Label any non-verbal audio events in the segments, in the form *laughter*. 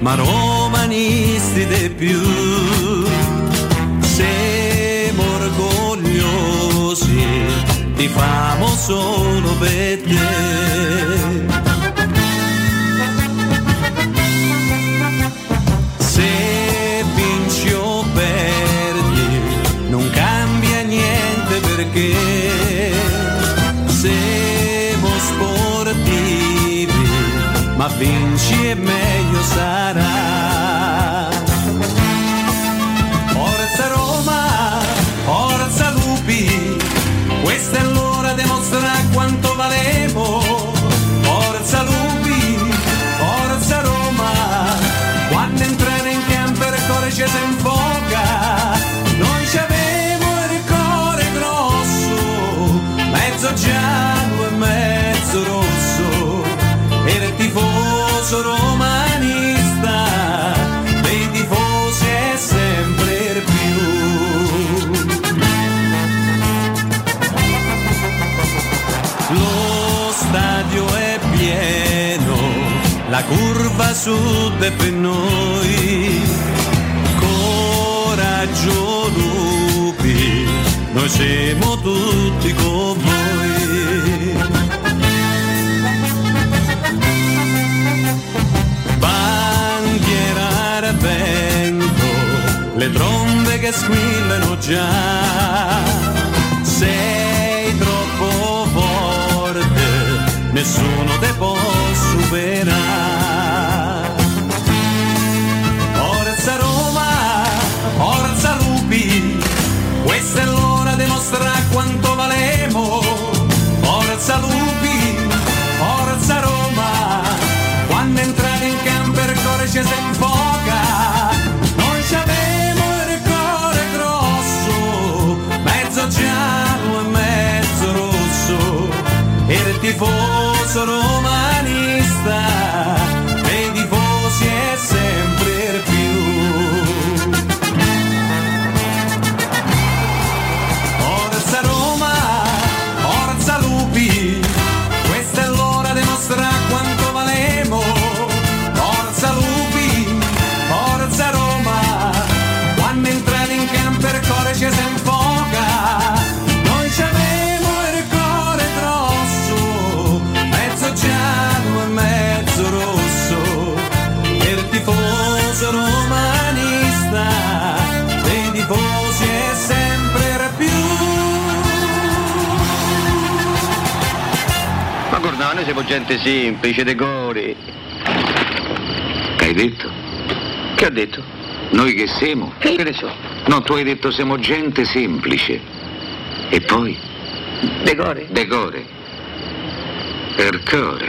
ma romanisti di più. Siamo orgogliosi, ti famo solo per te. Perché siamo sportivi, ma vinci e meglio sarà. La curva sud è per noi. Coraggio lupi, noi siamo tutti con voi. Bandiera vento, le trombe che squillano già. Sei troppo forte, nessuno te può superare. Questa è l'ora di mostrare quanto valemo. Forza Lupi, forza Roma, quando entrate in campo il cuore ci si infoca. Noi ci abbiamo il cuore grosso, mezzo giallo e mezzo rosso, il tifoso romanista, siamo gente semplice, decori. Che hai detto? Che ho detto? Noi che siamo? Che ne so? No, tu hai detto siamo gente semplice. E poi? Decore. Decore. Ercore.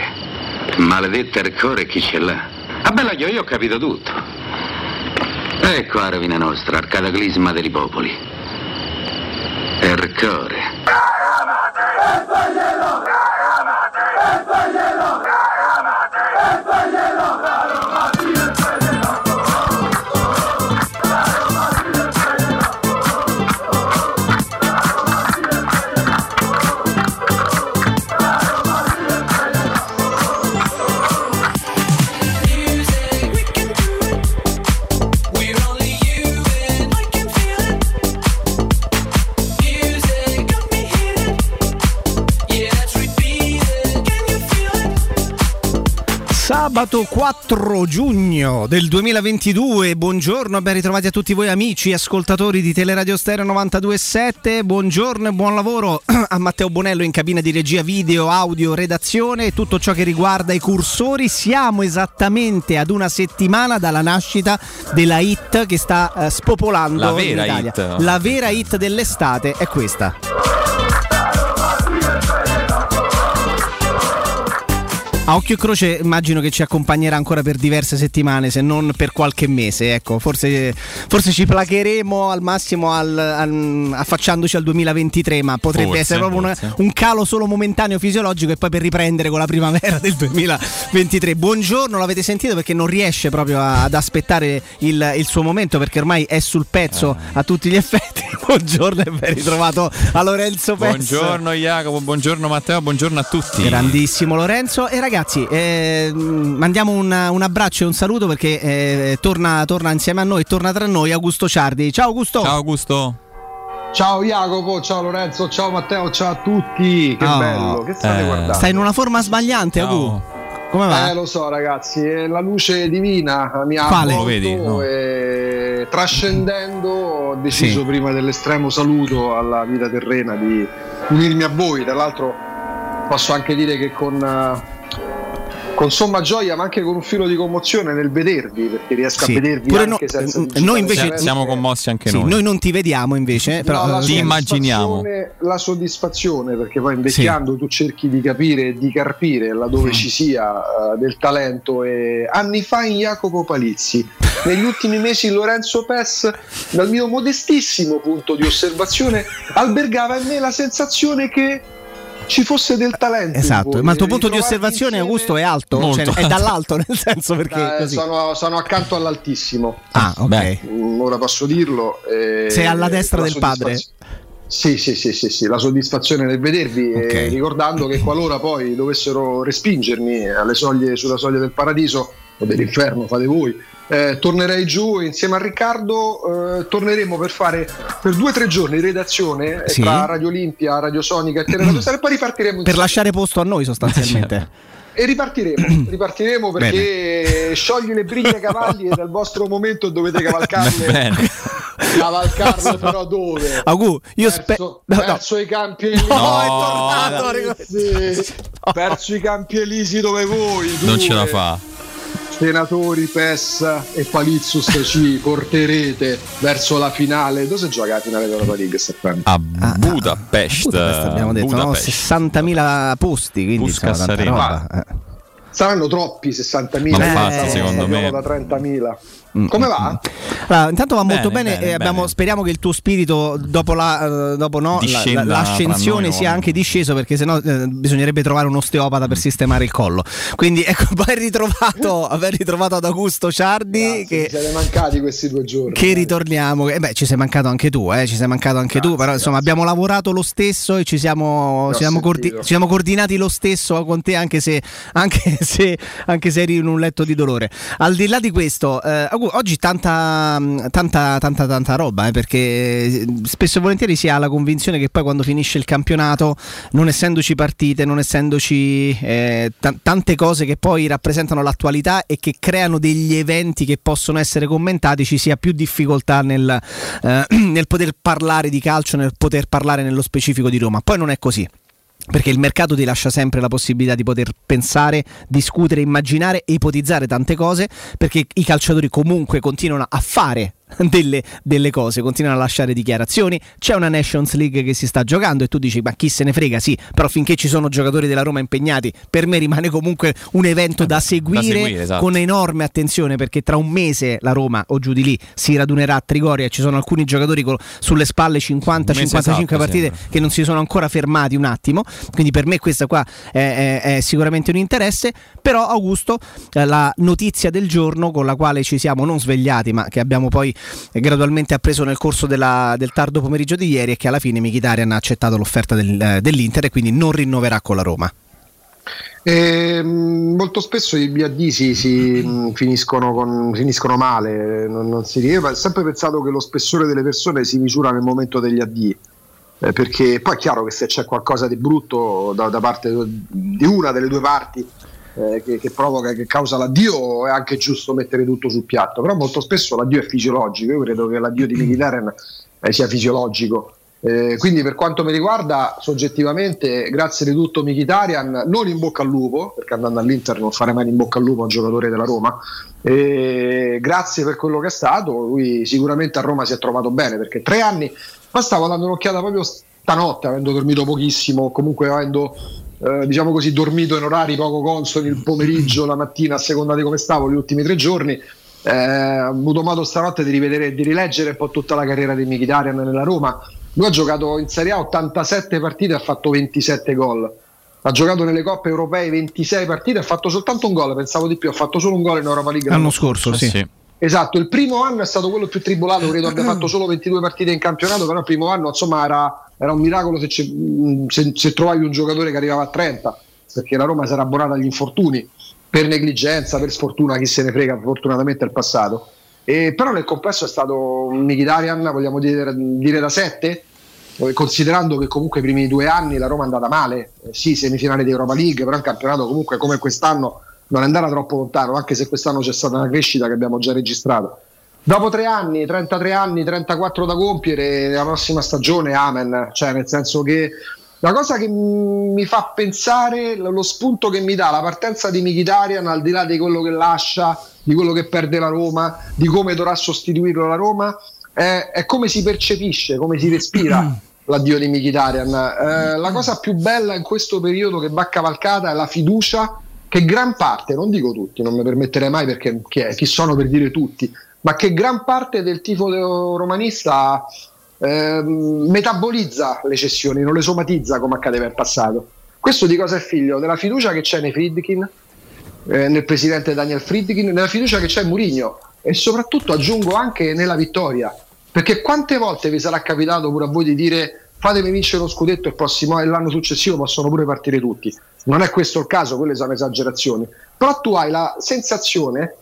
Maledetta Ercore chi ce l'ha? Ah bella io, io ho capito tutto. Ecco la rovina nostra, al cataclisma dei popoli. Ercore. Sabato 4 giugno del 2022, buongiorno, ben ritrovati a tutti voi amici ascoltatori di Teleradio Stereo 92.7, buongiorno e buon lavoro *clears throat* a Matteo Bonello in cabina di regia video, audio, redazione e tutto ciò che riguarda i cursori. Siamo esattamente ad una settimana dalla nascita della hit che sta eh, spopolando La vera in Italia. hit. La vera hit dell'estate è questa. A occhio e croce immagino che ci accompagnerà ancora per diverse settimane, se non per qualche mese. Ecco, forse, forse ci placheremo al massimo al- al- affacciandoci al 2023, ma potrebbe Forse, essere proprio forse. un calo solo momentaneo fisiologico e poi per riprendere con la primavera del 2023. Buongiorno, l'avete sentito perché non riesce proprio a- ad aspettare il, il suo momento perché ormai è sul pezzo Eh. a tutti gli effetti. *laughs* Buongiorno e ben ritrovato a Lorenzo Pezzo. Buongiorno Jacopo, buongiorno Matteo, buongiorno a tutti. Grandissimo Lorenzo e ragazzi ragazzi, eh, mandiamo un, un, abbraccio e un saluto perché eh, torna, torna, insieme a noi, torna tra noi Augusto Ciardi. Ciao Augusto. Ciao Augusto. Ciao Jacopo, ciao Lorenzo, ciao Matteo, ciao a tutti. Che oh, bello, che state eh, guardando? Stai in una forma sbagliante, Agu. Come va? Eh, lo so, ragazzi, è la luce divina mi ha Quale? Lo vedi? No. E, trascendendo, ho deciso sì. prima dell'estremo saluto alla vita terrena di unirmi a voi. Tra l'altro, posso anche dire che con con somma gioia ma anche con un filo di commozione nel vedervi perché riesco sì. a vedervi Pure anche no, senza noi invece siamo commossi anche sì, noi noi non ti vediamo invece però no, ti immaginiamo la soddisfazione perché poi invecchiando sì. tu cerchi di capire e di carpire laddove mm. ci sia uh, del talento e anni fa in Jacopo Palizzi negli ultimi mesi Lorenzo Pes dal mio modestissimo punto di osservazione albergava in me la sensazione che ci fosse del talento. Esatto, ma il tuo punto di osservazione, insieme... Augusto, è alto? Cioè, è dall'alto, nel senso perché. Eh, sono, sono, accanto all'altissimo. Ah, ok. Beh. Mm, ora posso dirlo. Eh, Sei alla destra del padre. Sì, sì, sì, sì, sì, la soddisfazione nel vedervi, okay. eh, ricordando che qualora poi dovessero respingermi soglie, sulla soglia del paradiso o dell'inferno, fate voi, eh, tornerei giù insieme a Riccardo, eh, torneremo per fare per due o tre giorni di redazione eh, sì. tra Radio Olimpia, Radio Sonica e Teleradio Star e poi ripartiremo. Per lasciare posto a noi sostanzialmente. *laughs* E ripartiremo, *clears throat* ripartiremo perché Bene. sciogli le briglie ai cavalli e dal vostro momento dovete *laughs* cavalcarle. Bene. Cavalcarle *laughs* però dove? Augù, io spero no, perso i campi elisi. No, no, è tornato. No. Perso i campi elisi dove voi. Non ce la fa senatori PES e Palizzus ci porterete verso la finale. Dove si gioca la finale della League? A Budapest. Budapest abbiamo detto, Budapest. No? 60.000 posti, quindi Puskas insomma, roba. Eh. Saranno troppi 60.000, Ma infatti, eh, secondo me da 30.000. Mm, Come va? Allora, intanto va molto bene, bene, abbiamo, bene, speriamo che il tuo spirito dopo, la, uh, dopo no, la, l'ascensione sia anche disceso perché sennò uh, bisognerebbe trovare un osteopata per sistemare il collo. Quindi ecco, *laughs* ben ritrovato, ben ritrovato ad Augusto Ciardi. Grazie, che, siete mancati questi due giorni. Che ritorniamo, eh beh, ci sei mancato anche tu, eh, ci sei mancato anche grazie, tu, però insomma abbiamo lavorato lo stesso e ci siamo, ci siamo, cordi- ci siamo coordinati lo stesso con te anche se, anche, *laughs* se, anche se eri in un letto di dolore. Al di là di questo, eh, oggi tanta, tanta, tanta, tanta roba, eh, perché spesso e volentieri si ha la convinzione che poi quando finisce il campionato, non essendoci partite, non essendoci eh, t- tante cose che poi rappresentano l'attualità e che creano degli eventi che possono essere commentati, ci sia più difficoltà nel, eh, *clears throat* nel poter parlare di calcio, nel poter parlare nello specifico di Roma. Poi non è così perché il mercato ti lascia sempre la possibilità di poter pensare, discutere, immaginare e ipotizzare tante cose, perché i calciatori comunque continuano a fare delle, delle, cose, continuano a lasciare dichiarazioni. C'è una Nations League che si sta giocando e tu dici: Ma chi se ne frega? Sì, però finché ci sono giocatori della Roma impegnati, per me rimane comunque un evento da seguire, da seguire esatto. con enorme attenzione perché tra un mese la Roma o giù di lì si radunerà a Trigoria. Ci sono alcuni giocatori con, sulle spalle 50-55 esatto, partite sempre. che non si sono ancora fermati un attimo. Quindi per me questa qua è, è, è sicuramente un interesse. Però, Augusto, eh, la notizia del giorno con la quale ci siamo non svegliati, ma che abbiamo poi gradualmente appreso nel corso della, del tardo pomeriggio di ieri e che alla fine Mkhitaryan ha accettato l'offerta del, eh, dell'Inter e quindi non rinnoverà con la Roma. Eh, molto spesso i BAD si, mm, finiscono, con, finiscono, male, non, non si, io ho sempre pensato che lo spessore delle persone si misura nel momento degli AD, eh, perché poi è chiaro che se c'è qualcosa di brutto da, da parte di una delle due parti eh, che, che, provoca, che causa l'addio, è anche giusto mettere tutto sul piatto, però molto spesso l'addio è fisiologico, io credo che l'addio di *clears throat* Mkhitaryan eh, sia fisiologico. Eh, quindi per quanto mi riguarda soggettivamente grazie di tutto Mkhitaryan non in bocca al lupo perché andando all'Inter non fare mai in bocca al lupo a un giocatore della Roma eh, grazie per quello che è stato lui sicuramente a Roma si è trovato bene perché tre anni ma stavo dando un'occhiata proprio stanotte avendo dormito pochissimo comunque avendo eh, diciamo così, dormito in orari poco consoni il pomeriggio, la mattina, a seconda di come stavo gli ultimi tre giorni. Eh, ho avuto modo stanotte di rivedere e di rileggere un po' tutta la carriera di Mkhitaryan nella Roma. Lui ha giocato in Serie A 87 partite e ha fatto 27 gol. Ha giocato nelle coppe europee 26 partite e ha fatto soltanto un gol. Pensavo di più, ha fatto solo un gol in Europa League l'anno scorso. Sì. sì. Esatto, il primo anno è stato quello più tribolato, credo abbia fatto solo 22 partite in campionato, però il primo anno insomma era, era un miracolo se, se, se, trovavi un giocatore che arrivava a 30. perché la Roma sarà abbonata agli infortuni per negligenza, per sfortuna, chi se ne frega, fortunatamente è il passato. E, però nel complesso è stato un Mkhitaryan, vogliamo dire, dire da 7, considerando che comunque i primi due anni la Roma è andata male, eh, sì, semifinale di Europa League, però il campionato comunque come quest'anno non è andata troppo lontano, anche se quest'anno c'è stata una crescita che abbiamo già registrato. Dopo tre anni, 33 anni, 34 da compiere, la prossima stagione, amen. Cioè, nel senso che la cosa che mi fa pensare, lo spunto che mi dà la partenza di Mkhitaryan, al di là di quello che lascia, di quello che perde la Roma, di come dovrà sostituirlo la Roma, è, è come si percepisce, come si respira *clears throat* l'addio di Mkhitaryan. Eh, la cosa più bella in questo periodo che va cavalcata è la fiducia che gran parte, non dico tutti, non mi permetterei mai perché chi, è, chi sono per dire tutti, ma che gran parte del tifo romanista eh, metabolizza le cessioni, non le somatizza come accadeva in passato. Questo di cosa è figlio? Della fiducia che c'è nei Friedkin, eh, nel presidente Daniel Friedkin, nella fiducia che c'è in Murigno e soprattutto aggiungo anche nella vittoria. Perché quante volte vi sarà capitato pure a voi di dire fatemi vincere lo scudetto e l'anno successivo possono pure partire tutti. Non è questo il caso, quelle sono esagerazioni. Però tu hai la sensazione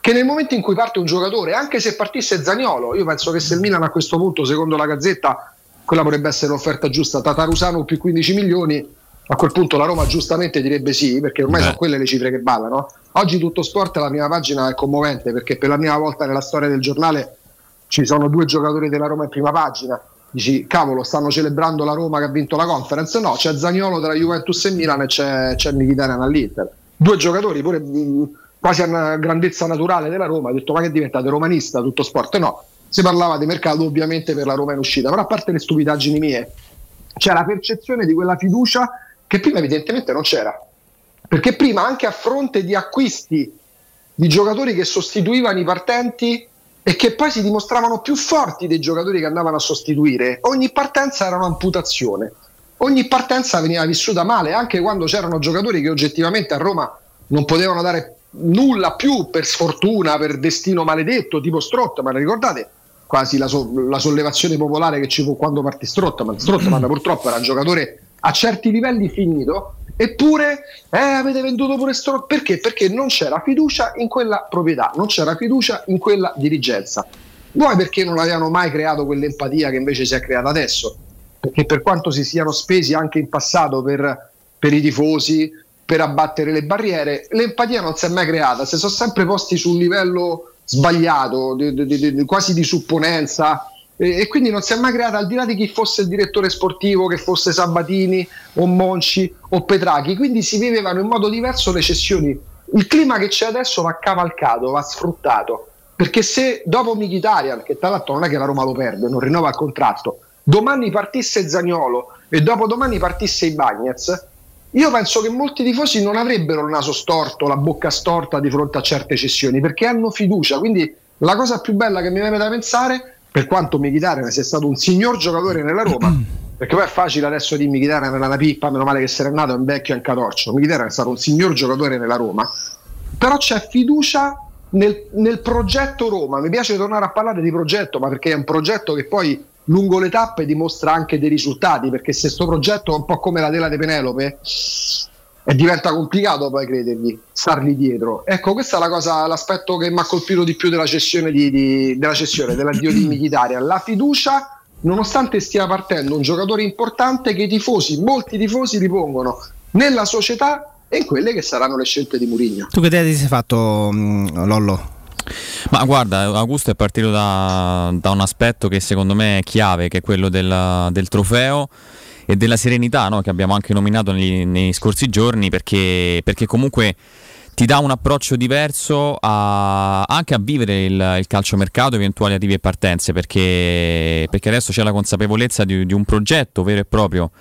che nel momento in cui parte un giocatore, anche se partisse Zaniolo, io penso che se il Milan a questo punto, secondo la Gazzetta, quella potrebbe essere l'offerta giusta, Tatarusano più 15 milioni, a quel punto la Roma giustamente direbbe sì, perché ormai Beh. sono quelle le cifre che ballano. Oggi tutto sport, la prima pagina è commovente, perché per la prima volta nella storia del giornale ci sono due giocatori della Roma in prima pagina. Dici, cavolo, stanno celebrando la Roma che ha vinto la conference? No, c'è Zagnolo tra Juventus e Milan e c'è, c'è Mkhitaryan all'Inter. Due giocatori pure quasi a grandezza naturale della Roma, ha detto ma che diventate romanista, tutto sport? No, si parlava di mercato ovviamente per la Roma in uscita, però a parte le stupidaggini mie, c'è la percezione di quella fiducia che prima evidentemente non c'era, perché prima anche a fronte di acquisti di giocatori che sostituivano i partenti e che poi si dimostravano più forti dei giocatori che andavano a sostituire, ogni partenza era un'amputazione. Ogni partenza veniva vissuta male, anche quando c'erano giocatori che oggettivamente a Roma non potevano dare nulla più per sfortuna, per destino maledetto, tipo Strottman, ricordate? Quasi la, so- la, sollevazione popolare che ci fu quando partì Strottman. Strottman purtroppo era un giocatore a certi livelli finito, eppure eh, avete venduto pure Strottman. Perché? Perché non c'era fiducia in quella proprietà, non c'era fiducia in quella dirigenza. Vuoi perché non avevano mai creato quell'empatia che invece si è creata adesso? Perché per quanto si siano spesi anche in passato per, per i tifosi, per abbattere le barriere, l'empatia non si è mai creata, si sono sempre posti su un livello sbagliato, di, di, di, quasi di supponenza e, quindi non si è mai creata al di là di chi fosse il direttore sportivo, che fosse Sabatini o Monci o Petrachi, quindi si vivevano in modo diverso le cessioni. Il clima che c'è adesso va cavalcato, va sfruttato, perché se dopo Mkhitaryan, che tra l'altro non è che la Roma lo perde, non rinnova il contratto, domani partisse Zagnolo e dopodomani partisse i Bagnets, io penso che molti tifosi non avrebbero il naso storto, la bocca storta di fronte a certe cessioni perché hanno fiducia. Quindi la cosa più bella che mi viene da pensare, per quanto Mkhitaryan sia stato un signor giocatore nella Roma, *clears throat* perché poi è facile adesso di Mkhitaryan era una pippa, meno male che se n'è nato, è un vecchio e catorcio. Mkhitaryan è stato un signor giocatore nella Roma, però c'è fiducia nel, nel progetto Roma. Mi piace tornare a parlare di progetto, ma perché è un progetto che poi lungo le tappe dimostra anche dei risultati, perché se questo progetto è un po' come la tela di Penelope, e diventa complicato poi credergli, stargli dietro. Ecco, questa è la cosa, l'aspetto che mi ha colpito di più della cessione, di, di, della cessione dell'addio di Michitaria, la fiducia nonostante stia partendo un giocatore importante che i tifosi, molti tifosi ripongono nella società e in quelle che saranno le scelte di Murigno. Tu che idea ti sei fatto, mm, Lollo? Ma guarda, Augusto è partito da, da, un aspetto che secondo me è chiave, che è quello del, del trofeo e della serenità no? che abbiamo anche nominato nei, nei scorsi giorni, perché, perché, comunque ti dà un approccio diverso a, anche a vivere il, il calciomercato, eventuali arrivi e partenze, perché, perché adesso c'è la consapevolezza di, di un progetto vero e proprio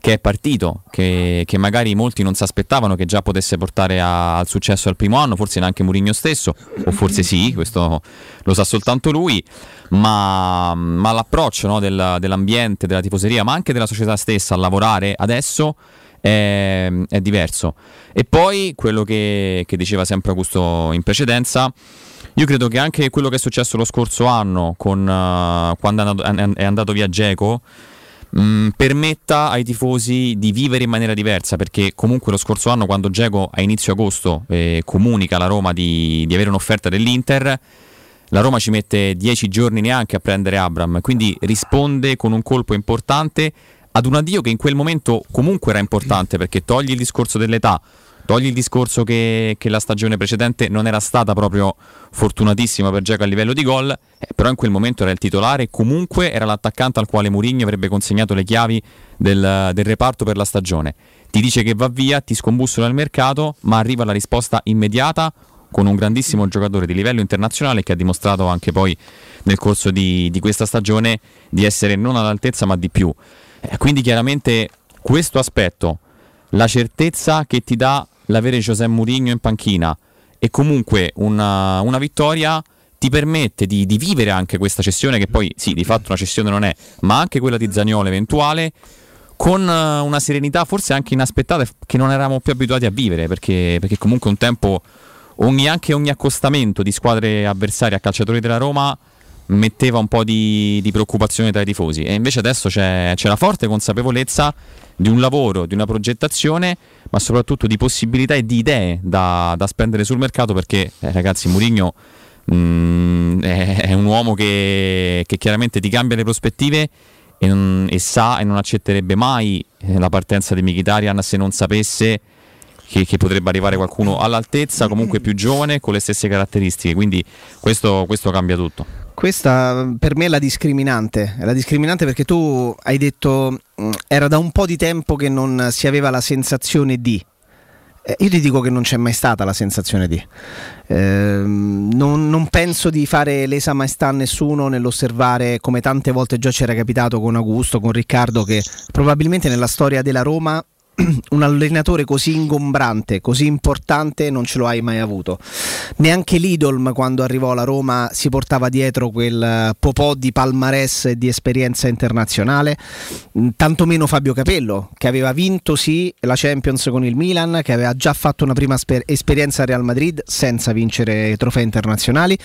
che è partito, che, che, magari molti non si aspettavano che già potesse portare a, al successo al primo anno, forse neanche Murigno stesso, o forse sì, questo lo sa soltanto lui, ma, ma l'approccio no, del, dell'ambiente, della tifoseria, ma anche della società stessa a lavorare adesso è, è diverso. E poi quello che, che diceva sempre Augusto in precedenza, io credo che anche quello che è successo lo scorso anno, con, uh, quando è andato, è andato via Geco, mh, mm, permetta ai tifosi di vivere in maniera diversa perché comunque lo scorso anno quando Geco a inizio agosto eh, comunica alla Roma di, di avere un'offerta dell'Inter la Roma ci mette dieci giorni neanche a prendere Abram, quindi risponde con un colpo importante ad un addio che in quel momento comunque era importante perché togli il discorso dell'età, togli il discorso che, che la stagione precedente non era stata proprio fortunatissima per Giacomo a livello di gol, eh, però in quel momento era il titolare e comunque era l'attaccante al quale Mourinho avrebbe consegnato le chiavi del, del reparto per la stagione. Ti dice che va via, ti scombussola il mercato, ma arriva la risposta immediata con un grandissimo giocatore di livello internazionale che ha dimostrato anche poi nel corso di, di questa stagione di essere non all'altezza ma di più. Eh, quindi chiaramente questo aspetto, la certezza che ti dà l'avere José Mourinho in panchina. E comunque una, una vittoria ti permette di, di, vivere anche questa cessione che poi sì di fatto una cessione non è ma anche quella di Zagnolo eventuale con una serenità forse anche inaspettata che non eravamo più abituati a vivere perché, perché comunque un tempo ogni, anche ogni accostamento di squadre avversarie a calciatori della Roma metteva un po' di, di preoccupazione tra i tifosi. E invece adesso c'è, c'è, la forte consapevolezza di un lavoro, di una progettazione ma soprattutto di possibilità e di idee da, da spendere sul mercato perché eh, ragazzi Mourinho mm, è, è, un uomo che, che, chiaramente ti cambia le prospettive e, non, e sa e non accetterebbe mai eh, la partenza di Mkhitaryan se non sapesse che, che, potrebbe arrivare qualcuno all'altezza, comunque più giovane, con le stesse caratteristiche. Quindi questo, questo cambia tutto. Questa per me è la discriminante, è la discriminante perché tu hai detto mm, era da un po' di tempo che non si aveva la sensazione di. Eh, io ti dico che non c'è mai stata la sensazione di. Eh, non, non, penso di fare lesa maestà a nessuno nell'osservare come tante volte già ci era capitato con Augusto, con Riccardo, che probabilmente nella storia della Roma *clears throat* un allenatore così ingombrante, così importante non ce lo hai mai avuto. Neanche Lidolm quando arrivò alla Roma si portava dietro quel eh, popò di palmarès e di esperienza internazionale, mm, tantomeno Fabio Capello che aveva vinto sì la Champions con il Milan, che aveva già fatto una prima sper- esperienza al Real Madrid senza vincere trofei internazionali,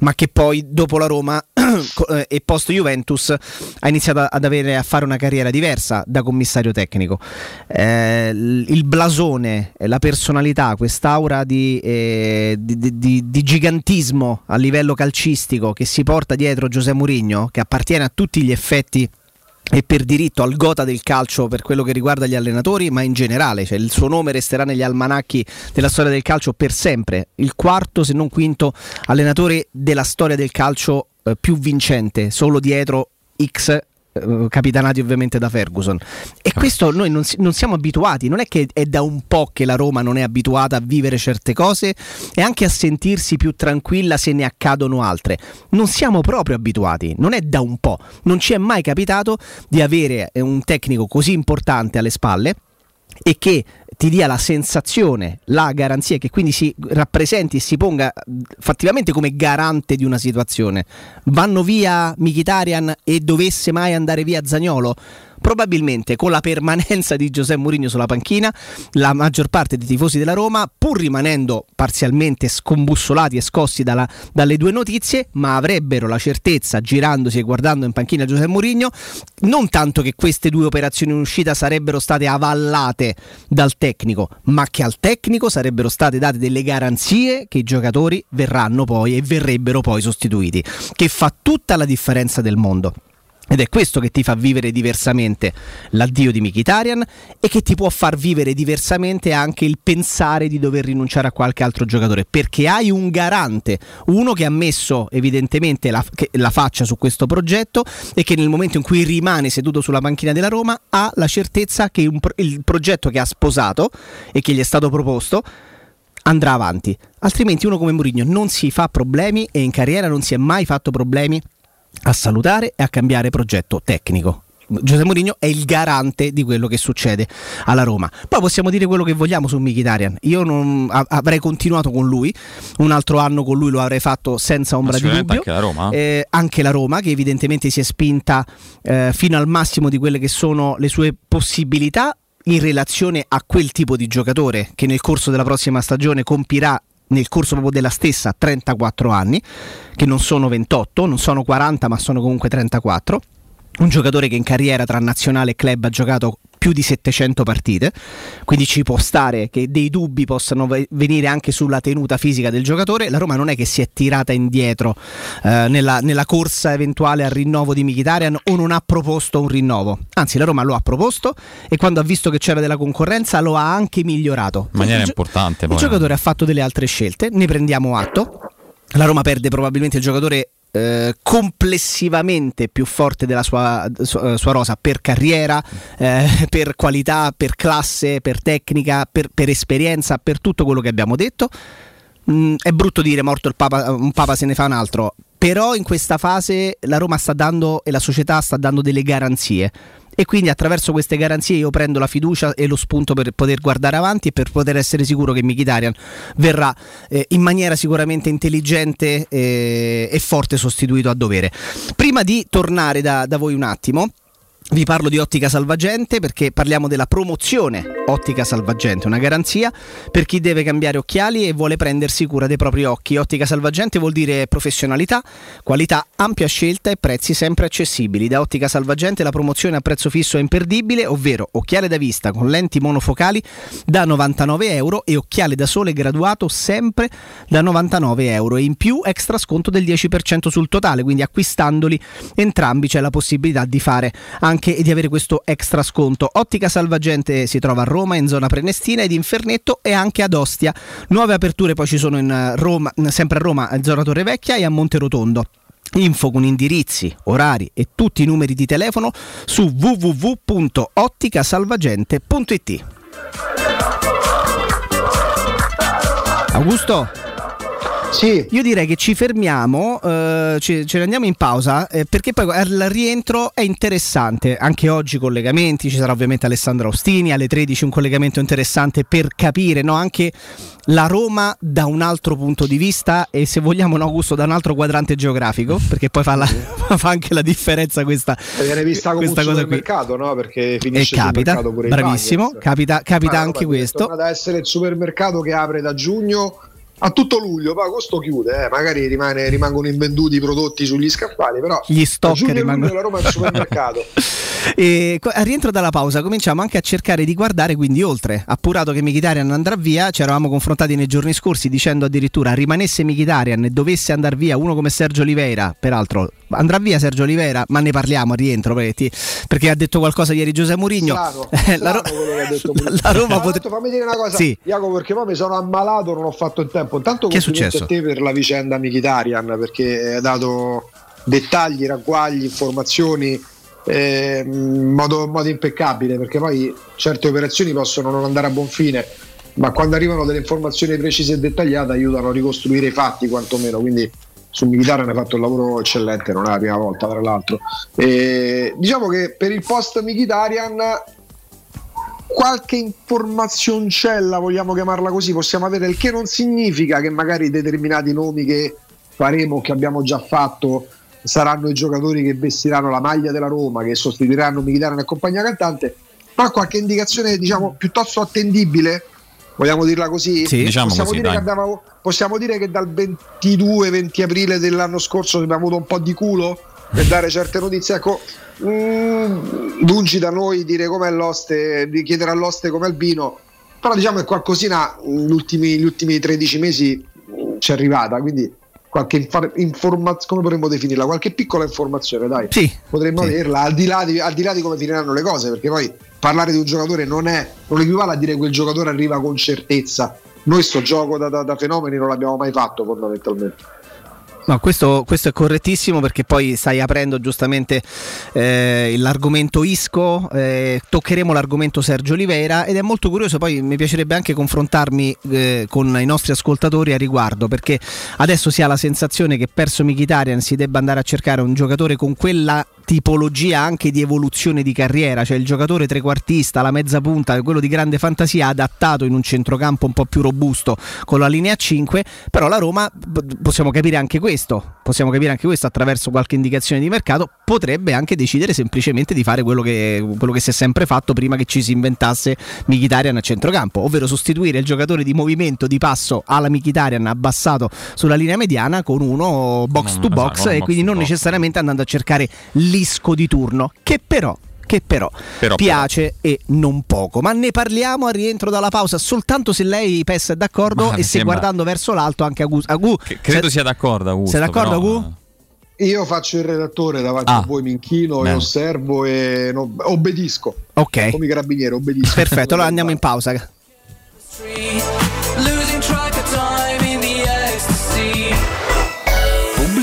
ma che poi dopo la Roma *clears throat* e post Juventus ha iniziato ad avere a fare una carriera diversa da commissario tecnico. Eh, eh, il blasone, la personalità, quest'aura di, eh, di, di, di, gigantismo a livello calcistico che si porta dietro Giuseppe Mourinho, che appartiene a tutti gli effetti e per diritto al gota del calcio per quello che riguarda gli allenatori, ma in generale, cioè il suo nome resterà negli almanacchi della storia del calcio per sempre, il quarto se non quinto allenatore della storia del calcio eh, più vincente, solo dietro X eh, capitanati ovviamente da Ferguson. E questo noi non, non, siamo abituati, non è che è da un po' che la Roma non è abituata a vivere certe cose e anche a sentirsi più tranquilla se ne accadono altre. Non siamo proprio abituati, non è da un po', non ci è mai capitato di avere un tecnico così importante alle spalle e che ti dia la sensazione, la garanzia che quindi si rappresenti e si ponga fattivamente come garante di una situazione. Vanno via Michitarian e dovesse mai andare via Zagnolo? Probabilmente con la permanenza di Giuseppe Mourinho sulla panchina, la maggior parte dei tifosi della Roma, pur rimanendo parzialmente scombussolati e scossi dalla, dalle due notizie, ma avrebbero la certezza, girandosi e guardando in panchina Giuseppe Mourinho, non tanto che queste due operazioni in uscita sarebbero state avallate dal tecnico, ma che al tecnico sarebbero state date delle garanzie che i giocatori verranno poi e verrebbero poi sostituiti, che fa tutta la differenza del mondo. Ed è questo che ti fa vivere diversamente l'addio di Mkhitaryan e che ti può far vivere diversamente anche il pensare di dover rinunciare a qualche altro giocatore, perché hai un garante, uno che ha messo evidentemente la, la faccia su questo progetto e che nel momento in cui rimane seduto sulla panchina della Roma ha la certezza che un, il progetto che ha sposato e che gli è stato proposto andrà avanti. Altrimenti uno come Mourinho non si fa problemi e in carriera non si è mai fatto problemi a salutare e a cambiare progetto tecnico. Giuseppe Mourinho è il garante di quello che succede alla Roma. Poi possiamo dire quello che vogliamo su Mkhitaryan. Io non, avrei continuato con lui, un altro anno con lui lo avrei fatto senza ombra di dubbio. Anche la Roma, eh, anche la Roma che evidentemente si è spinta eh, fino al massimo di quelle che sono le sue possibilità in relazione a quel tipo di giocatore che nel corso della prossima stagione compirà nel corso proprio della stessa 34 anni, che non sono 28, non sono 40 ma sono comunque 34 un giocatore che in carriera tra nazionale e club ha giocato più di 700 partite, quindi ci può stare che dei dubbi possano venire anche sulla tenuta fisica del giocatore. La Roma non è che si è tirata indietro eh, nella, nella, corsa eventuale al rinnovo di Mkhitaryan o non ha proposto un rinnovo, anzi la Roma lo ha proposto e quando ha visto che c'era della concorrenza lo ha anche migliorato. In maniera il, importante. Il poi, giocatore ha fatto delle altre scelte, ne prendiamo atto. La Roma perde probabilmente il giocatore eh, complessivamente più forte della sua, sua, sua rosa per carriera, eh, per qualità, per classe, per tecnica, per, per esperienza, per tutto quello che abbiamo detto. Mm, è brutto dire morto il papa, un papa se ne fa un altro, però in questa fase la Roma sta dando e la società sta dando delle garanzie e quindi attraverso queste garanzie io prendo la fiducia e lo spunto per poter guardare avanti e per poter essere sicuro che Mkhitaryan verrà eh, in maniera sicuramente intelligente eh, e forte sostituito a dovere. Prima di tornare da, da voi un attimo, vi parlo di Ottica Salvagente perché parliamo della promozione Ottica Salvagente, una garanzia per chi deve cambiare occhiali e vuole prendersi cura dei propri occhi. Ottica Salvagente vuol dire professionalità, qualità, ampia scelta e prezzi sempre accessibili. Da Ottica Salvagente la promozione a prezzo fisso è imperdibile, ovvero occhiale da vista con lenti monofocali da 99 euro e occhiale da sole graduato sempre da 99 euro e in più extra sconto del 10% sul totale, quindi acquistandoli entrambi c'è la possibilità di fare anche anche di avere questo extra sconto. Ottica Salvagente si trova a Roma in zona Prenestina ed in Fernetto e anche ad Ostia. Nuove aperture poi ci sono in Roma, sempre a Roma, in zona Torre Vecchia e a Monterotondo. Info con indirizzi, orari e tutti i numeri di telefono su www.otticasalvagente.it. Augusto? Sì. Io direi che ci fermiamo, eh, ce, ce, ne andiamo in pausa eh, perché poi il rientro è interessante. Anche oggi collegamenti, ci sarà ovviamente Alessandro Austini, alle 13 un collegamento interessante per capire no, anche la Roma da un altro punto di vista e se vogliamo no, Augusto da un altro quadrante geografico perché poi fa, la, *laughs* fa anche la differenza questa, viene vista questa cosa supermercato no? perché finisce e capita, bravissimo, capita, capita anche questo torna ad essere il supermercato che apre da giugno a tutto luglio, poi agosto chiude, eh, magari rimane, rimangono invenduti i prodotti sugli scaffali, però gli stock rimangono la Roma al supermercato. *laughs* e a rientro dalla pausa cominciamo anche a cercare di guardare quindi oltre, appurato che Mkhitaryan andrà via, ci eravamo confrontati nei giorni scorsi dicendo addirittura rimanesse Mkhitaryan e dovesse andare via uno come Sergio Oliveira, peraltro andrà via Sergio Oliveira, ma ne parliamo a rientro perché, perché ha detto qualcosa ieri Giuseppe Mourinho. *laughs* la, Ro- *laughs* la, Roma potrebbe fammi dire una cosa, sì. Jacopo, perché poi mi sono ammalato, non ho fatto il tempo. Intanto che è successo? a te per la vicenda Mkhitaryan perché hai dato dettagli, ragguagli, informazioni eh, in modo, modo impeccabile perché poi certe operazioni possono non andare a buon fine ma quando arrivano delle informazioni precise e dettagliate aiutano a ricostruire i fatti quantomeno quindi su Militare hanno fatto un lavoro eccellente, non è la prima volta tra l'altro. E diciamo che per il post Mkhitaryan qualche informazioncella, vogliamo chiamarla così, possiamo avere, il che non significa che magari determinati nomi che faremo, che abbiamo già fatto, saranno i giocatori che vestiranno la maglia della Roma, che sostituiranno Mkhitaryan e compagnia cantante, ma qualche indicazione diciamo piuttosto attendibile vogliamo dirla così? Sì, diciamo possiamo, così, dire abbiamo, possiamo, dire che dal 22-20 aprile dell'anno scorso abbiamo avuto un po' di culo per dare certe notizie. Ecco, mh, mm, lungi da noi dire com'è l'oste, di chiedere all'oste com'è il vino, però diciamo che qualcosina negli ultimi, gli ultimi 13 mesi ci è arrivata, quindi qualche infor- informazione, come potremmo definirla? Qualche piccola informazione, dai, sì, potremmo sì. averla al di, là di, al di là di come finiranno le cose, perché poi parlare di un giocatore non è non equivale a dire che quel giocatore arriva con certezza. Noi sto gioco da, da, da fenomeni non l'abbiamo mai fatto fondamentalmente. No, questo, questo, è correttissimo perché poi stai aprendo giustamente eh, l'argomento Isco, eh, toccheremo l'argomento Sergio Oliveira ed è molto curioso, poi mi piacerebbe anche confrontarmi eh, con i nostri ascoltatori a riguardo perché adesso si ha la sensazione che perso Mkhitaryan si debba andare a cercare un giocatore con quella tipologia anche di evoluzione di carriera, cioè il giocatore trequartista, la mezza punta, quello di grande fantasia adattato in un centrocampo un po' più robusto con la linea 5, però la Roma possiamo capire anche questo, possiamo capire anche questo attraverso qualche indicazione di mercato, potrebbe anche decidere semplicemente di fare quello che, quello che si è sempre fatto prima che ci si inventasse Mkhitaryan a centrocampo, ovvero sostituire il giocatore di movimento di passo alla Mkhitaryan abbassato sulla linea mediana con uno box to box e quindi non necessariamente andando a cercare l'isco di turno, che però che però, Però, piace e non poco. Ma ne parliamo a rientro dalla pausa soltanto se lei Pessa è d'accordo Ma e se sembra- guardando verso l'alto anche Agu. Agu credo sei- sia d'accordo Augusto. sei d'accordo, però- Agu? Io faccio il redattore davanti Ah. a voi, mi inchino e osservo e no- obbedisco. Ok, Come i carabinieri, obbedisco. perfetto. Allora andiamo in pausa.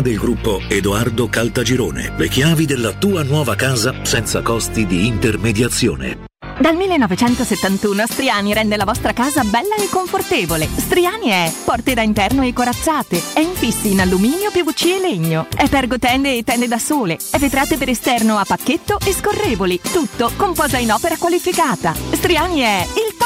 del gruppo Edoardo Caltagirone. Le chiavi della tua nuova casa senza costi di intermediazione. Dal 1971 Striani rende la vostra casa bella e confortevole. Striani è porte da interno e corazzate, è infissi in alluminio, PVC e legno, è pergotende e tende da sole, è vetrate per esterno a pacchetto e scorrevoli, tutto con posa in opera qualificata. Striani è il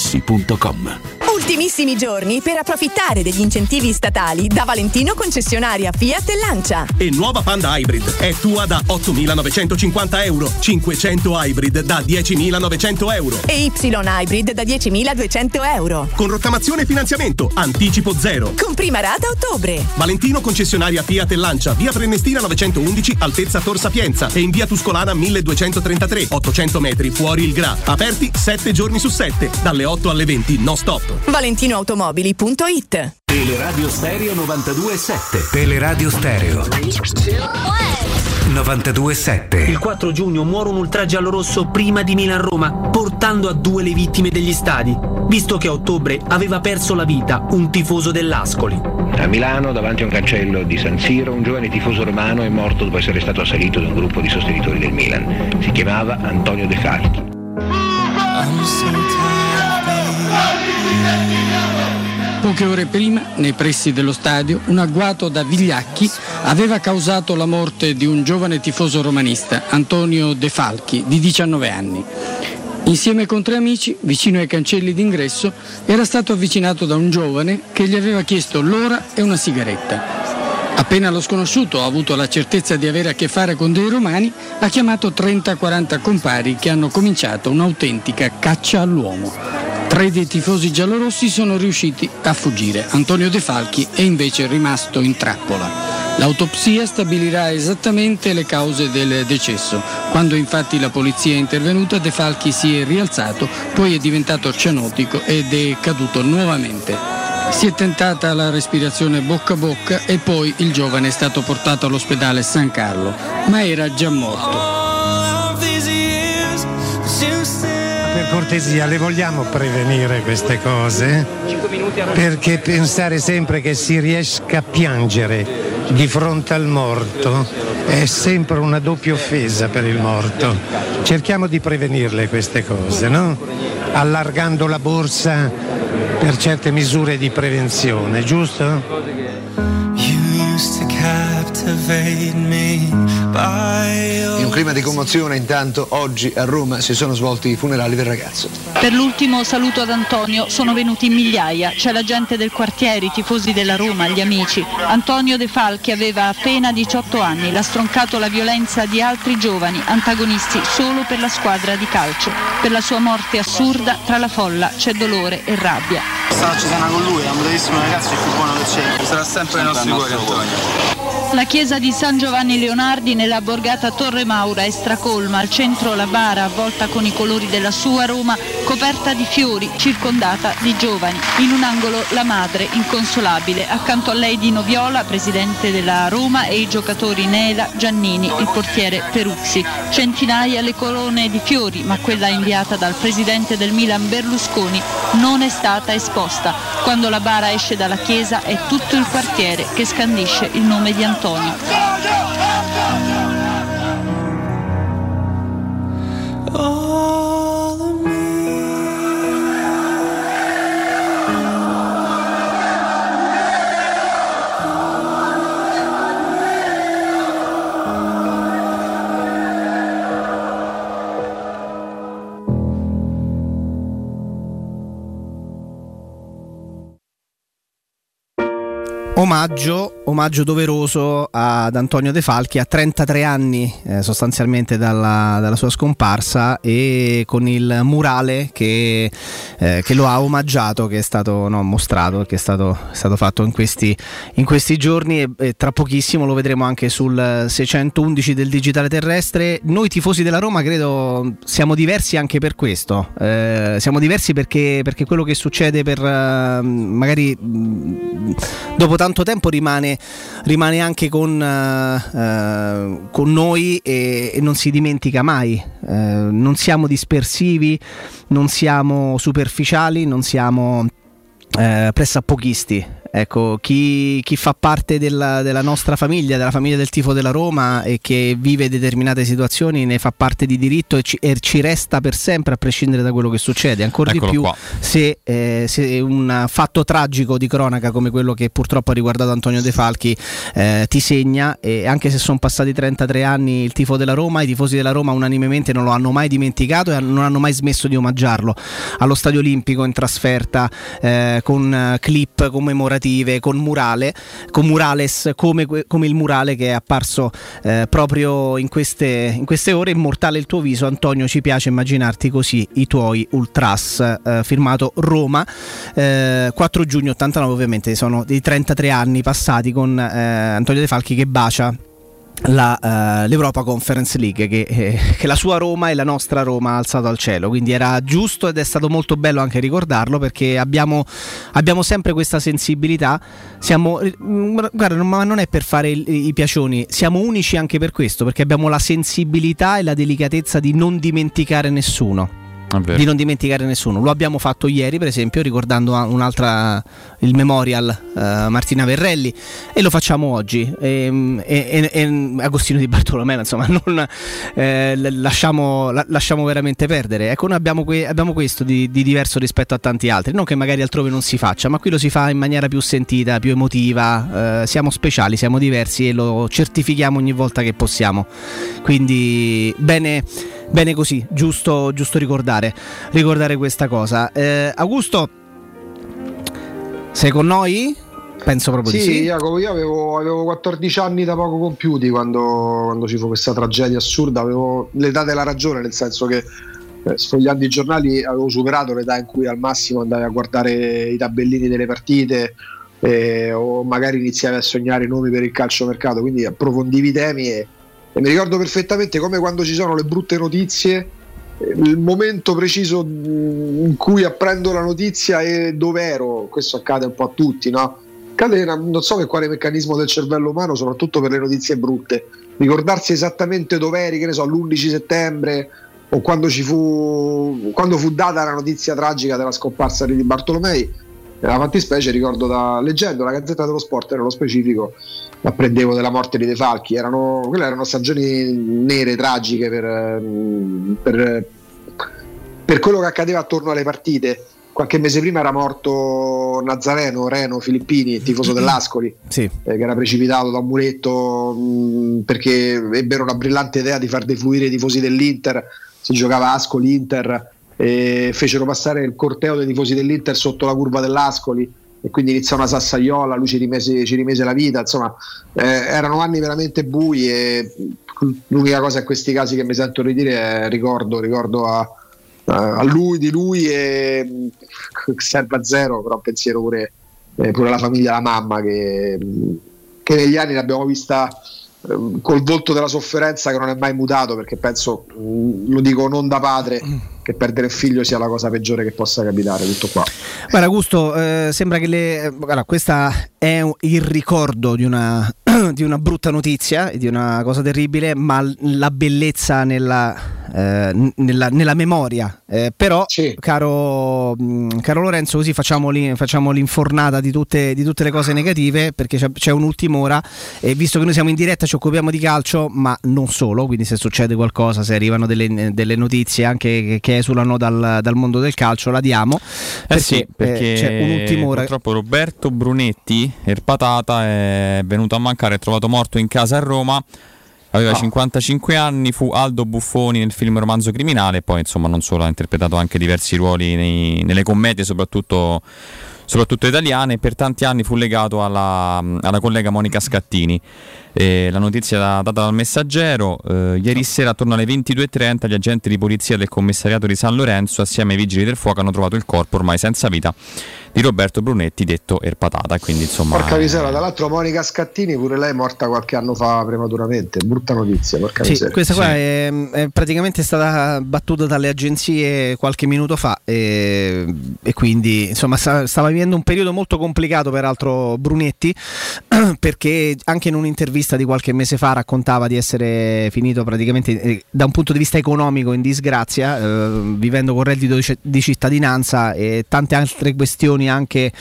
artigianamaterassi.com. Ultimissimi giorni per approfittare degli incentivi statali da Valentino concessionaria Fiat e Lancia. E nuova Panda Hybrid è tua da 8.950 euro, 500 Hybrid da 10.900 euro. E Y Hybrid da 10.200 euro. Con rottamazione e finanziamento, anticipo zero. Con prima rata a ottobre. Valentino concessionaria Fiat e Lancia, via Prenestina 911, altezza Tor Sapienza e in via Tuscolana 1233, 800 metri fuori il Gra. Aperti 7 giorni su 7, dalle 8 alle 20, no stop. ValentinoAutomobili.it Teleradio Stereo 92.7 Teleradio Stereo 92.7 Il 4 giugno muore un ultra giallorosso prima di Milan-Roma, portando a due le vittime degli stadi, visto che a ottobre aveva perso la vita un tifoso dell'Ascoli. A Milano, davanti a un cancello di San Siro, un giovane tifoso romano è morto dopo essere stato assalito da un gruppo di sostenitori del Milan. Si chiamava Antonio De Falchi. Poche ore prima, nei pressi dello stadio, un agguato da vigliacchi aveva causato la morte di un giovane tifoso romanista, Antonio De Falchi, di 19 anni. Insieme con tre amici, vicino ai cancelli d'ingresso, era stato avvicinato da un giovane che gli aveva chiesto l'ora e una sigaretta. Appena lo sconosciuto ha avuto la certezza di avere a che fare con dei romani, ha chiamato 30-40 compari che hanno cominciato un'autentica caccia all'uomo. Tre dei tifosi giallorossi sono riusciti a fuggire. Antonio De Falchi è invece rimasto in trappola. L'autopsia stabilirà esattamente le cause del decesso. Quando infatti la polizia è intervenuta, De Falchi si è rialzato, poi è diventato cianotico ed è caduto nuovamente. Si è tentata la respirazione bocca a bocca e poi il giovane è stato portato all'ospedale San Carlo, ma era già morto. Cortesia, le vogliamo prevenire queste cose? Perché pensare sempre che si riesca a piangere di fronte al morto è sempre una doppia offesa per il morto. Cerchiamo di prevenirle queste cose, no? Allargando la borsa per certe misure di prevenzione, giusto? In un clima di commozione intanto oggi a Roma si sono svolti i funerali del ragazzo. Per l'ultimo saluto ad Antonio sono venuti in migliaia, c'è la gente del quartiere, i tifosi della Roma, gli amici. Antonio De Falchi aveva appena 18 anni, l'ha stroncato la violenza di altri giovani, antagonisti solo per la squadra di calcio. Per la sua morte assurda, tra la folla c'è dolore e rabbia. Starci cena con lui, è un bravissimo ragazzo, il più buono che c'è. Sarà sempre nei nostri cuori Antonio. La chiesa di San Giovanni Leonardi nella borgata Torre Maura è stracolma, al centro la bara avvolta con i colori della sua Roma, coperta di fiori, circondata di giovani. In un angolo la madre, inconsolabile, accanto a lei Dino Viola, presidente della Roma, e i giocatori Nela, Giannini, il portiere Peruzzi. Centinaia le colonne di fiori, ma quella inviata dal presidente del Milan Berlusconi non è stata esposta. Quando la bara esce dalla chiesa è tutto il quartiere che scandisce il nome di Antonio. に。ああ Omaggio, omaggio doveroso ad Antonio De Falchi a 33 anni eh, sostanzialmente dalla, dalla, sua scomparsa e con il murale che, eh, che lo ha omaggiato, che è stato no, mostrato, che è stato, è stato fatto in questi, in questi giorni e, e, tra pochissimo lo vedremo anche sul 611 del digitale terrestre. Noi tifosi della Roma credo siamo diversi anche per questo, eh, siamo diversi perché, perché, quello che succede per magari dopo tanto tanto tempo rimane, rimane anche con, uh, con noi e, e, non si dimentica mai. Uh, non siamo dispersivi, non siamo superficiali, non siamo uh, pressappochisti. Ecco, chi, chi fa parte della, della, nostra famiglia, della famiglia del tifo della Roma e che vive determinate situazioni ne fa parte di diritto e ci, e ci resta per sempre a prescindere da quello che succede. Ancora Eccolo di più se, eh, se, un fatto tragico di cronaca come quello che purtroppo ha riguardato Antonio De Falchi eh, ti segna. E anche se sono passati 33 anni il tifo della Roma, i tifosi della Roma unanimemente non lo hanno mai dimenticato e non hanno mai smesso di omaggiarlo. Allo Stadio Olimpico in trasferta eh, con clip commemorative con murale, con murales come, come, il murale che è apparso eh, proprio in queste, in queste, ore. Immortale il tuo viso, Antonio, ci piace immaginarti così i tuoi ultras. Eh, firmato Roma, eh, 4 giugno 89 ovviamente sono dei 33 anni passati con eh, Antonio De Falchi che bacia la, uh, l'Europa Conference League che, eh, che, la sua Roma e la nostra Roma ha alzato al cielo. Quindi era giusto ed è stato molto bello anche ricordarlo perché abbiamo, abbiamo sempre questa sensibilità. Siamo, mm, guarda ma non è per fare i, i piacioni siamo unici anche per questo perché abbiamo la sensibilità e la delicatezza di non dimenticare nessuno di non dimenticare nessuno. Lo abbiamo fatto ieri, per esempio, ricordando un'altra il memorial uh, Martina Verrelli e lo facciamo oggi. E, e, e Agostino di Bartolomeo, insomma, *laughs* non, eh, lasciamo, la, lasciamo, veramente perdere. Ecco, noi abbiamo, que- abbiamo questo di, di, diverso rispetto a tanti altri. Non che magari altrove non si faccia, ma qui lo si fa in maniera più sentita, più emotiva. Uh, siamo speciali, siamo diversi e lo certifichiamo ogni volta che possiamo. Quindi, bene Bene così, giusto, giusto ricordare, ricordare, questa cosa. Eh, Augusto, sei con noi? Penso proprio sì, di sì. Jacopo, io avevo, avevo, 14 anni da poco compiuti quando, quando ci fu questa tragedia assurda, avevo l'età della ragione, nel senso che eh, sfogliando i giornali avevo superato l'età in cui al massimo andavi a guardare i tabellini delle partite eh, o magari iniziavi a sognare i nomi per il calciomercato, quindi approfondivi i temi e e mi ricordo perfettamente come quando ci sono le brutte notizie, eh, il momento preciso in cui apprendo la notizia e dove ero, questo accade un po' a tutti, no? Accade non so per quale meccanismo del cervello umano, soprattutto per le notizie brutte. Ricordarsi esattamente dove eri, che ne so, l'11 settembre o quando, fu, quando fu data la notizia tragica della scomparsa di Bartolomei. Nella fattispecie ricordo da leggendo la Gazzetta dello Sport, nello specifico, apprendevo della morte di De Falchi. Erano, quelle erano stagioni nere, tragiche per, ehm, per, per, quello che accadeva attorno alle partite. Qualche mese prima era morto Nazareno, Reno, Filippini, tifoso dell'Ascoli, *clears throat* sì. eh, che era precipitato da un muletto mh, perché ebbero una brillante idea di far defluire i tifosi dell'Inter. Si giocava Ascoli-Inter e fecero passare il corteo dei tifosi dell'Inter sotto la curva dell'Ascoli e quindi iniziò una sassaiola, lui ci rimese, ci rimese la vita, insomma eh, erano anni veramente bui e l'unica cosa in questi casi che mi sento ridire è ricordo, ricordo a, a lui, di lui e *laughs* serve a zero, però pensiero pure, eh, pure alla famiglia, la mamma che, che negli anni l'abbiamo vista eh, col volto della sofferenza che non è mai mutato perché penso, mm, lo dico non da padre, che perdere il figlio sia la cosa peggiore che possa capitare. Tutto qua. Guarda, Augusto, eh, sembra che le. Guarda, questa è il ricordo di una, *clears throat* di una brutta notizia, di una cosa terribile, ma la bellezza nella. Eh, nella, nella, memoria. Eh, però, sì. caro, caro, Lorenzo, così facciamo, facciamo l'infornata di tutte, di tutte, le cose negative perché c'è, c'è un'ultima ora e visto che noi siamo in diretta ci occupiamo di calcio, ma non solo, quindi se succede qualcosa, se arrivano delle, delle notizie anche che, che esulano dal, dal, mondo del calcio, la diamo. Eh perché, sì, perché c'è un'ultima ora. Purtroppo Roberto Brunetti, Erpatata, è venuto a mancare, è trovato morto in casa a Roma. Aveva oh. 55 anni, fu Aldo Buffoni nel film Romanzo Criminale, poi insomma non solo ha interpretato anche diversi ruoli nei, nelle commedie, soprattutto soprattutto italiane, e per tanti anni fu legato alla, alla collega Monica Scattini. Eh, la notizia data dal messaggero, eh, ieri sera attorno alle 22.30 gli agenti di polizia del commissariato di San Lorenzo assieme ai vigili del fuoco hanno trovato il corpo ormai senza vita di Roberto Brunetti detto Erpatata. Quindi, insomma, porca miseria, tra l'altro Monica Scattini pure lei è morta qualche anno fa prematuramente, brutta notizia. Porca sì, miseria. questa qua sì. è, è, praticamente stata battuta dalle agenzie qualche minuto fa e, e quindi insomma stava vivendo un periodo molto complicato peraltro Brunetti *clears throat* perché anche in un'intervista di qualche mese fa raccontava di essere finito praticamente eh, da un punto di vista economico in disgrazia, eh, vivendo con reddito di cittadinanza e tante altre questioni anche,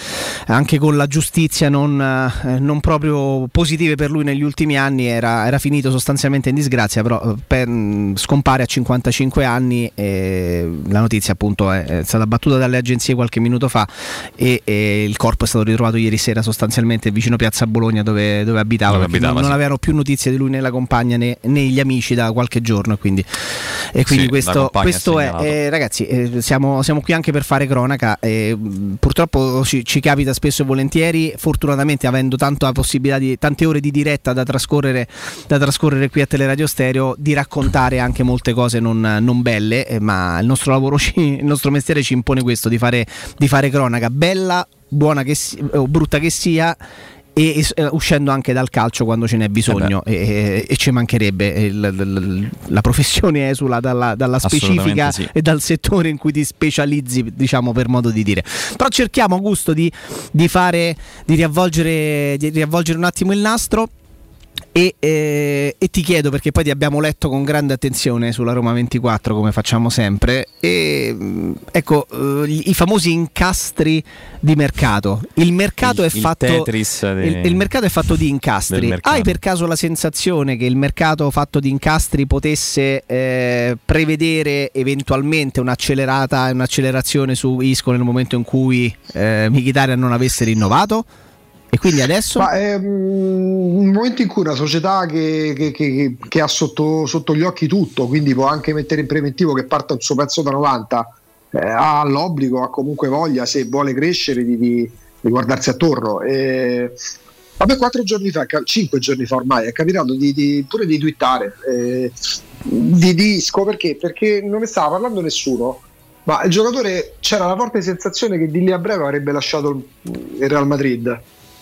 anche con la giustizia non, eh, non, proprio positive per lui negli ultimi anni, era, era finito sostanzialmente in disgrazia, però eh, per, scompare a 55 anni e la notizia appunto è, è, stata battuta dalle agenzie qualche minuto fa e, e, il corpo è stato ritrovato ieri sera sostanzialmente vicino Piazza Bologna dove, dove abitava, dove abitava non. Non, avevano più notizie di lui né la compagna né, né gli amici da qualche giorno quindi, e quindi sì, questo, questo è, eh, ragazzi eh, siamo, siamo, qui anche per fare cronaca eh, purtroppo ci, ci, capita spesso e volentieri fortunatamente avendo tanto la possibilità di tante ore di diretta da trascorrere, da trascorrere qui a Teleradio Stereo di raccontare anche molte cose non, non belle eh, ma il nostro lavoro ci, il nostro mestiere ci impone questo di fare, di fare cronaca bella buona che sia, o brutta che sia e, e, uscendo anche dal calcio quando ce n'è bisogno eh e, e, ci mancherebbe il, il, la professione esula dalla, dalla specifica sì. e dal settore in cui ti specializzi diciamo per modo di dire. Però cerchiamo Augusto di, di fare di riavvolgere, di riavvolgere un attimo il nastro e, eh, e, ti chiedo perché poi ti abbiamo letto con grande attenzione sulla Roma 24 come facciamo sempre e mm, ecco eh, i famosi incastri di mercato. Il mercato, il, è, fatto, di... il, il mercato è fatto di incastri. hai per caso la sensazione che il mercato fatto di incastri potesse eh, prevedere eventualmente un'accelerata un'accelerazione su Isco nel momento in cui eh, Mkhitaryan non avesse rinnovato? E quindi adesso? Ma è un momento in cui una società che, che, che, che ha sotto, sotto, gli occhi tutto, quindi può anche mettere in preventivo che parta un suo pezzo da 90, eh, ha l'obbligo, ha comunque voglia, se vuole crescere, di, di, di guardarsi attorno. E, vabbè, quattro giorni fa, cinque giorni fa ormai, è capitato di, di, pure di twittare eh, di disco perché? Perché non ne stava parlando nessuno. Ma il giocatore c'era la forte sensazione che di lì a breve avrebbe lasciato il Real Madrid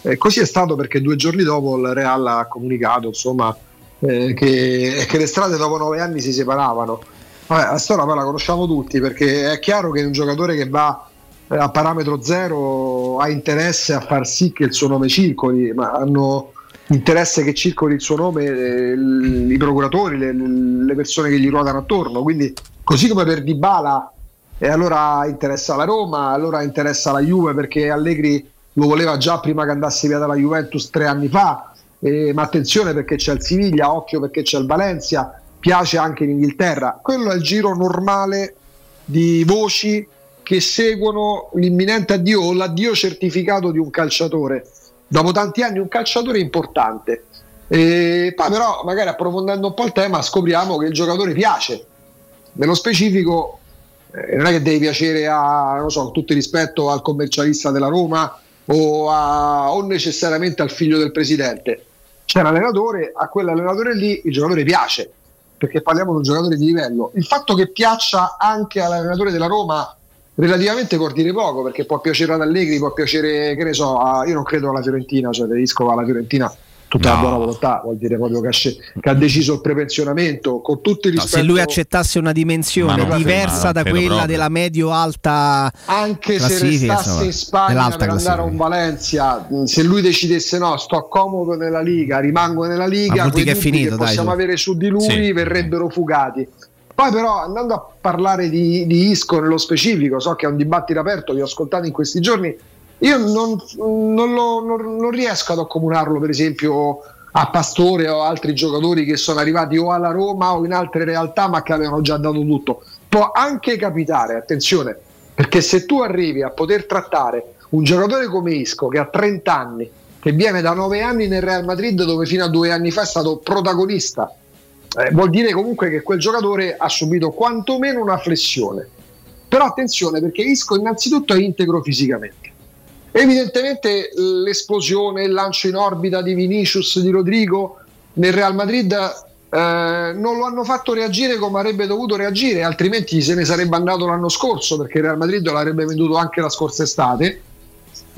e così è stato perché due giorni dopo il Real ha comunicato insomma, eh, che, che, le strade dopo nove anni si separavano. Vabbè, la storia poi la conosciamo tutti perché è chiaro che un giocatore che va eh, a parametro zero ha interesse a far sì che il suo nome circoli, ma hanno interesse che circoli il suo nome eh, i procuratori, le, le, persone che gli ruotano attorno. Quindi, così come per Dybala, e allora interessa la Roma, allora interessa la Juve perché Allegri lo voleva già prima che andasse via dalla Juventus tre anni fa, eh, ma attenzione perché c'è il Siviglia, occhio perché c'è il Valencia, piace anche in Inghilterra. Quello è il giro normale di voci che seguono l'imminente addio o l'addio certificato di un calciatore. Dopo tanti anni un calciatore importante. E poi però magari approfondendo un po' il tema scopriamo che il giocatore piace. Nello specifico eh, non è che devi piacere a, non so, tutto il rispetto al commercialista della Roma o, a, o necessariamente al figlio del presidente. C'è l'allenatore, a quell'allenatore lì il giocatore piace, perché parliamo di un giocatore di livello. Il fatto che piaccia anche all'allenatore della Roma relativamente vuol dire poco, perché può piacere ad Allegri, può piacere, che ne so, a, io non credo alla Fiorentina, cioè Tedesco alla Fiorentina tutta no. la buona volontà, vuol dire proprio che, che, ha deciso il prepensionamento con tutti i rispetto. No, se lui accettasse una dimensione diversa da quella proprio. della medio-alta, anche se restasse in Spagna per andare a un Valencia, se lui decidesse no, sto comodo nella Liga, rimango nella Liga, quei che, è finito, che possiamo dai, avere su di lui sì. verrebbero fugati. Poi però andando a parlare di, di Isco nello specifico, so che è un dibattito aperto, vi ho ascoltato in questi giorni, io non, non, lo, non, non riesco ad accomunarlo, per esempio, a Pastore o altri giocatori che sono arrivati o alla Roma o in altre realtà ma che avevano già dato tutto. Può anche capitare, attenzione, perché se tu arrivi a poter trattare un giocatore come Isco che ha 30 anni, che viene da 9 anni nel Real Madrid dove fino a due anni fa è stato protagonista, eh, vuol dire comunque che quel giocatore ha subito quantomeno una flessione. Però attenzione perché Isco innanzitutto è integro fisicamente Evidentemente l'esplosione, il lancio in orbita di Vinicius, di Rodrigo nel Real Madrid eh, non lo hanno fatto reagire come avrebbe dovuto reagire, altrimenti se ne sarebbe andato l'anno scorso perché il Real Madrid l'avrebbe venduto anche la scorsa estate.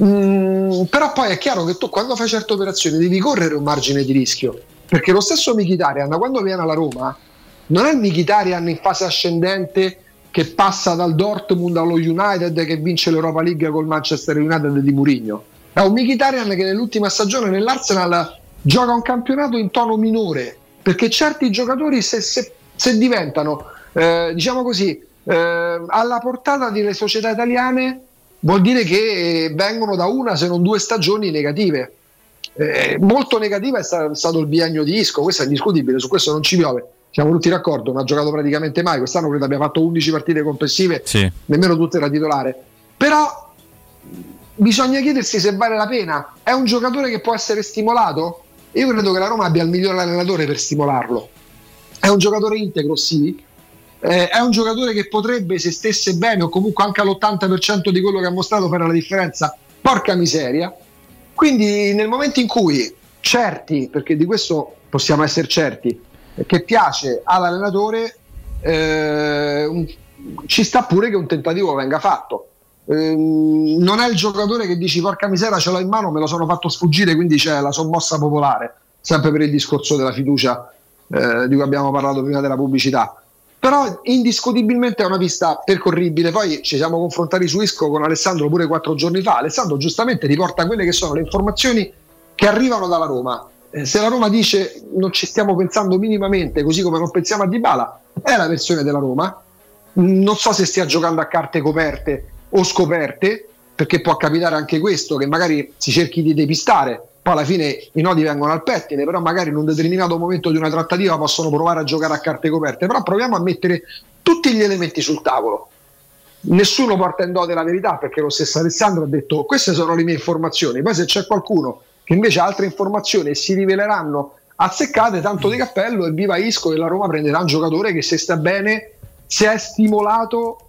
Mm, però poi è chiaro che tu quando fai certe operazioni devi correre un margine di rischio perché lo stesso Mkhitaryan quando viene alla Roma non è Mkhitaryan in fase ascendente che passa dal Dortmund allo United che vince l'Europa League col Manchester United di Murigno. È un Mkhitaryan che nell'ultima stagione nell'Arsenal gioca un campionato in tono minore, perché certi giocatori se, se, se diventano, eh, diciamo così, eh, alla portata delle società italiane vuol dire che vengono da una se non due stagioni negative. Eh, molto negativa è stato il biennio di Isco, questo è indiscutibile, su questo non ci piove. Siamo tutti d'accordo, non ha giocato praticamente mai. Quest'anno credo abbia fatto 11 partite complessive, sì. nemmeno tutte da titolare. Però bisogna chiedersi se vale la pena. È un giocatore che può essere stimolato? Io credo che la Roma abbia il miglior allenatore per stimolarlo. È un giocatore integro, sì. Eh, è un giocatore che potrebbe, se stesse bene, o comunque anche all'80% di quello che ha mostrato, fare la differenza. Porca miseria. Quindi, nel momento in cui certi, perché di questo possiamo essere certi, che piace all'allenatore, eh, un, ci sta pure che un tentativo venga fatto. Eh, non è il giocatore che dici porca miseria ce l'ho in mano, me lo sono fatto sfuggire, quindi c'è la sommossa popolare, sempre per il discorso della fiducia eh, di cui abbiamo parlato prima della pubblicità. Però indiscutibilmente è una pista percorribile. Poi ci siamo confrontati su Isco con Alessandro pure quattro giorni fa. Alessandro giustamente riporta quelle che sono le informazioni che arrivano dalla Roma eh, se la Roma dice non ci stiamo pensando minimamente, così come non pensiamo a Dybala, è la versione della Roma. Non so se stia giocando a carte coperte o scoperte, perché può capitare anche questo, che magari si cerchi di depistare, poi alla fine i nodi vengono al pettine, però magari in un determinato momento di una trattativa possono provare a giocare a carte coperte, però proviamo a mettere tutti gli elementi sul tavolo. Nessuno porta in dote la verità perché lo stesso Alessandro ha detto queste sono le mie informazioni, poi se c'è qualcuno invece altre informazioni si riveleranno azzeccate, tanto di cappello e viva Isco che la Roma prenderà un giocatore che se sta bene, se è stimolato,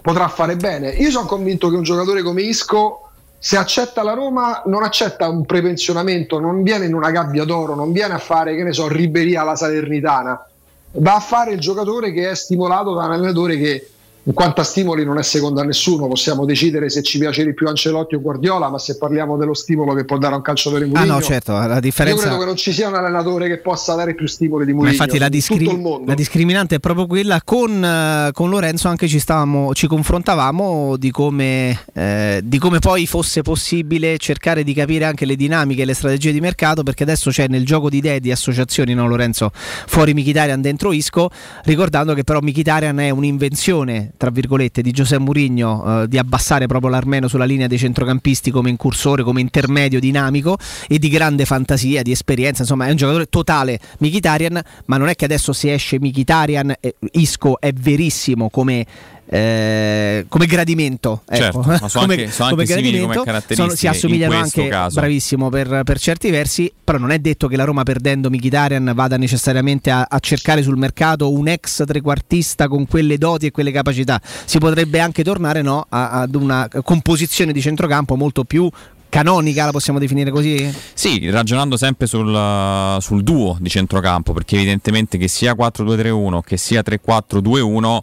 potrà fare bene. Io sono convinto che un giocatore come Isco, se accetta la Roma, non accetta un prepensionamento, non viene in una gabbia d'oro, non viene a fare, che ne so, Riberia alla Salernitana, va a fare il giocatore che è stimolato da un allenatore che in quanto a stimoli non è secondo a nessuno, possiamo decidere se ci piace di più Ancelotti o Guardiola, ma se parliamo dello stimolo che può dare un calciatore Mourinho, ah no certo, la differenza... io credo che non ci sia un allenatore che possa dare più stimoli di Mourinho. Ma infatti la, discri... la, discriminante è proprio quella, con, uh, con Lorenzo anche ci, stavamo, ci confrontavamo di come, eh, di come poi fosse possibile cercare di capire anche le dinamiche e le strategie di mercato, perché adesso c'è nel gioco di idee di associazioni, no Lorenzo, fuori Michitarian dentro Isco, ricordando che però Michitarian è un'invenzione tra virgolette, di Giuseppe Mourinho eh, di abbassare proprio l'armeno sulla linea dei centrocampisti come incursore, come intermedio dinamico e di grande fantasia, di esperienza, insomma è un giocatore totale Mikitarian, ma non è che adesso si esce Mikitarian, eh, Isco è verissimo come eh, come gradimento, certo, ecco. ma sono *laughs* come, anche, sono anche simili come caratteristiche sono, si assomigliano anche caso. bravissimo per, per, certi versi, però non è detto che la Roma perdendo Mkhitaryan vada necessariamente a, a, cercare sul mercato un ex trequartista con quelle doti e quelle capacità, si potrebbe anche tornare no, a, ad una composizione di centrocampo molto più canonica, la possiamo definire così? Sì, ragionando sempre sul, sul duo di centrocampo, perché evidentemente che sia 4-2-3-1 che sia 3-4-2-1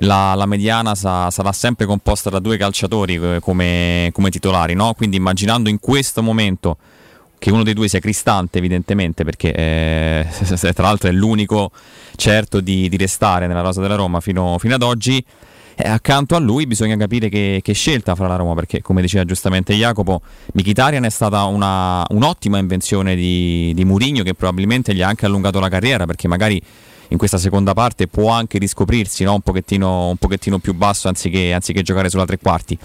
la, la mediana sa, sarà sempre composta da due calciatori eh, come, come titolari, no? quindi immaginando in questo momento che uno dei due sia Cristante evidentemente perché eh, *laughs* tra l'altro è l'unico certo di, di, restare nella rosa della Roma fino, fino ad oggi eh, accanto a lui bisogna capire che, che, scelta farà la Roma perché come diceva giustamente Jacopo Mkhitaryan è stata una, un'ottima invenzione di, di Murigno che probabilmente gli ha anche allungato la carriera perché magari in questa seconda parte può anche riscoprirsi no? un, pochettino, un, pochettino, più basso anziché, anziché, giocare sulla tre quarti.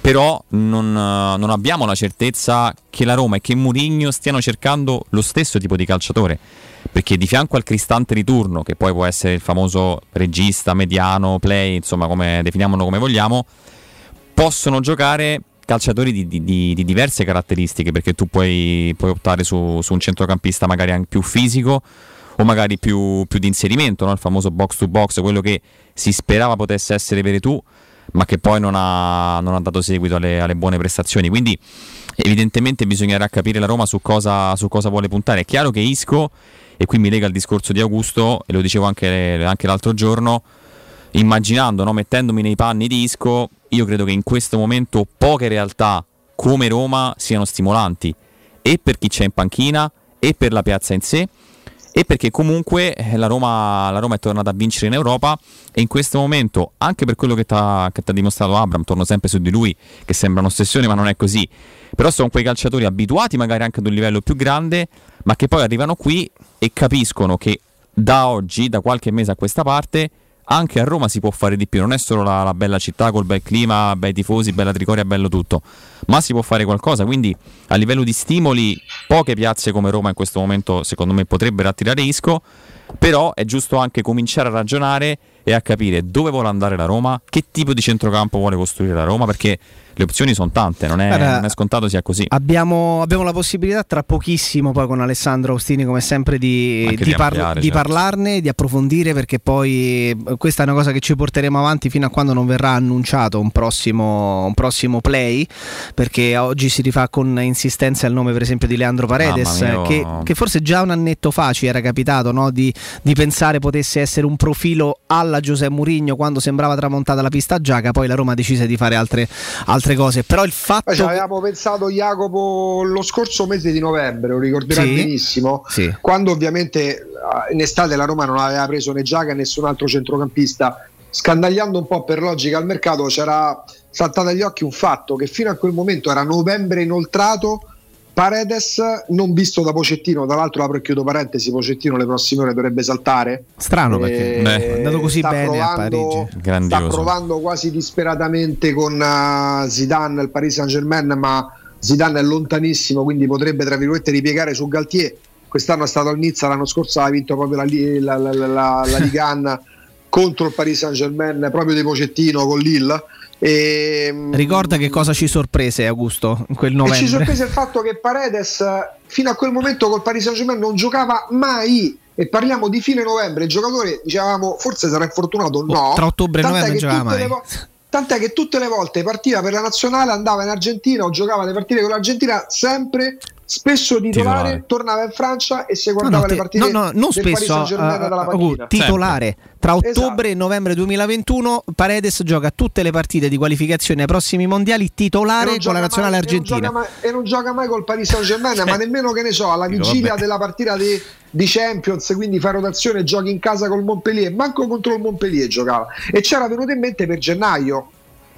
Però non, non, abbiamo la certezza che la Roma e che Mourinho stiano cercando lo stesso tipo di calciatore. Perché di fianco al cristante di turno, che poi può essere il famoso regista, mediano, play, insomma, come definiamolo come vogliamo, possono giocare calciatori di, di, di, diverse caratteristiche, perché tu puoi, puoi optare su, su un centrocampista magari anche più fisico o magari più, più di inserimento, no? il famoso box to box, quello che si sperava potesse essere Veretù, ma che poi non ha, non ha dato seguito alle, alle, buone prestazioni. Quindi evidentemente bisognerà capire la Roma su cosa, su cosa, vuole puntare. È chiaro che Isco, e qui mi lega al discorso di Augusto, e lo dicevo anche, anche l'altro giorno, immaginando, no? mettendomi nei panni di Isco, io credo che in questo momento poche realtà come Roma siano stimolanti, e per chi c'è in panchina, e per la piazza in sé e perché comunque eh, la Roma, la Roma, è tornata a vincere in Europa e in questo momento, anche per quello che ti ha dimostrato Abram, torno sempre su di lui, che sembra un'ossessione ma non è così, però sono quei calciatori abituati magari anche ad un livello più grande, ma che poi arrivano qui e capiscono che da oggi, da qualche mese a questa parte, anche a Roma si può fare di più, non è solo la, la bella città col bel clima, bei tifosi, bella tricoria, bello tutto, ma si può fare qualcosa, quindi a livello di stimoli poche piazze come Roma in questo momento secondo me potrebbero attirare Isco, però è giusto anche cominciare a ragionare e a capire dove vuole andare la Roma, che tipo di centrocampo vuole costruire la Roma, perché le opzioni sono tante, non è, Guarda, non è scontato sia così. Abbiamo, abbiamo la possibilità tra pochissimo poi con Alessandro Austini come sempre di, di di ampliare, di certo. parlarne, di approfondire perché poi eh, questa è una cosa che ci porteremo avanti fino a quando non verrà annunciato un prossimo, un prossimo play perché oggi si rifà con insistenza il nome per esempio di Leandro Paredes mia, che, io- che forse già un annetto fa ci era capitato no? di, di pensare potesse essere un profilo alla Giuseppe Mourinho quando sembrava tramontata la pista Giaca poi la Roma decise di fare altre, altre cose però il fatto Poi ci avevamo pensato Jacopo lo scorso mese di novembre, lo ricorderai Sì. benissimo, Sì. quando ovviamente eh, in estate la Roma non aveva preso né Giaca né nessun altro centrocampista, scandagliando un po' per logica al mercato c'era saltato agli occhi un fatto che fino a quel momento era novembre inoltrato, Paredes non visto da Pocettino, tra l'altro apro e chiudo parentesi, Pocettino le prossime ore dovrebbe saltare. Strano perché Eh, è andato così sta bene a provando- Parigi. sta Grandioso. provando quasi disperatamente con eh, Zidane il Paris Saint Germain ma Zidane è lontanissimo quindi potrebbe tra virgolette ripiegare su Galtier quest'anno è stato al Nizza l'anno scorso ha vinto proprio la, la, la, la, la, la Ligue 1 *laughs* contro il Paris Saint Germain proprio di Pocettino con Lille e, Ricorda che cosa ci sorprese Augusto in quel novembre. ci sorprese il fatto che Paredes fino a quel momento col Paris Saint Germain non giocava mai e parliamo di fine novembre il giocatore dicevamo forse sarà infortunato no Tra ottobre e novembre non giocava mai. vo- Tant'è che tutte le volte partiva per la nazionale, andava in Argentina o giocava le partite con l'Argentina, sempre spesso titolare, Titolare. tornava in Francia e si No, guardava no, le te- partite no, no, non spesso uh, uh, titolare tra Esatto. ottobre e novembre 2021 Paredes gioca tutte le partite di qualificazione ai prossimi mondiali titolare con la nazionale mai- e non argentina gioca mai- E non gioca mai col Paris Saint Germain, ma nemmeno che ne so, alla vigilia vabbè. della partita di, di Champions, quindi fa rotazione, giochi in casa col Montpellier, manco contro il Montpellier giocava. E c'era venuto in mente per gennaio.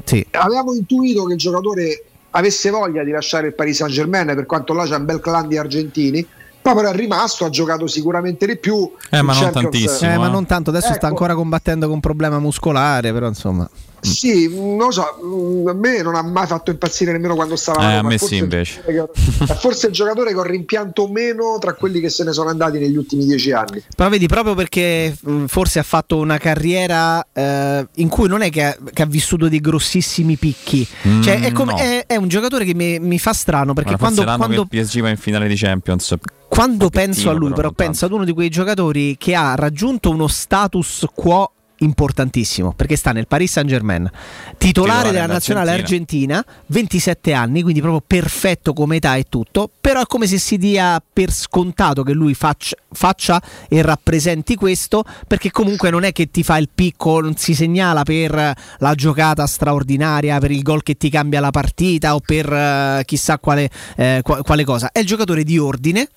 Sì. Avevamo intuito che il giocatore avesse voglia di lasciare il Paris Saint Germain, per quanto là c'è un bel clan di argentini. Poi però è rimasto, ha giocato sicuramente di più. Eh, ma non Champions- tantissimo, Eh, ma non tanto adesso sta Ecco. ancora combattendo con un problema muscolare però insomma Sì, non lo so, mm, a me non ha mai fatto impazzire nemmeno quando stava Eh, a me forse sì, il invece. giocatore che- È forse il giocatore che ho rimpianto meno tra quelli che se ne sono andati negli ultimi dieci anni. Però vedi, proprio perché mh, forse ha fatto una carriera eh, in cui non è che ha, che ha vissuto dei grossissimi picchi. Mm, cioè, è, come- no. è- è un giocatore che mi, mi fa strano perché quando, quando, che il PSG va in finale di Champions. quando penso a lui, però, penso ad uno di quei giocatori che ha raggiunto uno status quo importantissimo perché sta nel Paris Saint Germain titolare Titolare della nazionale dell'Argentina. argentina 27 anni quindi proprio perfetto come età e tutto però è come se si dia per scontato che lui faccia, faccia e rappresenti questo perché comunque non è che ti fa il picco non si segnala per la giocata straordinaria per il gol che ti cambia la partita o per eh, chissà quale, eh, qua- quale cosa è il giocatore di ordine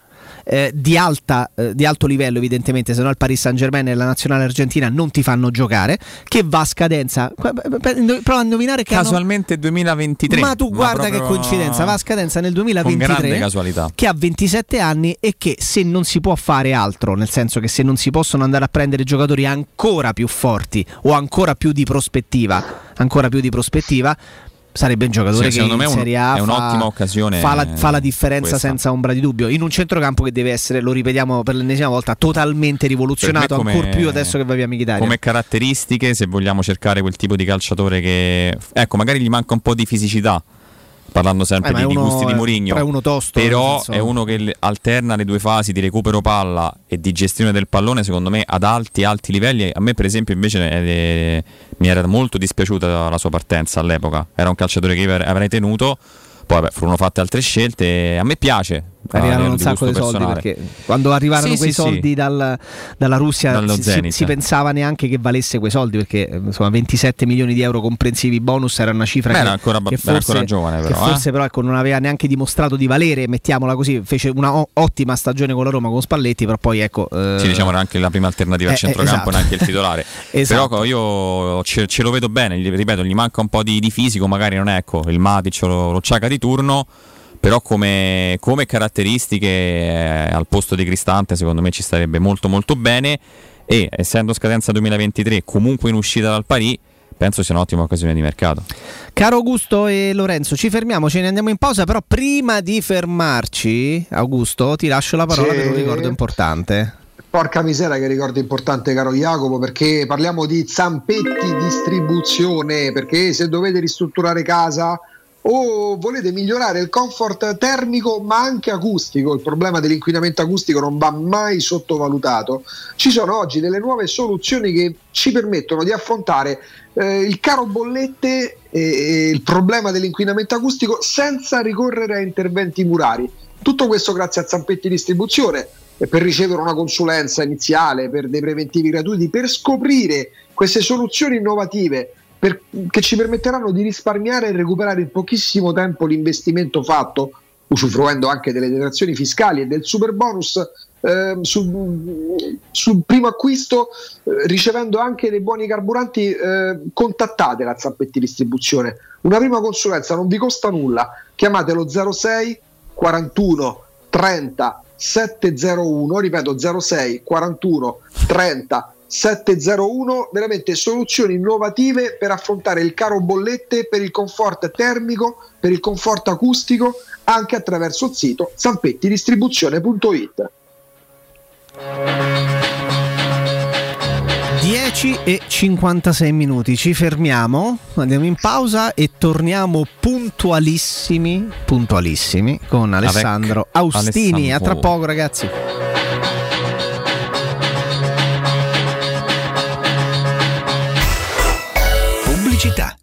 eh, di, alta, eh, di alto livello evidentemente se no il Paris Saint Germain e la nazionale argentina non ti fanno giocare che va a scadenza prova a indovinare che hanno- Casualmente 2023. ma tu guarda che proprio coincidenza va a scadenza nel Con grande 2023 casualità. che ha 27 anni e che se non si può fare altro, nel senso che se non si possono andare a prendere giocatori ancora più forti o ancora più di prospettiva, ancora più di prospettiva, sarebbe un giocatore Sì, che secondo me Serie A è un'ottima fa, occasione, fa la, fa la differenza questa. senza ombra di dubbio, in un centrocampo che deve essere, lo ripetiamo per l'ennesima volta, totalmente rivoluzionato, come- ancora più adesso che va via Mkhitaryan. Come caratteristiche, se vogliamo cercare quel tipo di calciatore che. Ecco, magari gli manca un po' di fisicità. Parlando sempre Eh, di, di gusti di Mourinho, però è uno tosto, però è uno che alterna le due fasi di recupero palla e di gestione del pallone. Secondo me, ad alti, alti livelli. A me, per esempio, invece eh, mi era molto dispiaciuta la sua partenza all'epoca. Era un calciatore che avrei tenuto. Poi, vabbè, furono fatte altre scelte. A me piace. A arrivarono un sacco di soldi personale. perché quando arrivarono Sì, quei sì, soldi sì. dal- dalla Russia si, si- pensava neanche che valesse quei soldi perché eh, insomma 27 milioni di euro comprensivi bonus era una cifra Beh, che, era ancora che era ancora giovane, che però, eh. forse però ecco, non aveva neanche dimostrato di valere mettiamola così fece una o- ottima stagione con la Roma con Spalletti però poi ecco eh, Sì, diciamo era anche la prima alternativa eh, al centrocampo, esatto. neanche il titolare. *laughs* Esatto. Però io ce, ce lo vedo bene, gli- ripeto, gli manca un po' di, di fisico, magari non è ecco, il Matic o lo, lo Ciaca di turno, però come, come caratteristiche eh, al posto di Cristante secondo me ci starebbe molto molto bene e essendo scadenza 2023 comunque in uscita dal Parì, penso sia un'ottima occasione di mercato. Caro Augusto e Lorenzo, ci fermiamo, ce ne andiamo in pausa, però prima di fermarci, Augusto, ti lascio la parola Sì. per un ricordo importante. Porca misera che ricordo importante caro Jacopo perché parliamo di Zampetti distribuzione perché se dovete ristrutturare casa o volete migliorare il comfort termico ma anche acustico, il problema dell'inquinamento acustico non va mai sottovalutato, ci sono oggi delle nuove soluzioni che ci permettono di affrontare eh, il caro bollette e, e il problema dell'inquinamento acustico senza ricorrere a interventi murari. Tutto questo grazie a Zampetti Distribuzione e per ricevere una consulenza iniziale, per dei preventivi gratuiti, per scoprire queste soluzioni innovative per- che ci permetteranno di risparmiare e recuperare in pochissimo tempo l'investimento fatto, usufruendo anche delle detrazioni fiscali e del super bonus ehm, sul, sul primo acquisto, eh, ricevendo anche dei buoni carburanti, eh, contattate la Zampetti Distribuzione. Una prima consulenza non vi costa nulla, chiamatelo 06 41 30 701, ripeto 06 41 30 701, veramente soluzioni innovative per affrontare il caro bollette, per il comfort termico, per il comfort acustico, anche attraverso il sito zampettidistribuzione.it. 10 e 56 minuti, ci fermiamo, andiamo in pausa e torniamo puntualissimi, puntualissimi con Alessandro Avec Austini. A tra Alessandro. poco ragazzi. Pubblicità.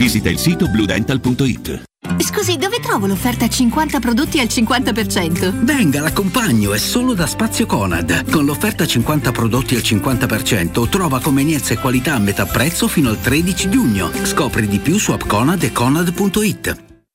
visita il sito bluedental.it. Scusi, dove trovo l'offerta 50 prodotti al 50%? Venga, l'accompagno, è solo da Spazio Conad. Con l'offerta 50 prodotti al 50% trova convenienza e qualità a metà prezzo fino al 13 giugno. Scopri di più su appconad e conad.it.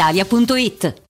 brispalitalia.it.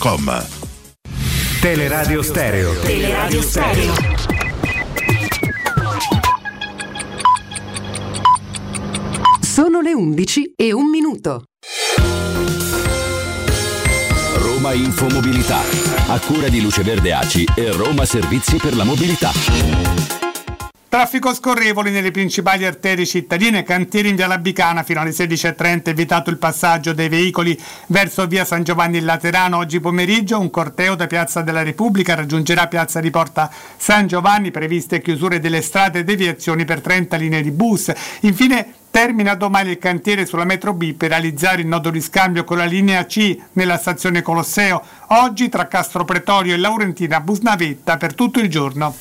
Teleradio Stereo. Teleradio Stereo. Sono le 11 e un minuto. Roma Infomobilità, a cura di Luce Verde Aci e Roma Servizi per la Mobilità. Traffico scorrevole nelle principali arterie cittadine, cantieri in via Labicana fino alle 16.30, evitato il passaggio dei veicoli verso via San Giovanni in Laterano. Oggi pomeriggio un corteo da Piazza della Repubblica raggiungerà Piazza di Porta San Giovanni, previste chiusure delle strade e deviazioni per 30 linee di bus. Infine Termina domani il cantiere sulla metro B per realizzare il nodo di scambio con la linea C nella stazione Colosseo. Oggi tra Castro Pretorio e Laurentina Busnavetta per tutto il giorno.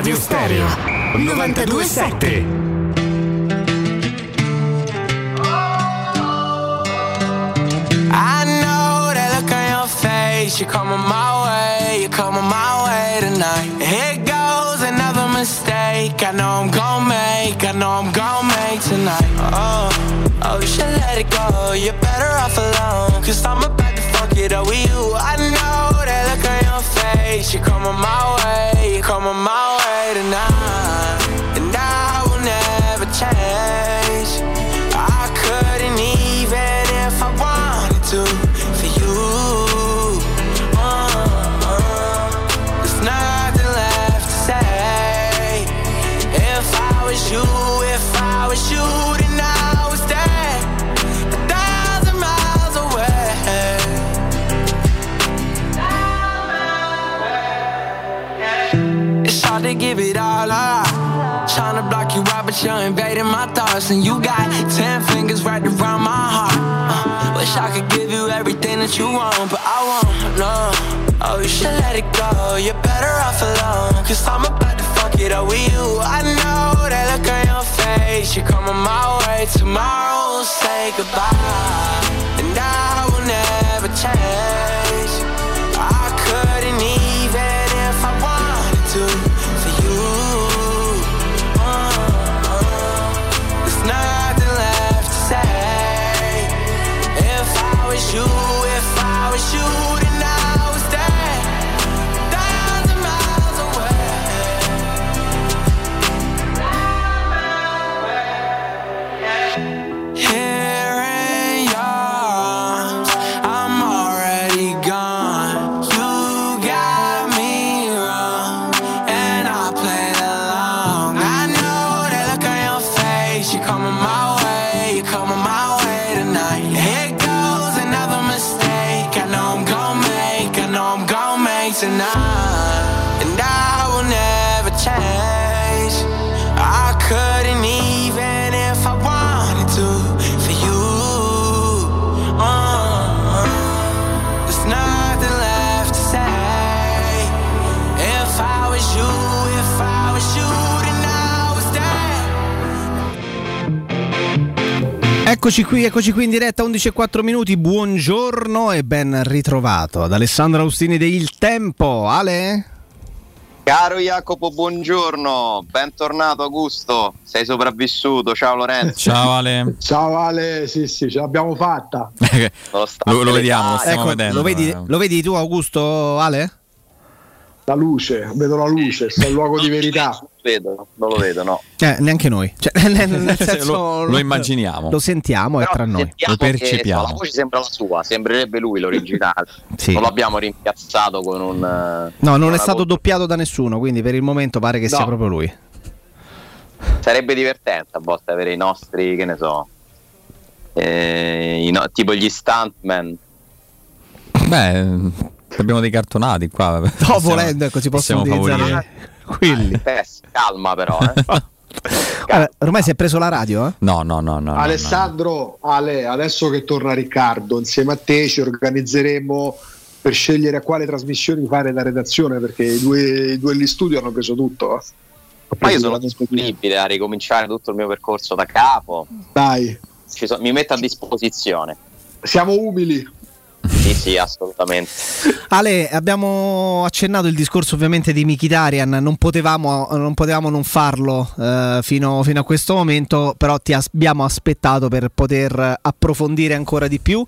Teleradio Stereo 927. I know that look on your face. You're coming my way. You're coming my way tonight. Here goes another mistake. I know I'm gonna make. I know I'm gonna make tonight. Oh, oh, you should let it go. You're better off alone. Cause I'm about fuck it up with you. I know that look on your face. You're coming my way. You're coming my way tonight. And I will never change. But you're invading my thoughts. And you got ten fingers right around my heart. Uh, wish I could give you everything that you want, but I won't, no. Oh, you should let it go. You're better off alone. Cause I'm about to fuck it up with you. I know that look on your face. You're coming my way. Tomorrow we'll say goodbye. And I will never change. Eccoci qui, eccoci qui in diretta 11 e 4 minuti. Buongiorno e ben ritrovato ad Alessandro Austini di Il Tempo. Ale? Caro Jacopo, buongiorno, bentornato Augusto, sei sopravvissuto, ciao Lorenzo. *laughs* Ciao Ale. Ciao Ale, sì sì, ce l'abbiamo fatta. *laughs* lo, lo vediamo, lo stiamo Ecco, vedendo. lo, vedi, lo vedi tu Augusto, Ale? La luce, vedo la luce, sto in luogo di verità. Vedo, non lo vedo, no. Eh, neanche noi. Cioè, *laughs* nel, nel senso, *laughs* Lo- lo immaginiamo. Lo sentiamo, è tra noi. Sentiamo che, no, la voce sembra la sua, sembrerebbe lui l'originale. *laughs* Sì. Non l'abbiamo rimpiazzato con un... eh, No, non è stato voce- doppiato da nessuno, quindi per il momento pare che sia No. proprio lui. Sarebbe divertente a volte avere i nostri, che ne so, eh, i no- tipo gli stuntman. Beh, abbiamo dei cartonati qua. No, volendo, ecco, si possono utilizzare quelli. Eh, calma però, eh. *laughs* Guarda, ormai si è preso la radio, eh? No, no, no, no. Alessandro, Ale, adesso che torna Riccardo, insieme a te ci organizzeremo per scegliere a quale trasmissioni fare da redazione, perché i due, i due lì studio hanno preso tutto. Ma io sono disponibile a ricominciare tutto il mio percorso da capo. Dai, Ci so- mi metto a disposizione. siamo umili. Sì, sì, assolutamente. Ale, abbiamo accennato il discorso ovviamente di Mkhitaryan, non potevamo non, potevamo non farlo eh, fino, fino a questo momento, però ti as- abbiamo aspettato per poter approfondire ancora di più.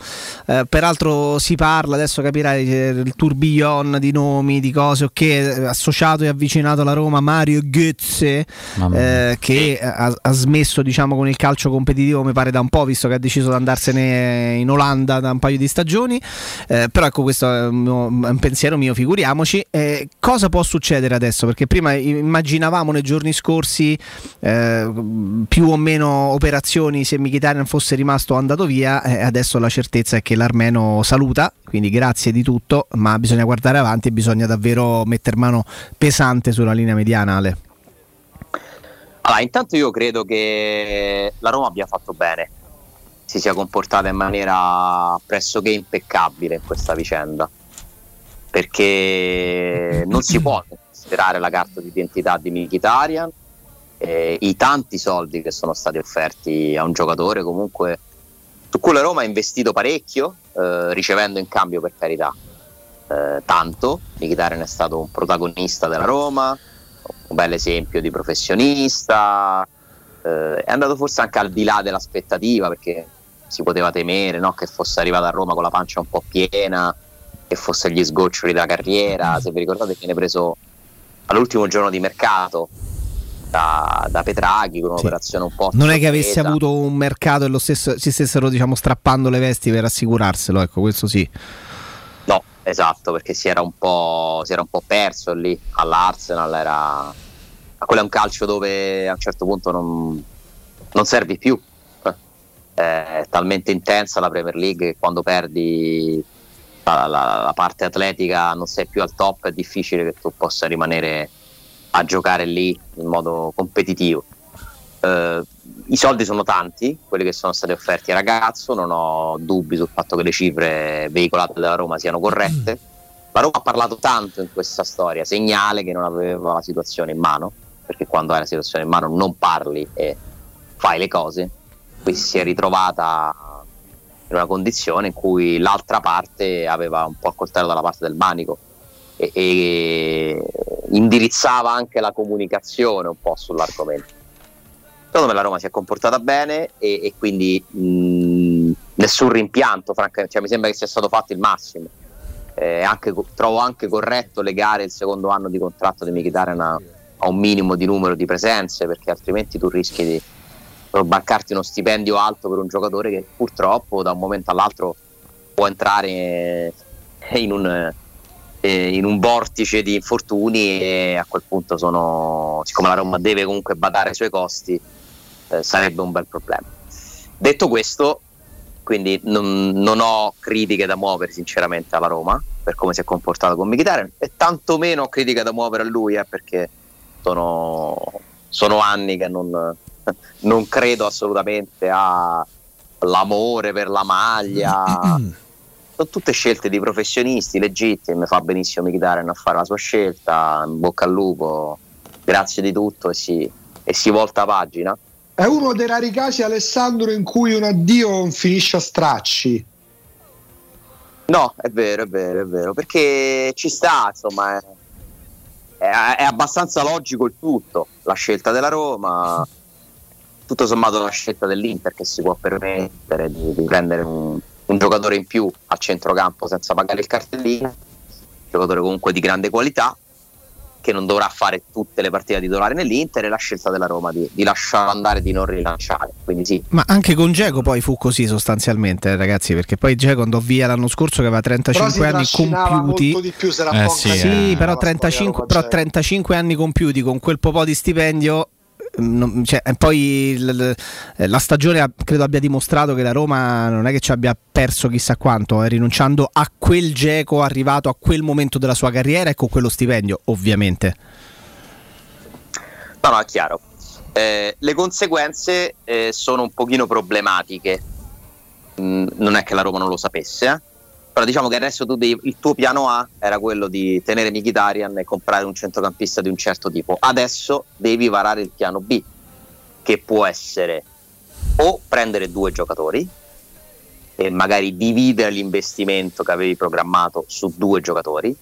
Eh, peraltro si parla, adesso capirai, il tourbillon di nomi, di cose, ok, associato e avvicinato alla Roma Mario Götze, Mamma eh, che ha, ha smesso diciamo, con il calcio competitivo, mi pare da un po', visto che ha deciso di andarsene in Olanda da un paio di stagioni. Eh, però ecco, questo è un, pensiero mio, figuriamoci. Eh, cosa può succedere adesso? Perché prima immaginavamo nei giorni scorsi eh, più o meno operazioni se Mkhitaryan fosse rimasto o andato via, eh, adesso la certezza è che l'Armeno saluta, quindi grazie di tutto, ma bisogna guardare avanti e bisogna davvero mettere mano pesante sulla linea mediana, Ale. Allora, intanto io credo che la Roma abbia fatto bene, si sia comportata in maniera pressoché impeccabile in questa vicenda, perché non si può considerare la carta d'identità di Mkhitaryan, eh, i tanti soldi che sono stati offerti a un giocatore comunque su cui la Roma ha investito parecchio, eh, ricevendo in cambio per carità eh, tanto. Mkhitaryan è stato un protagonista della Roma, un bel esempio di professionista, eh, è andato forse anche al di là dell'aspettativa perché si poteva temere no? che fosse arrivato a Roma con la pancia un po' piena, che fosse gli sgoccioli della carriera, se vi ricordate viene preso all'ultimo giorno di mercato da, da Petraghi con un'operazione un po' Non è che avesse avuto un mercato e lo stesso, si stessero diciamo, strappando le vesti per assicurarselo, ecco, questo sì. No, esatto, perché si era un po', si era un po' perso lì all'Arsenal. Era... Quello è un calcio dove a un certo punto non, non servi più. Eh, È talmente intensa la Premier League che quando perdi la, la- la parte atletica non sei più al top, è difficile che tu possa rimanere a giocare lì in modo competitivo. Eh, I soldi sono tanti, quelli che sono stati offerti al ragazzo, non ho dubbi sul fatto che le cifre veicolate dalla Roma siano corrette. La Roma ha parlato tanto in questa storia, segnale che non aveva la situazione in mano, perché quando hai la situazione in mano non parli e fai le cose. Qui si è ritrovata in una condizione in cui l'altra parte aveva un po' il coltello dalla parte del manico e, e indirizzava anche la comunicazione un po' sull'argomento. Secondo me la Roma si è comportata bene e, e quindi mh, nessun rimpianto, francamente, cioè, mi sembra che sia stato fatto il massimo. Eh, anche- trovo anche corretto legare il secondo anno di contratto di Mkhitaryan a, a un minimo di numero di presenze perché altrimenti tu rischi di bancarti uno stipendio alto per un giocatore che purtroppo da un momento all'altro può entrare in un, eh, in un vortice di infortuni e a quel punto sono, siccome la Roma deve comunque badare ai suoi costi, eh, sarebbe un bel problema. Detto questo, quindi non, non ho critiche da muovere sinceramente alla Roma per come si è comportato con Mkhitaryan e tantomeno ho critiche da muovere a lui eh, perché sono, sono anni che non, *laughs* non credo assolutamente all'amore per la maglia. *clears throat* Sono tutte scelte di professionisti legittime fa benissimo Mkhitaryan a fare la sua scelta in bocca al lupo grazie di tutto e si, e si volta pagina. È uno dei rari casi, Alessandro, in cui un addio non finisce a stracci. No, è vero, è vero, è vero, perché ci sta, insomma, è, è- abbastanza logico il tutto, la scelta della Roma, tutto sommato la scelta dell'Inter che si può permettere di, di prendere un, un giocatore in più a centrocampo senza pagare il cartellino, giocatore comunque di grande qualità che non dovrà fare tutte le partite titolari nell'Inter e la scelta della Roma di, di lasciarlo andare e di non rilanciare. Quindi sì, Ma anche con Geco poi fu così sostanzialmente, eh, ragazzi, perché poi Geco andò via l'anno scorso che aveva Però si 35 anni compiuti. molto di più se la Eh, sì, eh. Sì, però la 35, storia però Roma 35 anni compiuti con quel po' di stipendio. Non- cioè, poi l- l- eh, la stagione credo abbia dimostrato che la Roma non è che ci abbia perso chissà quanto, eh, rinunciando a quel geco arrivato a quel momento della sua carriera e con quello stipendio, ovviamente. No, no, è chiaro. Eh, le conseguenze eh, sono un pochino problematiche. Mm, non è che la Roma non lo sapesse, eh. Però diciamo che adesso tu devi- il tuo piano A era quello di tenere Mkhitaryan e comprare un centrocampista di un certo tipo. Adesso devi varare il piano B, che può essere o prendere due giocatori e magari dividere l'investimento che avevi programmato su due giocatori,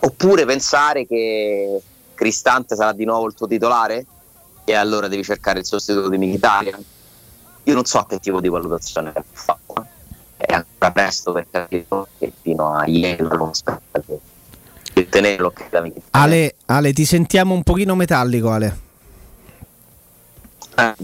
oppure pensare che Cristante sarà di nuovo il tuo titolare e allora devi cercare il sostituto di Mkhitaryan. Io non so che tipo di valutazione ha fatto. Eh. È ancora presto per capire che fino a ieri non di tenerlo. Ale, Ale, ti sentiamo un pochino metallico, Ale. Eh,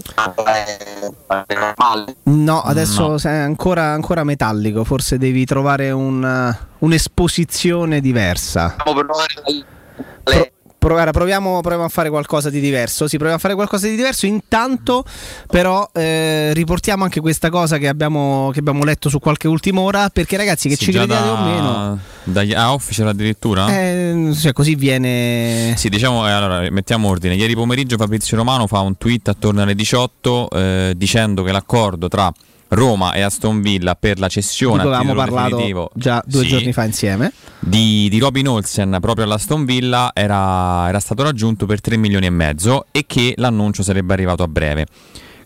è normale. No, adesso No. sei ancora, ancora metallico, forse devi trovare un, un'esposizione diversa. Pro- provare- proviamo, proviamo a fare qualcosa di diverso. Sì, proviamo a fare qualcosa di diverso. Intanto, però, eh, riportiamo anche questa cosa che abbiamo, che abbiamo letto su qualche ultima ora. Perché, ragazzi, che Sì, ci crediate da, o meno, Da, a official addirittura? eh, cioè, così viene. Sì, diciamo, eh, allora, mettiamo ordine. Ieri pomeriggio Fabrizio Romano fa un tweet attorno alle 18 eh, dicendo che l'accordo tra Roma e Aston Villa per la cessione cui a avevamo parlato definitivo già due sì, giorni fa insieme. di, di Robin Olsen proprio all'Aston Villa era, era stato raggiunto per 3 milioni e mezzo e che l'annuncio sarebbe arrivato a breve.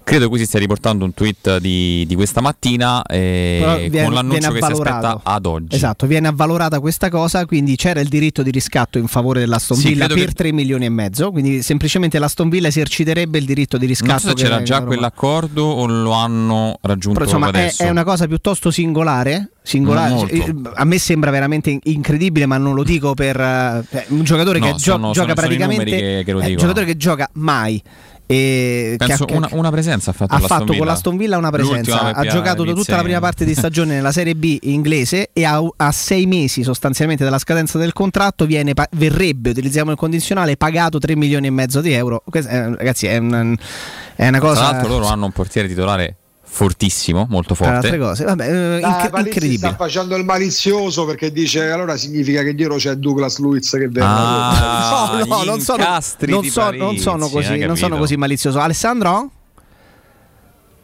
Credo qui si stia riportando un tweet di, di questa mattina eh, Però con viene- l'annuncio viene che si aspetta ad oggi. Esatto, viene avvalorata questa cosa, quindi c'era il diritto di riscatto in favore dell'Aston Sì, Villa credo per che- 3 milioni e mezzo, quindi semplicemente l'Aston Villa eserciterebbe il diritto di riscatto. Non so c'era già quell'accordo o lo hanno raggiunto Però, insomma, è, è una cosa piuttosto singolare. singolare. Molto. Eh, A me sembra veramente in- incredibile, ma non lo dico per eh, eh, un giocatore No, che sono- gioca sono- sono praticamente. numeri che- che dicono. giocatore che gioca mai. E Penso ha- una, una presenza ha fatto, ha fatto con Villa. l'Aston Villa una presenza, ha giocato tutta la prima parte di stagione nella Serie B inglese e a, a sei mesi sostanzialmente dalla scadenza del contratto viene, verrebbe, utilizziamo il condizionale, pagato 3 milioni e mezzo di euro. Questa è- ragazzi è, un- è una cosa... Tra l'altro loro hanno un portiere titolare fortissimo, molto tra le altre forte. cose. Vabbè, eh, Dai, inc- incredibile. sta facendo il malizioso perché dice allora significa che dietro c'è Douglas Luiz che verrà. Ah, *laughs* No, no, gli non sono, incastri non so- non Parisi, sono hai così, non sono così malizioso. Alessandro?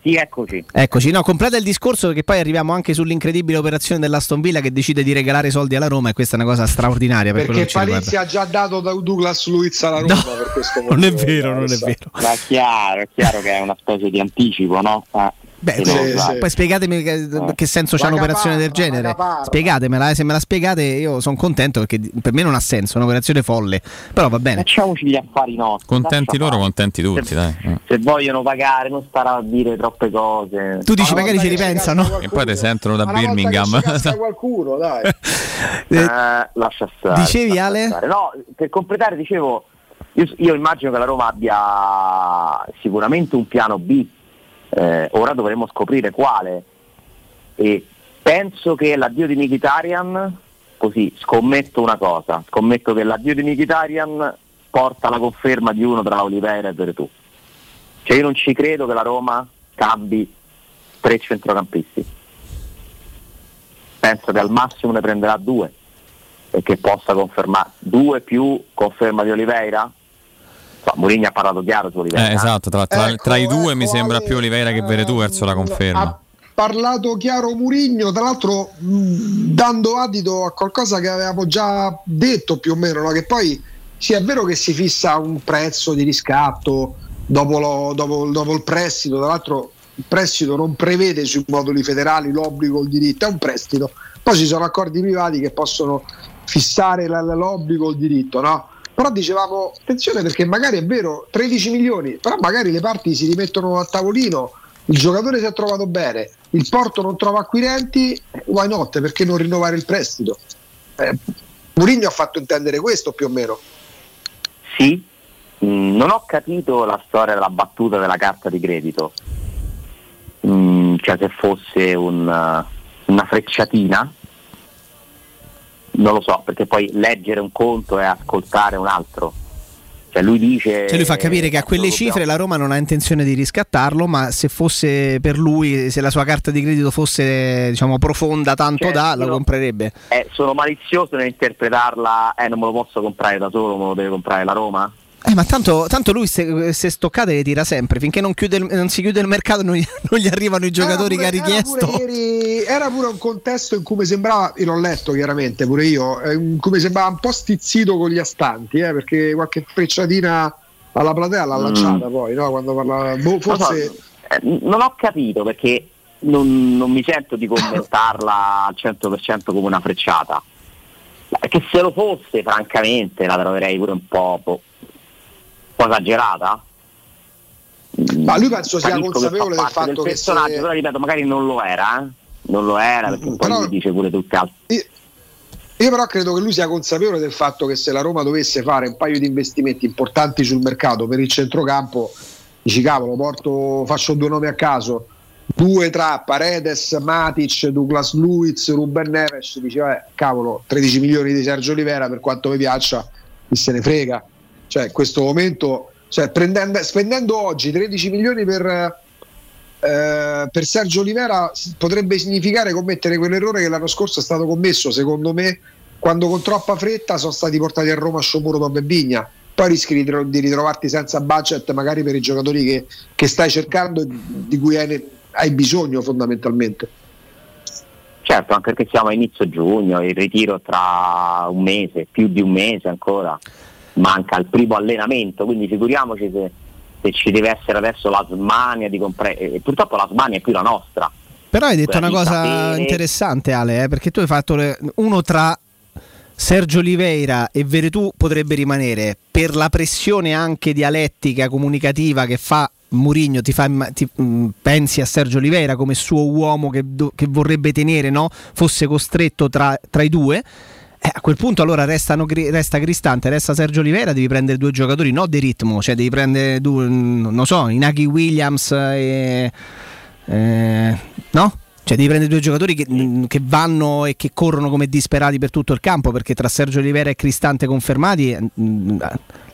Sì, eccoci. Eccoci, no, completa il discorso perché poi arriviamo anche sull'incredibile operazione dell'Aston Villa che decide di regalare soldi alla Roma e questa è una cosa straordinaria per Perché Palizzi ha già dato da Douglas Luiz alla Roma per questo Non è motivo, vero, non è vero. Ma è chiaro, è chiaro che è una specie di anticipo, no? Eh, Beh, sì, sì. poi spiegatemi che, che senso c'ha La un'operazione del genere. Spiegatemela, eh, se me la spiegate io sono contento perché per me non ha senso, è un'operazione folle. Però va bene. Facciamoci gli affari nostri. Contenti loro, fare. contenti tutti, dai. Eh. Se vogliono pagare, non stare a dire troppe cose. Tu dici Ma magari ci ripensano. E poi ti sentono da Birmingham. qualcuno, dai. *laughs* Eh, lascia stare. Dicevi, lascia Ale? stare. No, per completare dicevo, io, io immagino che la Roma abbia sicuramente un piano B, eh, ora dovremo scoprire quale. E penso che l'addio di Mkhitaryan, così scommetto una cosa, scommetto che l'addio di Mkhitaryan porta la conferma di uno tra Oliveira e Veretù. Cioè io non ci credo che la Roma cambi tre centrocampisti. Penso che al massimo ne prenderà due e che possa confermare due più conferma di Oliveira. So, Mourinho ha parlato chiaro su Oliveira. Eh, esatto, tra, tra- Ecco, tra i due mi ecco, sembra Ale, più Oliveira che Veretù verso la conferma. Ha parlato chiaro Murigno, tra l'altro mh, dando adito a qualcosa che avevamo già detto più o meno, no? che poi sì è vero che si fissa un prezzo di riscatto dopo, lo- dopo- dopo il prestito, tra l'altro il prestito non prevede sui moduli federali l'obbligo o il diritto, è un prestito. Poi ci sono accordi privati che possono fissare l'obbligo o il diritto, no? Però dicevamo, attenzione perché magari è vero, 13 milioni, però magari le parti si rimettono a tavolino, il giocatore si è trovato bene, il Porto non trova acquirenti, why not? Perché non rinnovare il prestito? Eh, Mourinho ha fatto intendere questo più o meno. Sì, Mm, non ho capito la storia della battuta della carta di credito. Mm, cioè se fosse un, una frecciatina, non lo so, perché poi leggere un conto e ascoltare un altro. Cioè lui dice... Cioè lui fa capire che a quelle cifre la Roma non ha intenzione di riscattarlo, ma se fosse per lui, se la sua carta di credito fosse diciamo profonda tanto Cioè, da, la comprerebbe. Eh, sono malizioso nell'interpretarla, eh non me lo posso comprare da solo, me lo deve comprare la Roma? Eh, ma tanto, tanto lui se, se stoccate le tira sempre, finché non, chiude il- non si chiude il mercato non gli, *laughs* non gli arrivano i giocatori Era che ha pure- era richiesto. pure ieri- Era pure un contesto in cui mi sembrava, io l'ho letto chiaramente pure io, eh, in cui mi sembrava un po' stizzito con gli astanti, eh, perché qualche frecciatina alla platea l'ha Mm. lanciata poi, no? quando parlava, boh, forse... Eh, non ho capito perché non, non mi sento di commentarla al 100% come una frecciata. Perché se lo fosse, francamente, la troverei pure un po', un po' esagerata. Ma lui penso sia Capisco che consapevole fa del fatto del che se- personaggio, però ripeto, magari non lo era, eh. Non lo era perché poi Però- dice pure tutte altre. Io però credo che lui sia consapevole del fatto che se la Roma dovesse fare un paio di investimenti importanti sul mercato per il centrocampo, dici cavolo, porto, faccio due nomi a caso, due tra Paredes, Matic, Douglas Luiz, Ruben Neves, vabbè, cavolo, 13 milioni di Sergio Olivera per quanto mi piaccia, chi se ne frega. Cioè, in questo momento, cioè, spendendo oggi 13 milioni per... eh, per Sergio Olivera potrebbe significare commettere quell'errore che l'anno scorso è stato commesso, secondo me, quando con troppa fretta sono stati portati a Roma a Sciomuro da Bebigna. Poi rischi di, ritro- di ritrovarti senza budget, magari per i giocatori che, che stai cercando e di cui hai, hai bisogno fondamentalmente. Certo, anche perché siamo a inizio giugno, il ritiro tra un mese, più di un mese ancora, manca il primo allenamento, quindi figuriamoci se, se ci deve essere adesso la smania di comprare, e purtroppo la smania è più la nostra. Però hai detto Quella una cosa sapere- interessante, Ale, eh, perché tu hai fatto le- uno tra Sergio Oliveira e Veretù potrebbe rimanere per la pressione anche dialettica, comunicativa che fa Murigno, ti fa, ti- mh, pensi a Sergio Oliveira come suo uomo che, che vorrebbe tenere, no? fosse costretto tra, tra i due. Eh, a quel punto allora restano, resta Cristante, resta Sergio Oliveira, devi prendere due giocatori, no di ritmo, cioè devi prendere due, non so, Inaki Williams e... eh, no? Cioè devi prendere due giocatori che, mm, che vanno e che corrono come disperati per tutto il campo perché tra Sergio Oliveira e Cristante confermati mm,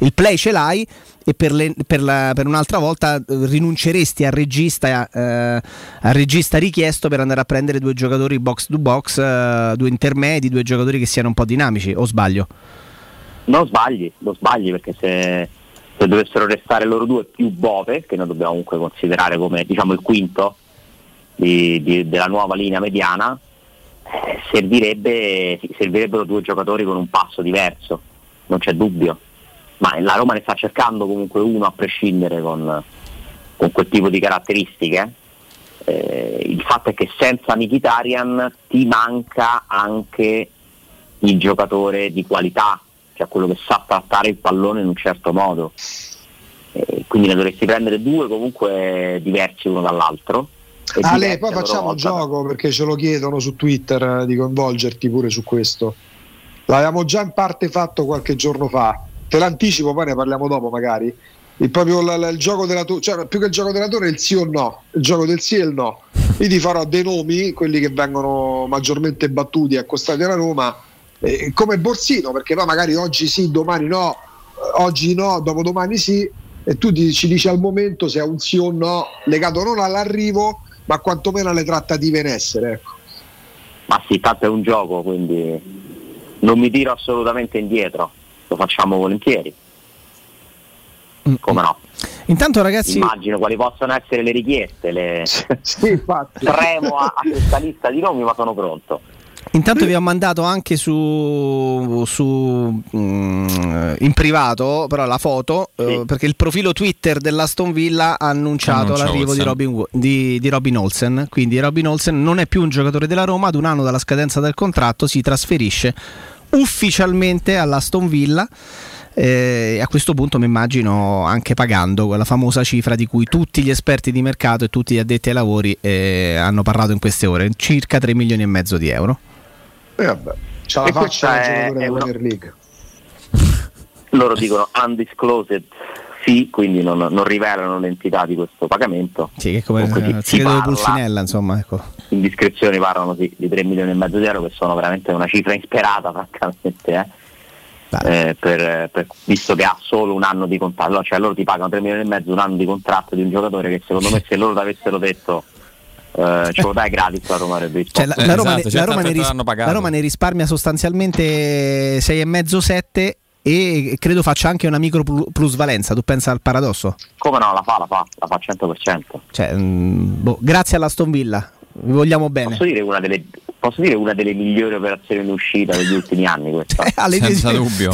il play ce l'hai e per, le- per la- per un'altra volta eh, rinunceresti al regista, eh, al regista richiesto per andare a prendere due giocatori box to box, eh, due intermedi, due giocatori che siano un po' dinamici o sbaglio? Non sbagli, non sbagli perché se, se dovessero restare loro due più Bove, che noi dobbiamo comunque considerare come diciamo il quinto di- di- della nuova linea mediana, eh, servirebbe, servirebbero due giocatori con un passo diverso, non c'è dubbio. Ma la Roma ne sta cercando comunque uno a prescindere con, con quel tipo di caratteristiche. Eh, il fatto è che senza Mkhitaryan ti manca anche il giocatore di qualità, cioè quello che sa trattare il pallone in un certo modo. Eh, quindi ne dovresti prendere due comunque diversi uno dall'altro. Ale, diversi poi facciamo un gioco perché ce lo chiedono su Twitter eh, di coinvolgerti pure su questo. L'avevamo già in parte fatto qualche giorno fa. Te l'anticipo, poi ne parliamo dopo magari. Il, proprio l- l- il gioco della torre, cioè più che il gioco della torre è il sì o no, il gioco del sì e il no. Io ti farò dei nomi, quelli che vengono maggiormente battuti e accostati alla Roma, eh, come Borsino, perché poi magari oggi sì, domani no, oggi no, dopodomani sì, e tu ti- ci dici al momento se è un sì o no, legato non all'arrivo, ma quantomeno alle trattative in essere. Ecco. Ma sì, tanto è un gioco, quindi non mi tiro assolutamente indietro, lo facciamo volentieri. Come no? Intanto ragazzi... Immagino quali possono essere le richieste, le... sì, tremo *laughs* a, a questa lista di nomi, ma sono pronto. Intanto vi ho mandato anche su, su mm, in privato però la foto eh, perché il profilo Twitter dell'Aston Villa ha annunciato Annuncia l'arrivo di. Robin, di- di Robin Olsen. Quindi Robin Olsen non è più un giocatore della Roma, ad un anno dalla scadenza del contratto si trasferisce ufficialmente all'Aston Villa. eh, a questo punto mi immagino anche pagando quella famosa cifra di cui tutti gli esperti di mercato e tutti gli addetti ai lavori eh, hanno parlato in queste ore, circa 3 milioni e mezzo di euro. E vabbè, c'ha la E faccia è- giocatore è della una- Premier League. Loro dicono undisclosed sì, quindi non, non rivelano l'entità di questo pagamento. Sì, che è come Comunque si- si parla- Pulcinella, insomma, ecco. Indiscrezioni parlano sì, di 3 milioni e mezzo di euro che sono veramente una cifra insperata *laughs* francamente eh. Eh, per- per- visto che ha solo un anno di contratto cioè loro ti pagano 3 milioni e mezzo un anno di contratto di un giocatore che secondo me se loro ti avessero detto eh, ce lo dai gratis la Roma Cioè, la, la Roma, ne, esatto, la certo, Roma ne ris- l'hanno pagato. la Roma ne risparmia sostanzialmente 6,5-7 e credo faccia anche una micro plu- plusvalenza. Tu pensa al paradosso? come no la fa la fa la fa 100% Cioè, mm, boh, grazie all'Aston Villa, vi vogliamo bene. posso dire una delle posso dire una delle migliori operazioni in uscita degli ultimi anni questa Ale, ti-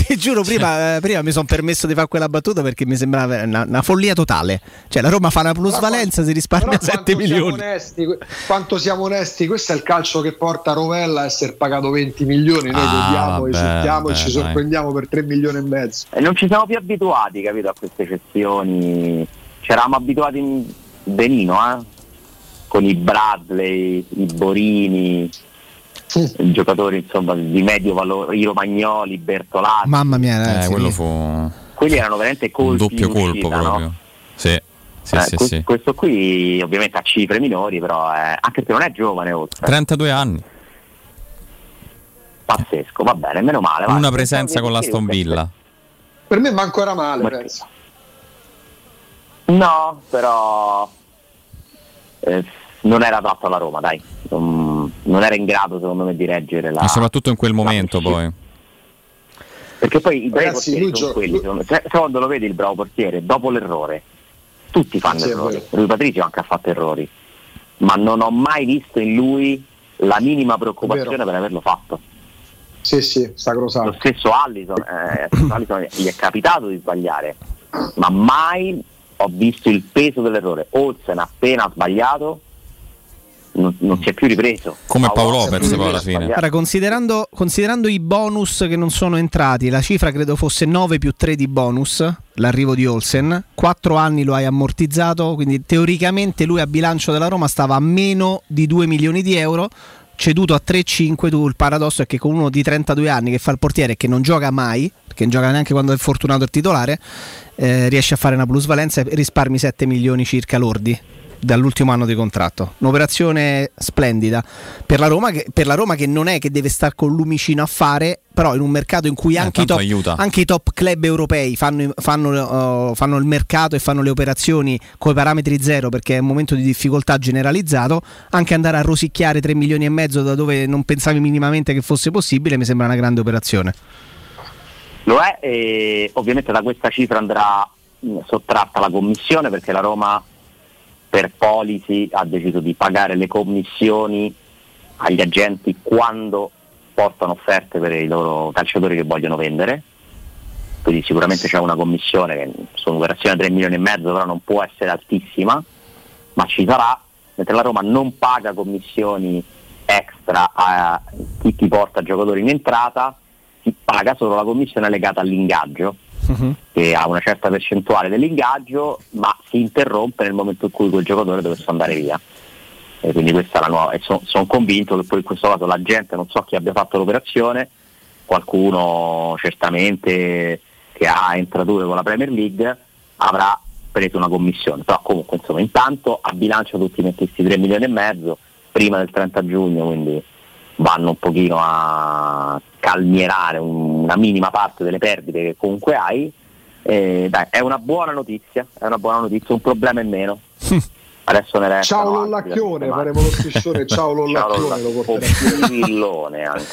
Ti giuro, prima, eh, prima mi sono permesso di fare quella battuta perché mi sembrava una, una follia totale. Cioè, la Roma fa una plusvalenza, si risparmia Però 7 quanto siamo milioni. onesti, quanto siamo onesti, questo è il calcio che porta Rovella a essere pagato 20 milioni. Noi Ah, vabbè, esultiamo e ci sorprendiamo per 3 milioni e mezzo. E non ci siamo più abituati, capito, a queste eccezioni. C'eravamo abituati in benino, eh? Con i Bradley, i Borini, i giocatori insomma di medio valore, i Romagnoli, i Bertolazzi. Mamma mia, Eh, ragazzi. quello fu un Quelli erano veramente colpi doppio in colpo uscita, proprio. no? Sì, sì, Eh, sì, que- sì. Questo qui ovviamente ha cifre minori, però è, anche se non è giovane oltre. 32 anni, Pazzesco, va bene, meno male. va. una presenza con l'Aston Villa. Per me manco era male, Ma- penso. No, però eh, non era adatto alla Roma, dai. Non, non era in grado, secondo me, di reggere la. E soprattutto in quel momento poi. Perché poi i bravi Ragazzi, portieri sono gio- quelli. secondo me. Se, se quando lo vedi il bravo portiere, dopo l'errore, tutti fanno Sì, errori. Lui Patrizio anche ha fatto errori. Ma non ho mai visto in lui la minima preoccupazione per averlo fatto. Sì, sì, Lo sacrosanto. stesso Allison, eh, stesso *coughs* Allison gli è capitato di sbagliare, ma mai ho visto il peso dell'errore. Olsen appena sbagliato non, non si è più ripreso. Come Paolo Lopez poi alla fine. sbagliato. Ora, considerando, considerando i bonus che non sono entrati, la cifra credo fosse 9 più 3 di bonus, l'arrivo di Olsen, 4 anni lo hai ammortizzato, quindi teoricamente lui a bilancio della Roma stava a meno di 2 milioni di euro, ceduto a 3,5, tu il paradosso è che con uno di 32 anni che fa il portiere e che non gioca mai, perché non gioca neanche quando è fortunato il titolare, eh, riesce a fare una plusvalenza e risparmi 7 milioni circa lordi dall'ultimo anno di contratto. Un'operazione splendida per la Roma che, per la Roma che non è che deve stare con lumicino a fare, però in un mercato in cui anche, i top, aiuta. anche i top club europei fanno, fanno, uh, fanno il mercato e fanno le operazioni con i parametri zero perché è un momento di difficoltà generalizzato, anche andare a rosicchiare 3 milioni e mezzo da dove non pensavi minimamente che fosse possibile mi sembra una grande operazione. Lo è e ovviamente da questa cifra andrà sottratta la commissione perché la Roma per policy ha deciso di pagare le commissioni agli agenti quando portano offerte per i loro calciatori che vogliono vendere. Quindi sicuramente c'è una commissione che su un'operazione da 3 milioni e mezzo però non può essere altissima, ma ci sarà, mentre la Roma non paga commissioni extra a chi ti porta giocatori in entrata, si paga solo la commissione legata all'ingaggio, che ha una certa percentuale dell'ingaggio, ma si interrompe nel momento in cui quel giocatore dovesse andare via. E quindi questa è la nuova. E sono convinto che poi in questo caso la gente, non so chi abbia fatto l'operazione, qualcuno certamente che ha entrature con la Premier League avrà preso una commissione. Però comunque insomma intanto a bilancio tutti questi 3 milioni e mezzo prima del 30 giugno, quindi vanno un pochino a calmierare un- una minima parte delle perdite che comunque hai. E dai, è una buona notizia, è una buona notizia, un problema in meno. *laughs* Adesso ne resta. Ciao Lollacchione, faremo lo striscione, *laughs* ciao Lollacchione, lo porteremo. Villone anche.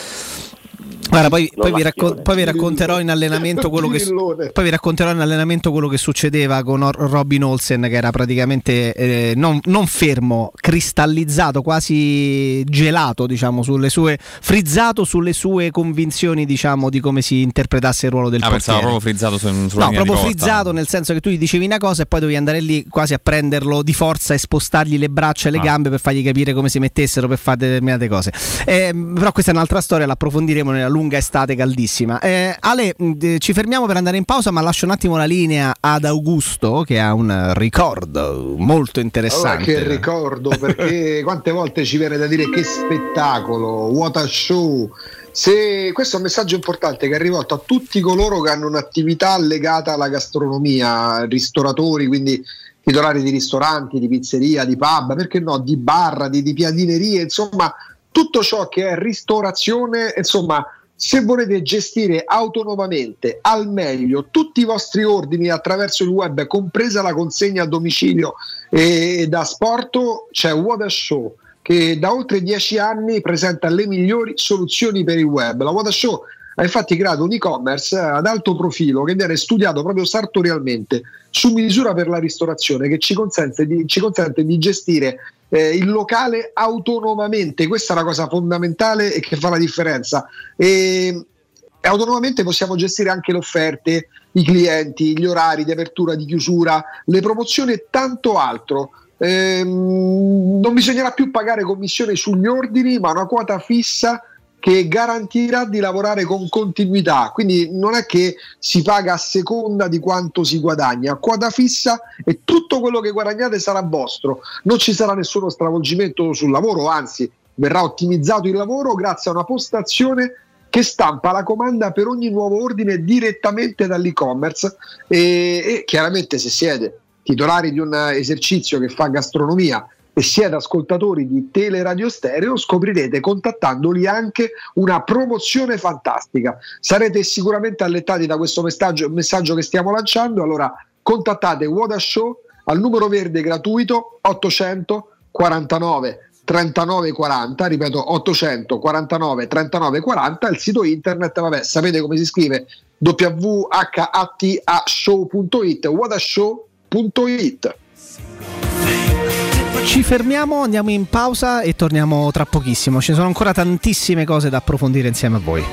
Guarda, poi, poi, vi raccon- poi, vi racconterò in allenamento quello che poi vi racconterò in allenamento quello che succedeva con Or- Robin Olsen che era praticamente eh, non, non, fermo, cristallizzato, quasi gelato, diciamo, sulle sue frizzato sulle sue convinzioni, diciamo, di come si interpretasse il ruolo del ah, portiere. proprio frizzato su, sulla No, proprio frizzato nel senso che tu gli dicevi una cosa e poi dovevi andare lì quasi a prenderlo di forza e spostargli le braccia e le ah. gambe per fargli capire come si mettessero per fare determinate cose. Eh, però questa è un'altra storia, l'approfondiremo nella lunga estate caldissima. Eh, Ale, mm, ci fermiamo per andare in pausa, ma lascio un attimo la linea ad Augusto che ha un ricordo molto interessante. Allora, che ricordo, perché *laughs* quante volte ci viene da dire che spettacolo, what a show. Se, questo è un messaggio importante che è rivolto a tutti coloro che hanno un'attività legata alla gastronomia, ristoratori, quindi titolari di ristoranti, di pizzeria, di pub, perché no, di bar, di, di piadinerie, insomma, tutto ciò che è ristorazione, insomma, se volete gestire autonomamente al meglio tutti i vostri ordini attraverso il web, compresa la consegna a domicilio e da sport, c'è What a Show che da oltre dieci anni presenta le migliori soluzioni per il web. La What a Show ha infatti creato un e-commerce ad alto profilo che viene studiato proprio sartorialmente su misura per la ristorazione che ci consente di, ci consente di gestire eh, il locale autonomamente. Questa è una cosa fondamentale e che fa la differenza. E, autonomamente possiamo gestire anche le offerte, i clienti, gli orari di apertura, di chiusura, le promozioni e tanto altro. Ehm, non bisognerà più pagare commissione sugli ordini, ma una quota fissa che garantirà di lavorare con continuità. Quindi non è che si paga a seconda di quanto si guadagna, quota fissa e tutto quello che guadagnate sarà vostro. Non ci sarà nessuno stravolgimento sul lavoro, anzi verrà ottimizzato il lavoro grazie a una postazione che stampa la comanda per ogni nuovo ordine direttamente dall'e-commerce e, e chiaramente se siete titolari di un esercizio che fa gastronomia e siete ascoltatori di Teleradio Stereo, scoprirete contattandoli anche una promozione fantastica. Sarete sicuramente allettati da questo messaggio, messaggio che stiamo lanciando. Allora contattate What Show al numero verde gratuito 849 39 40, ripeto 849 39 40, il sito internet, vabbè, sapete come si scrive www.hatashow.it, whatashow.it. Ci fermiamo, andiamo in pausa e torniamo tra pochissimo. Ci sono ancora tantissime cose da approfondire insieme a voi.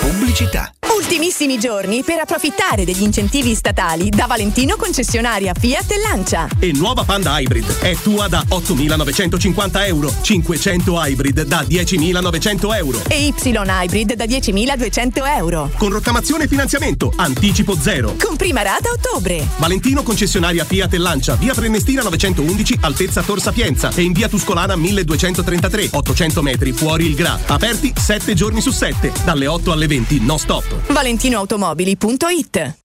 Pubblicità. Ultimissimi giorni per approfittare degli incentivi statali da Valentino concessionaria Fiat e Lancia. E nuova Panda Hybrid è tua da 8.950 euro, 500 Hybrid da 10.900 euro e Y Hybrid da 10.200 euro. Con rottamazione e finanziamento, anticipo zero. Con prima rata ottobre. Valentino concessionaria Fiat e Lancia, via Prenestina 911, altezza Tor Sapienza e in via Tuscolana 1233, 800 metri fuori il Gra. Aperti 7 giorni su 7, dalle 8 alle 20, no stop valentinoautomobili.it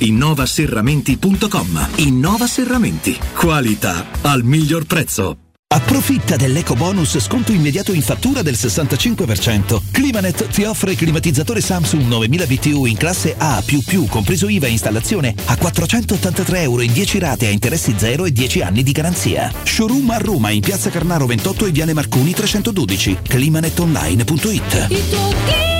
innovaserramenti.com. Innova Serramenti. Qualità al miglior prezzo. Approfitta dell'eco bonus sconto immediato in fattura del 65%. Climanet ti offre climatizzatore Samsung 9000 BTU in classe A++, compreso IVA e installazione, a 483 euro in 10 rate a interessi zero e 10 anni di garanzia. Showroom a Roma in Piazza Carnaro 28 e Viale Marconi 312. climanetonline.it.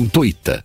gratuita.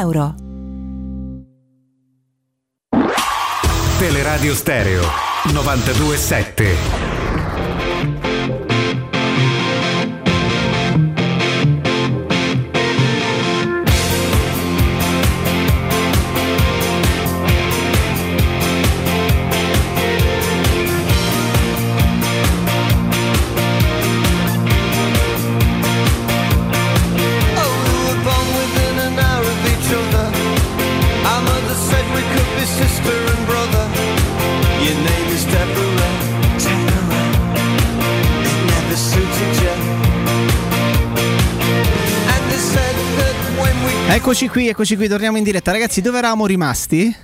euro. Teleradio Stereo 927. Eccoci qui, eccoci qui, torniamo in diretta. Ragazzi, dove eravamo rimasti?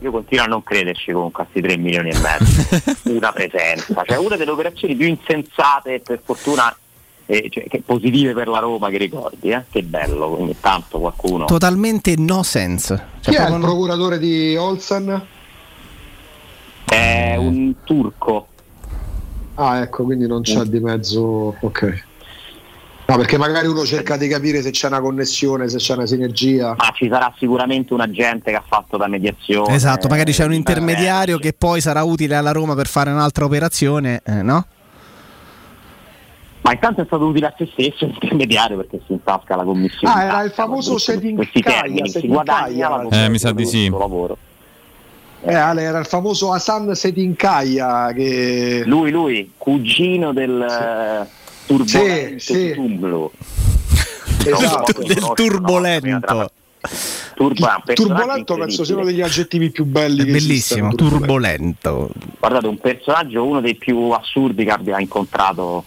Io continuo a non crederci comunque a questi 3 milioni e mezzo. *laughs* una presenza, cioè una delle operazioni più insensate per fortuna eh, cioè, che positive per la Roma che ricordi, eh? Che bello, ogni tanto qualcuno. Totalmente no sense. Cioè, Chi è il proprio no- procuratore di Olsen? È un turco. Ah, ecco, quindi non c'è di mezzo. Ok. No, perché magari uno cerca di capire se c'è una connessione, se c'è una sinergia. Ma ci sarà sicuramente un agente che ha fatto da mediazione. Esatto, magari c'è un intermediario che poi sarà utile alla Roma per fare un'altra operazione, eh, no? Ma intanto è stato utile a se stesso l'intermediario perché si intasca la commissione. Ah, era il famoso Sedin questi Kaya, termini, si guadagna la. Eh, mi sa di sì. lavoro. Eh, Ale, era il famoso Hasan Sedinkaya che... Lui, lui, cugino del eh, turbolento Sì, sì. Tumblo. Esatto. Del turbolento. Turbo, è un personaggio Turbolento penso sia uno degli aggettivi più belli che Bellissimo, esistano, turbolento. Guardate, un personaggio, uno dei più assurdi che abbia incontrato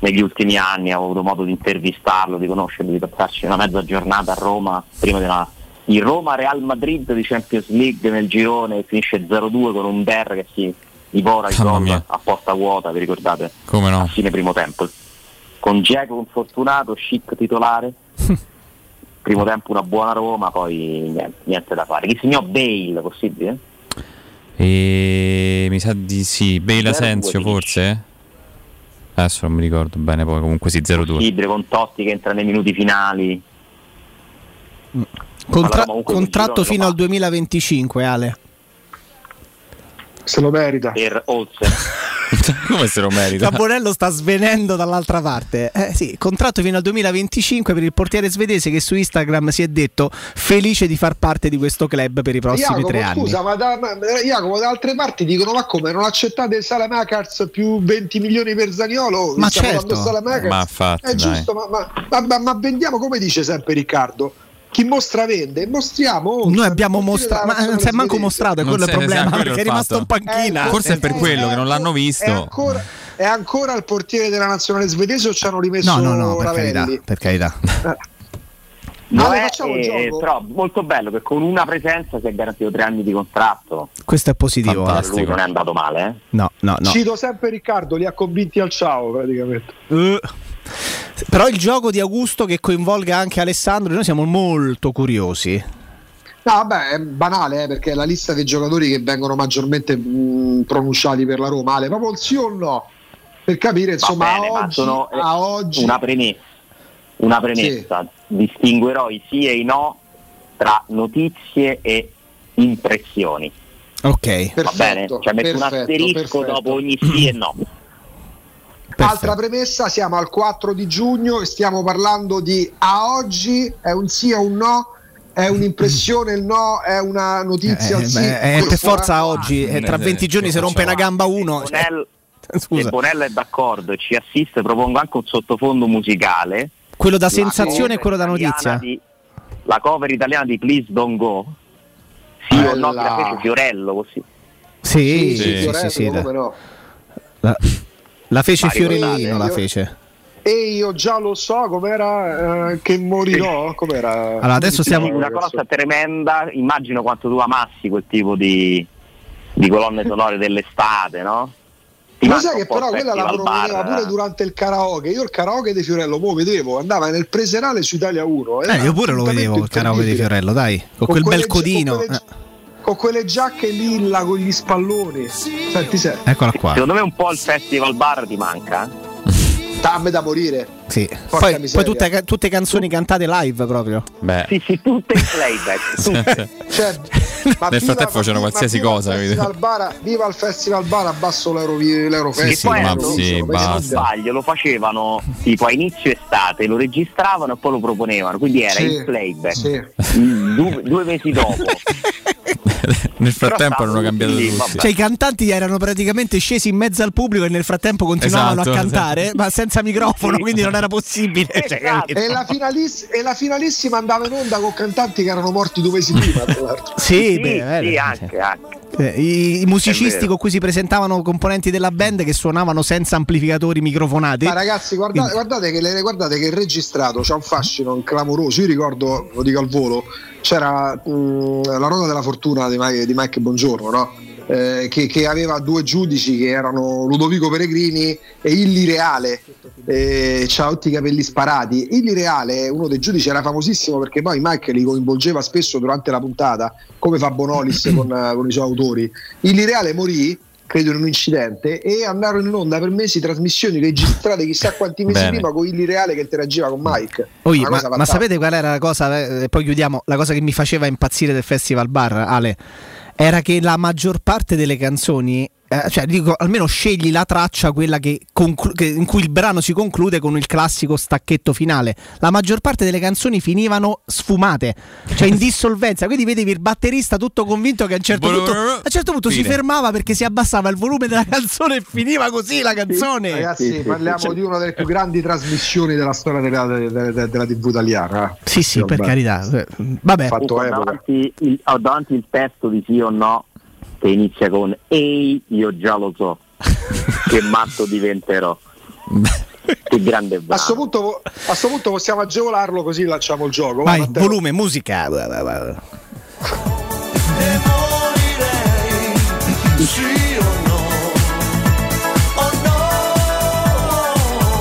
negli ultimi anni, ho avuto modo di intervistarlo, di conoscerlo, di passarci una mezza giornata a Roma, prima della, il Roma-Real Madrid di Champions League nel girone, finisce 0-2 con un Der che si divora il gol a porta vuota, vi ricordate? Come A no? fine primo tempo. Con Diego infortunato, Schick titolare. *laughs* primo tempo una buona Roma, poi niente, niente da fare. Chi segnò Bale, possibile? E mi sa di sì, Bale Asensio 0-2 forse? Adesso non mi ricordo bene poi, comunque sì, 0-2. Ibre con Totti che entra nei minuti finali. Contra- Allora, comunque quel contratto fino al 2025, Ale. Se lo merita. Per Olsen. *laughs* Come se lo merita? Cabonello sta svenendo dall'altra parte. Eh, sì, contratto fino al 2025 per il portiere svedese che su Instagram si è detto felice di far parte di questo club per i prossimi Jacopo, tre anni. scusa, ma da, ma- Jacopo, da altre parti dicono: Ma come non accettate il Salamakers più 20 milioni per Zaniolo? Ma certo. Ma infatti, È dai. giusto, ma, ma- ma- ma- ma vendiamo come dice sempre Riccardo. Chi mostra vende, mostriamo. Noi abbiamo mostrato, ma non si è manco mostrato, è quello il è- problema, perché è è rimasto in panchina. Forse è per quello che non l'hanno È visto. ancora, è ancora il portiere della nazionale svedese o ci hanno rimesso No, no, no, per carità, per carità. Lo Ale, è, eh, però molto bello che con una presenza si è garantito tre anni di contratto. Questo è positivo. Eh. lui non è andato male, eh? No, no, no. Cito sempre Riccardo, li ha convinti al ciao praticamente. Eh, Però il gioco di Augusto che coinvolga anche Alessandro, noi siamo molto curiosi. No, vabbè, è banale eh, perché è la lista dei giocatori che vengono maggiormente mh, pronunciati per la Roma. Ale, proprio il sì o no? Per capire, insomma, bene, a oggi, sono, eh, a oggi una premessa. Una premessa. Distinguerò i sì e i no tra notizie e impressioni. Ok. Va bene? Cioè metto un perfetto, asterisco perfetto. dopo ogni sì e no. Altra premessa, siamo al 4 di giugno e stiamo parlando di a oggi è un sì o un no? È un'impressione il no? È una notizia il Eh, sì? beh, eh, per forza eh? oggi, eh, tra 20 giorni si rompe una gamba uno. cioè, *laughs* Scusa. se Bonello è d'accordo e ci assiste, propongo anche un sottofondo musicale. Quello da sensazione e quello da notizia. di- la cover italiana di Please Don't Go. Sì o no, che la fece Fiorello così. Sì, Sì, sì, sì, sì, Fiorello, sì, come la, no? La- fece Ma Fiorellino, la fece. E io già lo so com'era eh, che morirò. Com'era? Allora, adesso siamo- una cosa tremenda, immagino quanto tu amassi quel tipo di, di colonne sonore dell'estate, no? Ti Lo manca sai che però quella la proponeva bar, pure eh? durante il karaoke. Io il karaoke di Fiorello, mo vedevo, andava nel preserale su Italia 1. Eh, io pure lo vedevo il karaoke di Fiorello, dai, con, quel quelle bel codino. Con quelle, Eh, con quelle giacche lilla con gli spalloni. Senti, se. Eccola qua. Secondo me un po' il festival bar ti manca. Dammi da morire. Sì. Poi, poi tutte, tutte canzoni cantate live proprio. Beh, Sì, sì, tutte in playback. *laughs* tutte. Cioè, *laughs* ma Nel viva- frattempo facevano qualsiasi viva il cosa, Festival Bar, viva il festival bar, abbasso l'euro, l'euro Che festival. poi ma sì, se non sbaglio, lo facevano tipo a inizio estate, lo registravano e poi lo proponevano, quindi era Sì, in playback. sì. Due, due mesi dopo. *laughs* nel frattempo Però hanno cambiato lì, tutti. vabbè. Cioè, i cantanti erano praticamente scesi in mezzo al pubblico e nel frattempo continuavano Esatto, a cantare, ma senza microfono, quindi non era possibile. *laughs* Cioè, Esatto. E la, finaliss- e la finalissima andava in onda con cantanti che erano morti due mesi prima, tra l'altro. Sì, Sì, beh, sì, anche, anche. eh, I, i musicisti con cui si presentavano componenti della band che suonavano senza amplificatori microfonati. Ma ragazzi, guarda- guardate, che, guardate che il registrato c'ha un fascino clamoroso. Io ricordo, lo dico al volo, c'era mh, la Roda della Fortuna di Mike, di Mike Bongiorno, no? Eh, che, che aveva due giudici che erano Ludovico Peregrini e Illi Reale. Eh, c'ha tutti i capelli sparati. Illi Reale, uno dei giudici, era famosissimo perché poi Mike li coinvolgeva spesso durante la puntata, come fa Bonolis *clears throat* con, con i suoi autori. Illi Reale morì credo in un incidente e andarono in onda per mesi trasmissioni registrate chissà quanti mesi Bene. prima con Illy Reale che interagiva con Mike Oi, Una ma, ma sapete qual era la cosa? eh, E poi chiudiamo. La cosa che mi faceva impazzire del Festival Bar, Ale, era che la maggior parte delle canzoni. Eh, cioè, dico, almeno scegli la traccia, quella che conclu- che- in cui il brano si conclude con il classico stacchetto finale. La maggior parte delle canzoni finivano sfumate, cioè in *laughs* dissolvenza. Quindi vedevi il batterista tutto convinto che a un certo punto, a un certo punto si fermava perché si abbassava il volume della canzone e finiva così la canzone. ragazzi parliamo Cioè- di una delle più grandi trasmissioni della storia della, della- della- della tv italiana eh. Sì, sì, per Vabbè. carità. Vabbè, Fatto Ho epoca. davanti, il, ho davanti il testo di sì o no che inizia con Ehi, io già lo so che *laughs* matto diventerò. che grande a brano. sto punto a sto punto possiamo agevolarlo così lanciamo il gioco Va, vai, Matteo. volume, musica. Va, va. Sì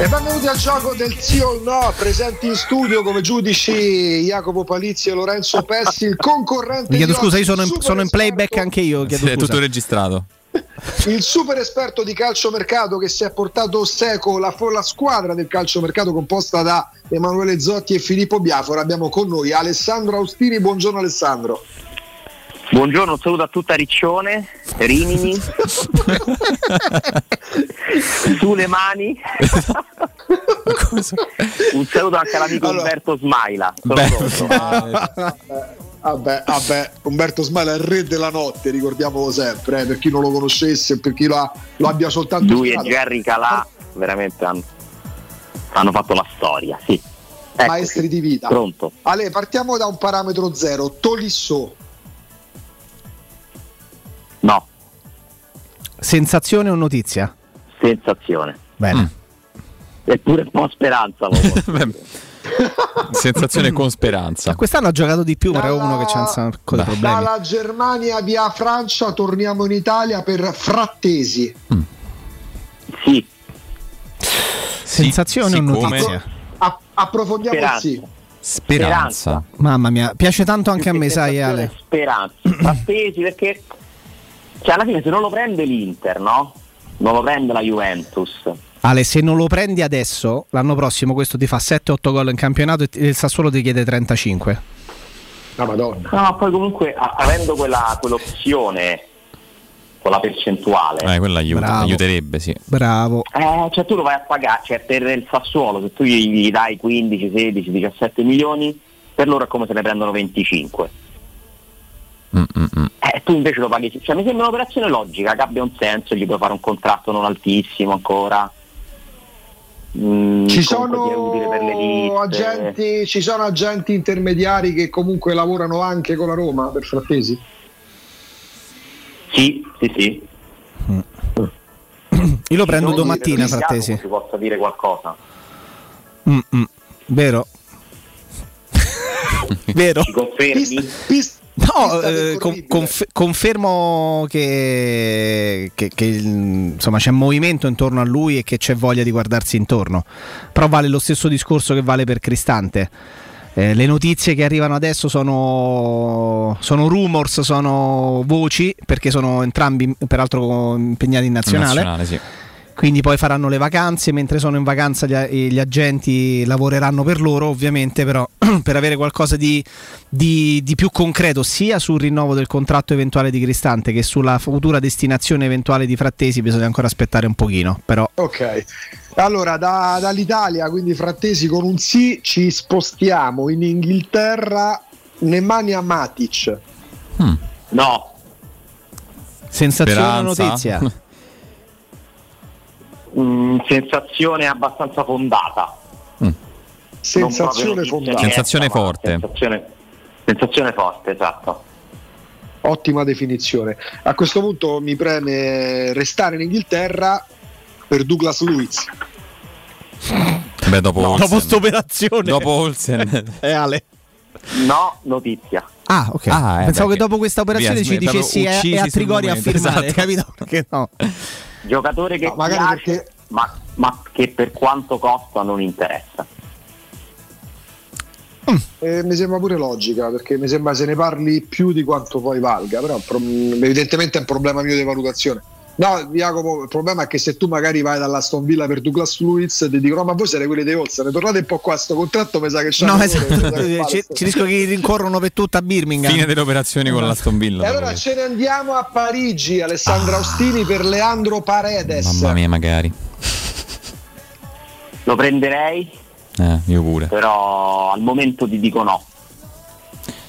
E benvenuti al gioco del sì o no, presenti in studio come giudici Jacopo Palizzi e Lorenzo Pessi, il concorrente Vi chiedo scusa, io sono in, sono in playback anche io. Chiedo Sì, è tutto registrato. *laughs* il super esperto di calciomercato che si è portato seco la, la squadra del calciomercato composta da Emanuele Zotti e Filippo Biafora. Abbiamo con noi Alessandro Austini. Buongiorno Alessandro. Buongiorno, un saluto a tutta Riccione, Rimini, *laughs* sulle mani. un saluto anche all'amico Umberto Smaila. Vabbè, vabbè, Umberto Smala è il re della notte, ricordiamolo sempre, eh, per chi non lo conoscesse, per chi lo, ha- lo abbia soltanto Lui e studiato. Jerry Calà veramente hanno, hanno fatto la storia, sì. Eccoci. Maestri di vita. Pronto. Ale, partiamo da un parametro zero. Tolisso. No, Sensazione o notizia? sensazione. Bene. Eppure un po' speranza. *laughs* Sensazione con speranza. Quest'anno ha giocato di più, ma era uno che c'ha un sacco di problemi. Dalla Germania via Francia torniamo in Italia per Frattesi. Sì. Sensazione sì, o notizia? A- approfondiamo Speranza. sì. Speranza. Mamma mia, piace tanto anche a me, sai Ale. Speranza. Frattesi perché cioè, alla fine se non lo prende l'Inter, no? Non lo prende la Juventus. Ale, se non lo prendi adesso, l'anno prossimo questo ti fa 7-8 gol in campionato e il Sassuolo ti chiede 35. La Madonna. No, poi comunque a- avendo quella, quell'opzione con la percentuale. Eh, quella aiuta, Bravo. aiuterebbe, sì. Bravo. Eh, cioè tu lo vai a pagare, cioè per il Sassuolo, se tu gli gli dai 15, 16, 17 milioni, per loro è come se ne prendono 25. Mm, mm, mm. Eh, tu invece lo paghi, cioè mi sembra un'operazione logica, che abbia un senso, gli puoi fare un contratto non altissimo ancora. Mm, Ci sono, agenti, ci sono agenti intermediari che comunque lavorano anche con la Roma per Frattesi? Sì, sì, sì. *clears throat* Io lo prendo domattina, Frattesi. Si possa dire qualcosa. Mm, mm. Vero? Vero? Ci confermi? No, eh, con- conf- confermo che, che- che, mm, insomma, c'è movimento intorno a lui e che c'è voglia di guardarsi intorno. Però vale lo stesso discorso che vale per Cristante. Eh, le notizie che arrivano adesso sono, sono rumors, sono voci, perché sono entrambi peraltro impegnati in nazionale. Nazionale, sì. Quindi poi faranno le vacanze, mentre sono in vacanza gli, gli agenti lavoreranno per loro, ovviamente, però *clears throat* per avere qualcosa di, di- di più concreto sia sul rinnovo del contratto eventuale di Cristante che sulla futura destinazione eventuale di Frattesi bisogna ancora aspettare un pochino. Però Ok, allora da- dall'Italia, quindi Frattesi con un sì, ci spostiamo in Inghilterra, Nemanja Matic. No, sensazione Speranza. notizia? *laughs* Mm, sensazione abbastanza fondata. Non Sensazione fondata. Sensazione diretta, ma forte. Sensazione, sensazione forte, esatto. Ottima definizione. A questo punto mi preme restare in Inghilterra per Douglas Luiz. Beh, dopo No, Olsen. dopo sta operazione. Dopo Olsen. *laughs* Eh, Ale. No, notizia. Ah, ok. Ah, eh, Pensavo beh, che dopo questa operazione via, ci dicessi è, uccisi è a Trigoria a firmare, esatto. capito? Perché no? *laughs* Giocatore che No, piace, perché- ma, ma che per quanto costa non interessa. Eh, mi sembra pure logica perché mi sembra se ne parli più di quanto poi valga, però evidentemente è un problema mio di valutazione. No, Jacopo, il problema è che se tu magari vai dall'Aston Villa per Douglas Luiz ti dicono: "No, ma voi siete quelli di Olsen, tornate un po' qua, sto contratto mi sa che c'è No, esatto. *laughs* ci, ci rischio che rincorrono per tutta a Birmingham. Fine delle operazioni con l'Aston Villa. E allora ce ne andiamo a Parigi, Alessandro Austini per Leandro Paredes. Mamma mia, magari. Lo prenderei, Eh, io pure. però al momento ti dico no.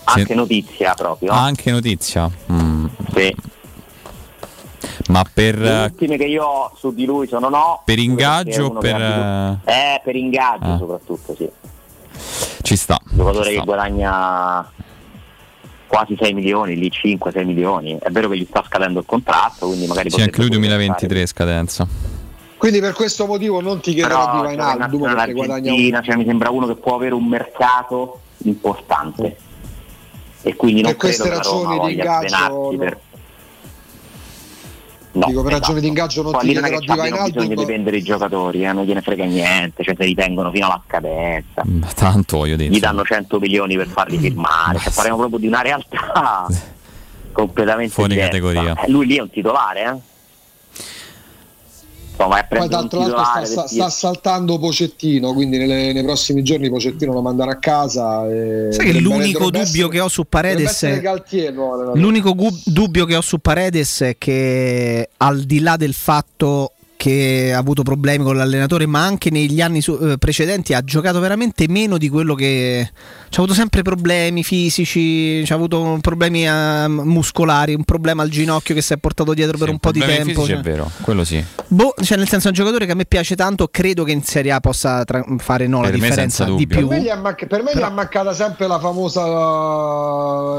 Anche Sì. notizia proprio. Anche notizia. Mm. Sì. Ma per, Le ultime che io ho su di lui sono no. per ingaggio o per... avuto- Eh, per ingaggio Ah. soprattutto, sì. Ci sta. giocatore ci che guadagna quasi 6 milioni, lì 5-6 milioni. È vero che gli sta scadendo il contratto, quindi magari Sì, anche lui potrebbe pure 2023 scadenza. Quindi per questo motivo non ti chiederò Però di Vainaldum nazionale perché guadagna un cioè, mi sembra uno che può avere un mercato importante. E quindi non Per queste ragioni di ingaggio no. per... No, Dico, per esatto. ragione di ingaggio non Poi ti lì non è chiederò che di abbiano Wijnaldum, bisogno di vendere i giocatori, eh, non gliene frega niente, cioè se li tengono fino alla scadenza, Ma Tanto voglio dire. gli danno 100 milioni per farli firmare, cioè parliamo proprio di una realtà *laughs* completamente Fuori diversa. categoria. Eh, Lui lì è un titolare, eh? Insomma, è a Poi d'altro lato sta, sta- sta saltando Pocettino, quindi nelle- nei prossimi giorni Pocettino lo manderà a casa. e Sai che l'unico dubbio essere- che ho su Paredes è- Galtier, no. L'unico gu- dubbio che ho su Paredes è che al di là del fatto che ha avuto problemi con l'allenatore, ma anche negli anni su- eh, precedenti ha giocato veramente meno di quello che c'ha avuto sempre problemi fisici, c'ha avuto problemi eh, muscolari, un problema al ginocchio che si è portato dietro per un po' di tempo. cioè. è vero, quello sì. Boh, cioè nel senso è un giocatore che a me piace tanto, credo che in Serie A possa tra- fare no, la Per differenza di più. Per me, gli è, manc- per me gli è mancata sempre la famosa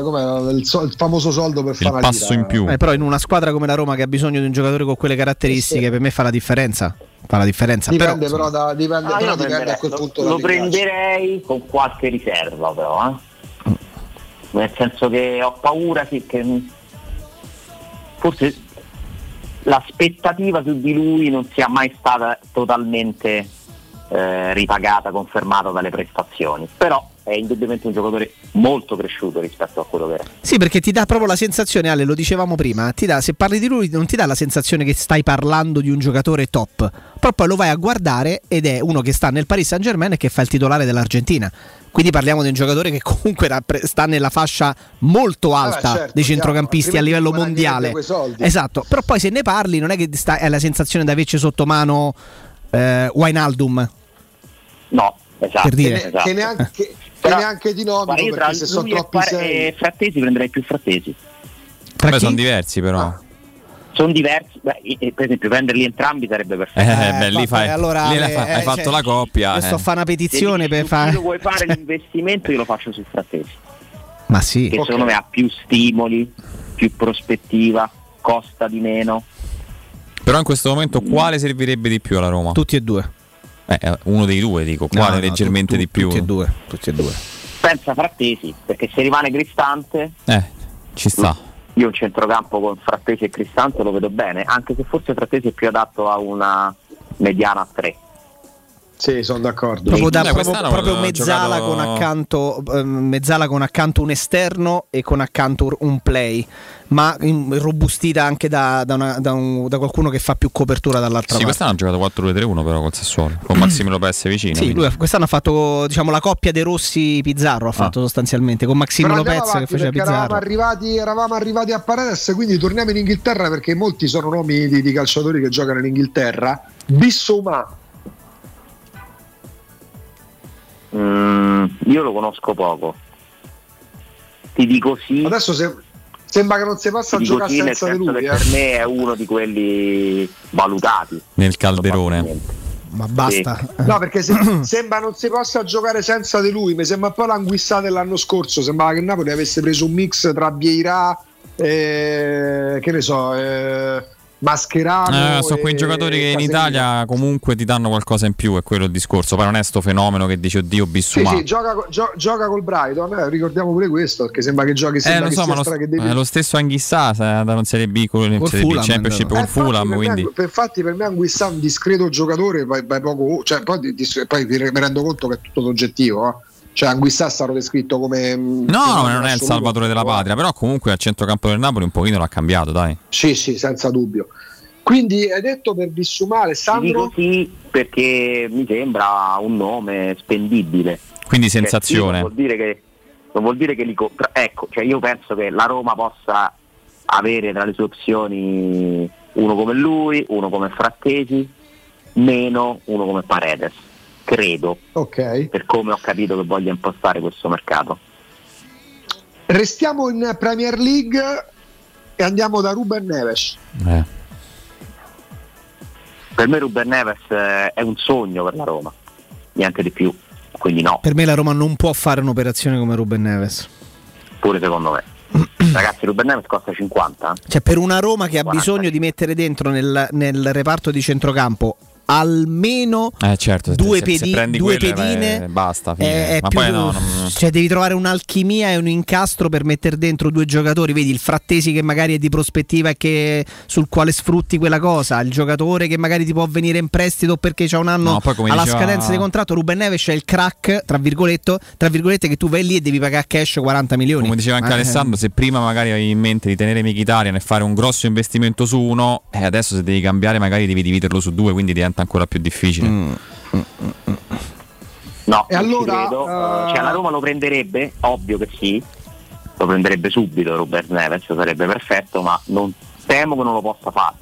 com'è, il, so- il famoso soldo per fare una lira. Eh, però in una squadra come la Roma che ha bisogno di un giocatore con quelle caratteristiche, per me fa la differenza. Fa la differenza. Però, Dipende però, da, dipende, Ah, però dipende prenderei- a quel punto lo, lo prenderei con qualche riserva però eh. nel senso che ho paura sì, che forse l'aspettativa su di lui non sia mai stata totalmente eh, ripagata, confermata dalle prestazioni però è indubbiamente un giocatore molto cresciuto rispetto a quello che era Sì, perché ti dà proprio la sensazione, Ale, lo dicevamo prima, ti dà, se parli di lui non ti dà la sensazione che stai parlando di un giocatore top, però poi lo vai a guardare ed è uno che sta nel Paris Saint Germain e che fa il titolare dell'Argentina. Quindi parliamo di un giocatore che comunque sta nella fascia molto alta certo, dei chiaro, centrocampisti a altrimenti livello mondiale. Esatto, però poi se ne parli non è che sta- hai la sensazione di averci sotto mano eh, Wijnaldum. no esatto, Per dire. Che, esatto. che neanche, che *laughs* Però, neanche di Guarda, io tra perché se sono e troppi Pare- sei e Frattesi prenderei più Frattesi Beh, sono diversi però. sono diversi beh, per esempio prenderli entrambi sarebbe Eh, perfetto beh, lì fai, allora, lì eh, fa- hai eh, fatto cioè, la coppia. Io sto a eh. fare una petizione per se fare... vuoi fare *laughs* l'investimento io lo faccio su Frattesi Ma sì. che secondo me ha più stimoli più prospettiva costa di meno Però in questo momento quale servirebbe di più alla Roma? Tutti e due. Eh, eh, uno dei due dico, No, quale no, leggermente tu- tu- di più? Tutti e due. Tutti e due. pensa Frattesi perché se rimane Cristante Eh, ci sta. io un centrocampo con Frattesi e Cristante lo vedo bene anche se forse Frattesi è più adatto a una mediana a 3 Sì, sono d'accordo. Proprio, da- Eh, proprio- proprio mezzala, giocato- con accanto, ehm, mezzala con accanto un esterno e con accanto un play, ma in- robustita anche da, da una- da un- da qualcuno che fa più copertura dall'altra Sì, parte. quest'anno ha giocato 4-2-3-1 però col Sassuolo, con Massimo Lopez vicino. Sì, quindi. lui quest'anno ha fatto diciamo, la coppia dei Rossi Pizzarro, ha fatto sostanzialmente con andiamo Lopez che faceva perché eravamo Pizzarro. arrivati, eravamo arrivati a Paredes, quindi torniamo in Inghilterra perché molti sono nomi di, di calciatori che giocano in Inghilterra. Bissouma, Mm, io lo conosco poco ti dico sì adesso se- sembra che non si possa giocare sì nel senza di senso lui. che eh. per me è uno di quelli valutati Nel calderone. Ma basta. No, perché se- *clears throat* sembra non si possa giocare senza di lui. Mi sembra un po' l'anguissata dell'anno scorso. Sembrava che il Napoli avesse preso un mix tra Vieira e che ne so, eh, Mascherano. Eh, sono quei giocatori che in. Italia comunque ti danno qualcosa in più, è quello il discorso. Poi non è sto fenomeno che dici oddio Sì, Bissumà. sì, gioca, co- gio- gioca col Brighton. eh, ricordiamo pure questo perché sembra che giochi Eh, sembra lo so, ma lo, che devi- eh, lo stesso Anghissà è andato in Serie B con Col Serie B Fulham, Championship no. con Eh, infatti, Fulham, per me- quindi per- infatti per me Anguissa è un discreto giocatore poi, poi poco, cioè, poi, poi mi rendo conto che è tutto soggettivo eh. Cioè Anguissa è stato descritto come mm, No, no, non è il salvatore della patria, però comunque al centrocampo del Napoli un pochino l'ha cambiato, dai. sì sì senza dubbio quindi hai detto per Bissumà ti Alessandro dico sì perché mi sembra un nome spendibile Quindi Cioè, sì, sensazione. non vuol dire che, non vuol dire che li compra. Ecco, cioè io penso che la Roma possa avere tra le sue opzioni uno come lui, uno come Frattesi, meno uno come Paredes. Credo, ok per come ho capito che voglia impostare questo mercato. restiamo in Premier League e andiamo da Ruben Neves Eh. Per me Ruben Neves eh, è un sogno per la Roma, niente di più. Quindi no, Per me la Roma non può fare un'operazione come Ruben Neves. pure secondo me. *clears throat* Ragazzi, Ruben Neves costa 50. Cioè, per una Roma che ha 40. bisogno di mettere dentro nel, nel reparto di centrocampo almeno Eh certo, se- due, se, se pedi- prendi due quelle, pedine eh, basta, è, è Ma più- poi no, non- cioè devi trovare un'alchimia e un incastro per mettere dentro due giocatori. Vedi il Frattesi che magari è di prospettiva e che, sul quale sfrutti quella cosa il giocatore che magari ti può venire in prestito perché c'ha un anno No, alla diceva- scadenza di contratto Ruben Neves è il crack tra virgolette, tra virgolette che tu vai lì e devi pagare cash 40 milioni. Come diceva anche Ma- Alessandro, se prima magari avevi in mente di tenere Mkhitaryan e fare un grosso investimento su uno, eh, adesso se devi cambiare magari devi dividerlo su due, quindi diventa ancora più difficile. Mm. No, E non ci allora, credo. eh, Cioè, la Roma lo prenderebbe, ovvio che sì, lo prenderebbe subito Robert Neves, sarebbe perfetto, ma non temo che non lo possa fare.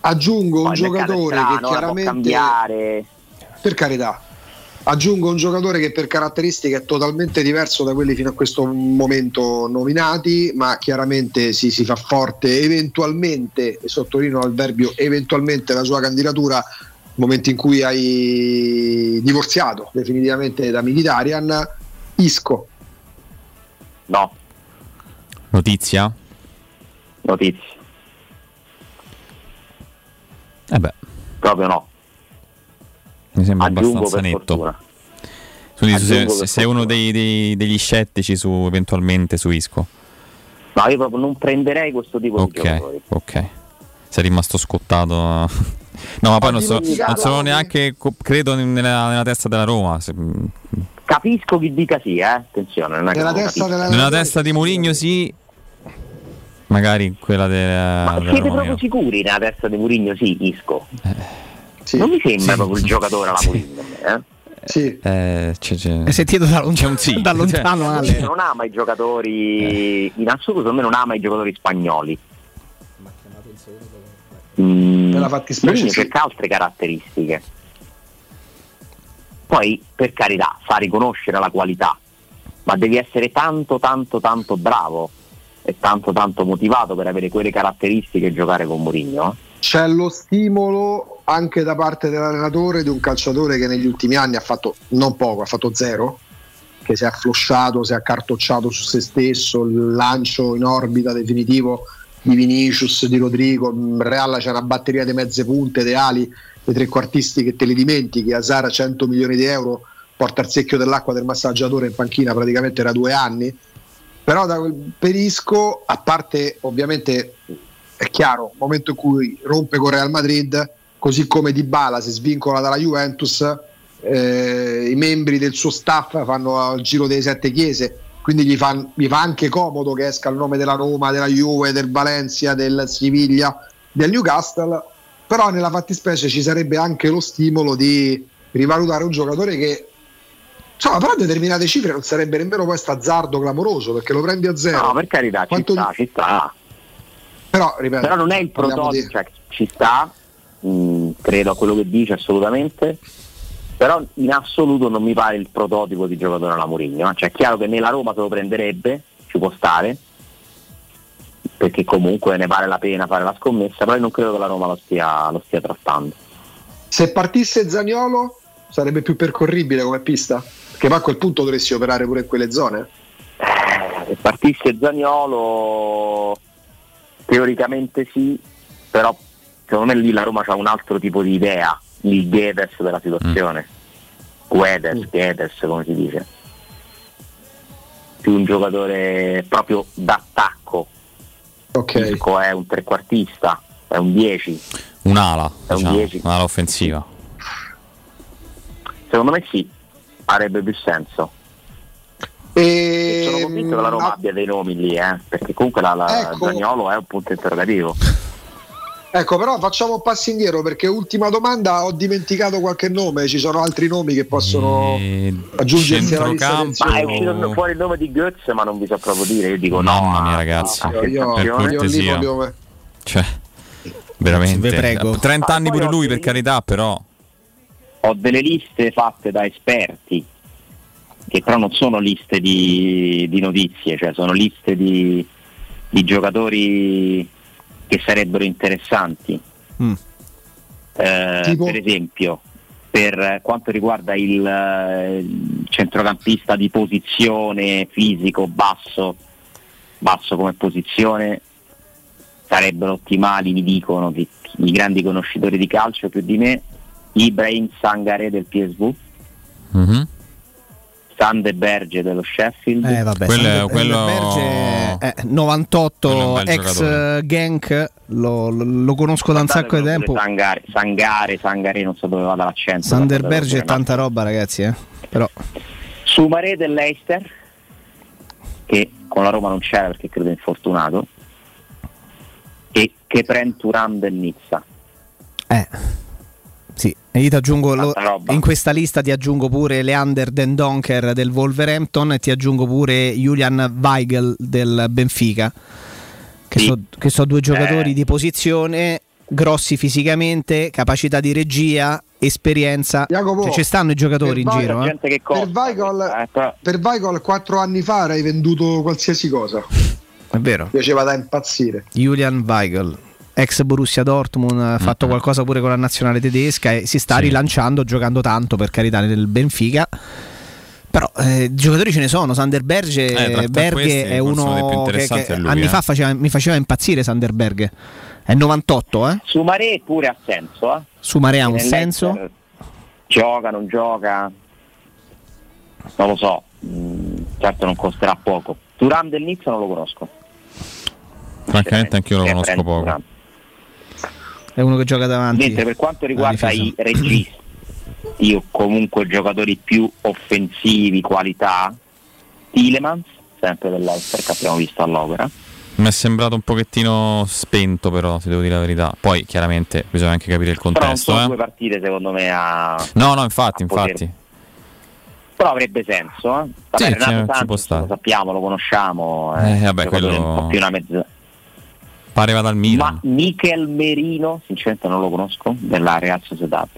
Aggiungo un Poi è giocatore strano, che eh, può chiaramente cambiare. per carità aggiungo un giocatore che per caratteristiche è totalmente diverso da quelli fino a questo momento nominati ma chiaramente si, si fa forte eventualmente e sottolineo il verbio eventualmente la sua candidatura nel momento in cui hai divorziato definitivamente da Mkhitaryan. Isco. No, Notizia? notizie, Eh beh, proprio no. Mi sembra Aggiungo abbastanza netto. fortuna. Quindi Aggiungo per sei uno dei- dei- degli scettici su eventualmente su Isco. No, io proprio non prenderei questo tipo di Ok, giocatori. ok. Sei rimasto scottato. *laughs* No, ma poi non, so- non sono neanche, credo, nella, nella testa della Roma. Se- Capisco chi dica sì, eh? attenzione. Non è Nella testa della- Nella testa di Mourinho sì, magari quella della, Ma della siete Roma proprio meno. sicuri nella testa di Mourinho? Sì, Isco. Sì. Non mi sembra Sì. proprio il giocatore alla Mourinho. Eh? sì. Eh, c'è- c'è- Hai sentito da lontano, C'è un sì. *laughs* da lontano Ale. Mourinho non ama i giocatori, in assoluto secondo me non ama i giocatori spagnoli. Mm, Nella fattispecie Mourinho sì. cerca altre caratteristiche. Poi, per carità, sa riconoscere la qualità, ma devi essere tanto, tanto, tanto bravo e tanto, tanto motivato per avere quelle caratteristiche e giocare con Mourinho. eh. C'è lo stimolo anche da parte dell'allenatore di un calciatore che negli ultimi anni ha fatto non poco, ha fatto zero, che si è afflosciato, si è accartocciato su se stesso, il lancio in orbita definitivo di Vinicius, di Rodrigo, in Real c'è una batteria di mezze punte, dei ali, dei trequartisti che te li dimentichi, Azara 100 milioni di euro, porta il secchio dell'acqua del massaggiatore in panchina praticamente da due anni, però da quel perisco, a parte ovviamente è chiaro, momento in cui rompe con Real Madrid, così come Dybala si svincola dalla Juventus, eh, i membri del suo staff fanno il giro delle sette chiese, quindi gli fa, gli fa anche comodo che esca il nome della Roma, della Juve, del Valencia, del Siviglia, del Newcastle, però nella fattispecie ci sarebbe anche lo stimolo di rivalutare un giocatore che insomma però determinate cifre non sarebbe nemmeno questo azzardo clamoroso perché lo prendi a zero No, per carità, Quanto ci sta, ci sta. Però ripeto Però non è il prototipo, cioè, ci sta, mh, credo a quello che dice assolutamente, però in assoluto non mi pare il prototipo di giocatore alla Mourinho. eh. Cioè è chiaro che nella Roma se lo prenderebbe, ci può stare, perché comunque ne vale la pena fare la scommessa, però io non credo che la Roma lo stia, lo stia trattando. Se partisse Zaniolo sarebbe più percorribile come pista? Perché poi a quel punto dovresti operare pure in quelle zone. Se partisse Zaniolo teoricamente sì, però secondo me lì la Roma ha un altro tipo di idea, il Guedes della situazione. Guedes, Guedes come si dice. Più un giocatore proprio d'attacco. Isco è un trequartista, è un 10. Un'ala, È un diciamo, 10. un'ala offensiva. Secondo me sì, avrebbe più senso. E Sono convinto che la Roma abbia dei nomi lì, eh, perché comunque la, la Ecco. Zaniolo è un punto interrogativo. Ecco, però facciamo un passo indietro perché ultima domanda, ho dimenticato qualche nome, ci sono altri nomi che possono aggiungersi alla lista. Ma è uscito fuori il nome di Goetz, ma non vi so proprio dire. Io dico no. Mamma mia, a- ragazzi, a Io, io, per io lì cortesia. proprio Cioè, veramente. Prego. 30 anni pure lui, per carità, però. Ho delle liste fatte da esperti, che però non sono liste di, di notizie, cioè sono liste di, di giocatori che sarebbero interessanti. Mm. Eh, per esempio, per quanto riguarda il, il centrocampista di posizione fisico basso, basso come posizione, sarebbero ottimali, mi dicono che i grandi conoscitori di calcio più di me, Ibrahim Sangare del PSV, Mhm. Sande Berge dello Sheffield. Eh, vabbè, Quello è- quello- Berge, eh, 98 Quello è ex giocatore. eh, Genk, lo, lo- lo conosco da un sacco di tempo. Sangare, Sangare, Sangare, non so dove vada l'accento. Sander Berge è tanta roba, ragazzi. Eh. Però Sumare dell'Eister, che con la Roma non c'era perché credo è infortunato, e Kepren Turan del Nizza. Eh. E io ti aggiungo lo- in questa lista ti aggiungo pure Leander Den Donker del Wolverhampton e ti aggiungo pure Julian Weigel del Benfica. Che, Sì. so, che so due giocatori Eh. di posizione, grossi fisicamente, capacità di regia, esperienza. Jacopo, Cioè, ci stanno i giocatori in per giro. eh. Costa, Per Weigl, questa, eh, per Weigl quattro anni fa avrei venduto qualsiasi cosa. È vero. Piaceva da impazzire. Julian Weigel, ex Borussia Dortmund, ha fatto qualcosa pure con la nazionale tedesca e si sta Sì. rilanciando giocando tanto per carità nel Benfica. Però eh, giocatori ce ne sono, Sander Berge, Eh, questi, è uno dei più uno che, interessanti che lui, anni eh. fa faceva- mi faceva impazzire Sander Berghe. È 98, eh? Sumare pure ha senso, eh? Su Marea ha un senso? Gioca, non gioca, non lo so, mm, certo non costerà poco. Turan del Nizza non lo conosco. Francamente anch'io lo Kepren conosco poco. Turan. È uno che gioca davanti. Mentre per quanto riguarda i registi, io comunque giocatori più offensivi, qualità, Tilemans, sempre dell'Eister che abbiamo visto all'opera. Mi è sembrato un pochettino spento, però, se devo dire la verità. Poi, chiaramente, bisogna anche capire il Però non contesto. sono eh. due partite secondo me a... No, no, infatti, a poter- infatti. Però avrebbe senso, eh? Sì, Vabbè, ci- Renato Santos, può stare. lo sappiamo, lo conosciamo. Eh, vabbè, giocatore quello- un po' più una mezza. Pareva dal Milan. Ma Michel Merino, sinceramente non lo conosco, della Real Sociedad.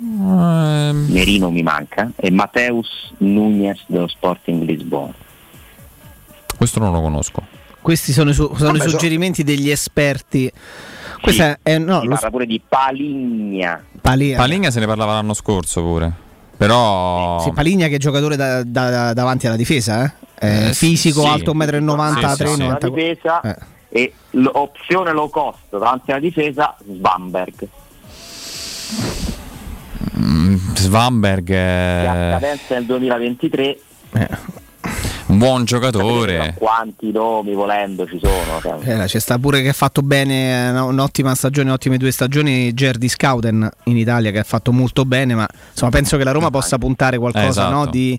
Ehm, Merino mi manca. E Mateus Nunez dello Sporting Lisbona. questo non lo conosco. Questi sono, i su- sono Vabbè, i so- suggerimenti degli esperti. Questa è no, si lo parla pure di Paligna. Paligna. Paligna se ne parlava l'anno scorso pure. Però. Sì, Paligna che è giocatore da- da- davanti alla difesa, eh? Eh, fisico, sì. alto 1,90 Sì, m, sì, sì. La 90 difesa Eh. E l'opzione low cost davanti alla difesa Svamberg. Mm, Svamberg a è scadenza nel 2023 un buon giocatore. quanti nomi volendo ci sono. cioè. Eh, c'è sta pure che ha fatto bene eh, un'ottima stagione, ottime due stagioni Gerdi Scouten in Italia che ha fatto molto bene, ma insomma penso che la Roma possa puntare qualcosa Eh, esatto. no, di,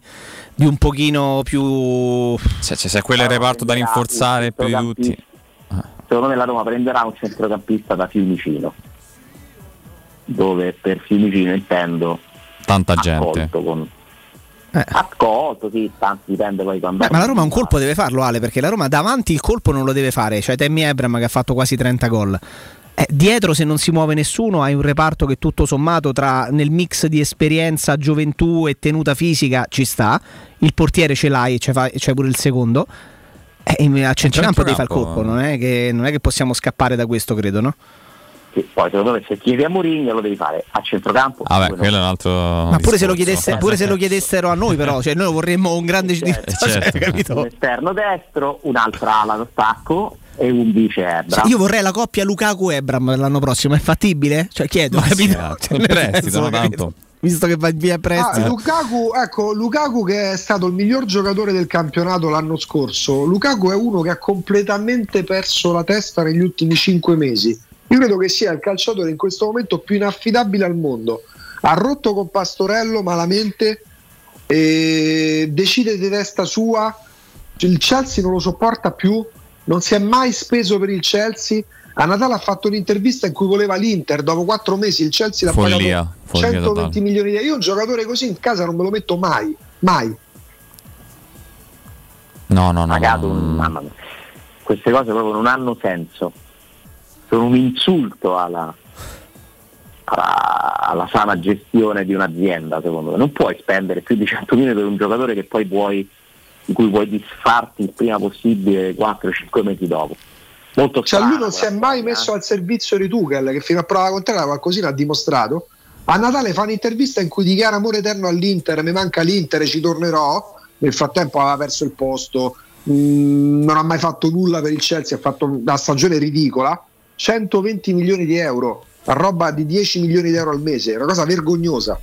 di un pochino più... Se, se, se quello è il reparto da rinforzare più di tutti. Secondo me la Roma prenderà un centrocampista da Fiumicino. Dove per Fiumicino intendo Tanta gente. accolto con accolto, sì, tanto dipende poi quando Beh, ma la Roma un colpo deve farlo Ale, perché la Roma davanti il colpo non lo deve fare, cioè Tammy Abram che ha fatto quasi 30 gol. Eh, dietro se non si muove nessuno hai un reparto che tutto sommato tra nel mix di esperienza, gioventù e tenuta fisica ci sta, il portiere ce l'hai, c'è, fa- c'è pure il secondo. Eh, a centrocampo devi fare il centrocampo- colpo, non è, che, non è che possiamo scappare da questo, credo, no? Poi secondo me se chiedi a Mourinho lo devi fare a centrocampo. Oppure no. quello è un altro. Ma pure se, lo chiedesse- pure se lo chiedessero a noi, però, cioè noi vorremmo un grande Certo, cioè, certo. capito? un esterno destro, un'altra ala d'attacco e un vice Ebra. Cioè, io vorrei la coppia Lukaku-Ebram l'anno prossimo, è fattibile? Cioè chiedo, capito? sì, Cioè, in nel prestito, senso, no, capito? tanto. Visto che va via a prestito. Ah, Lukaku, ecco, Lukaku che è stato il miglior giocatore del campionato l'anno scorso. Lukaku è uno che ha completamente perso la testa negli ultimi cinque mesi. Io credo che sia il calciatore in questo momento più inaffidabile al mondo. Ha rotto con Pastorello malamente, decide di testa sua. Il Chelsea non lo sopporta più, non si è mai speso per il Chelsea. A Natale ha fatto un'intervista in cui voleva l'Inter, dopo quattro mesi il Chelsea l'ha Follia, pagato follia 120 totale. milioni di euro. Io un giocatore così in casa non me lo metto mai, mai. No, no, no. pagato mamma mia. Queste cose proprio non hanno senso. Sono un insulto alla, alla, alla sana gestione di un'azienda, secondo me. Non puoi spendere più di 100 milioni per un giocatore che poi puoi, di cui puoi disfarti il prima possibile 4-5 mesi dopo. Molto Cioè, strano, lui non si è quella mai messo al servizio di Tuchel, che fino a prova contraria qualcosina ha dimostrato. A Natale fa un'intervista in cui dichiara amore eterno all'Inter, mi manca l'Inter, ci tornerò. Nel frattempo aveva perso il posto, mh, non ha mai fatto nulla per il Chelsea, ha fatto una stagione ridicola, 120 milioni di euro, roba di 10 milioni di euro al mese, una cosa vergognosa.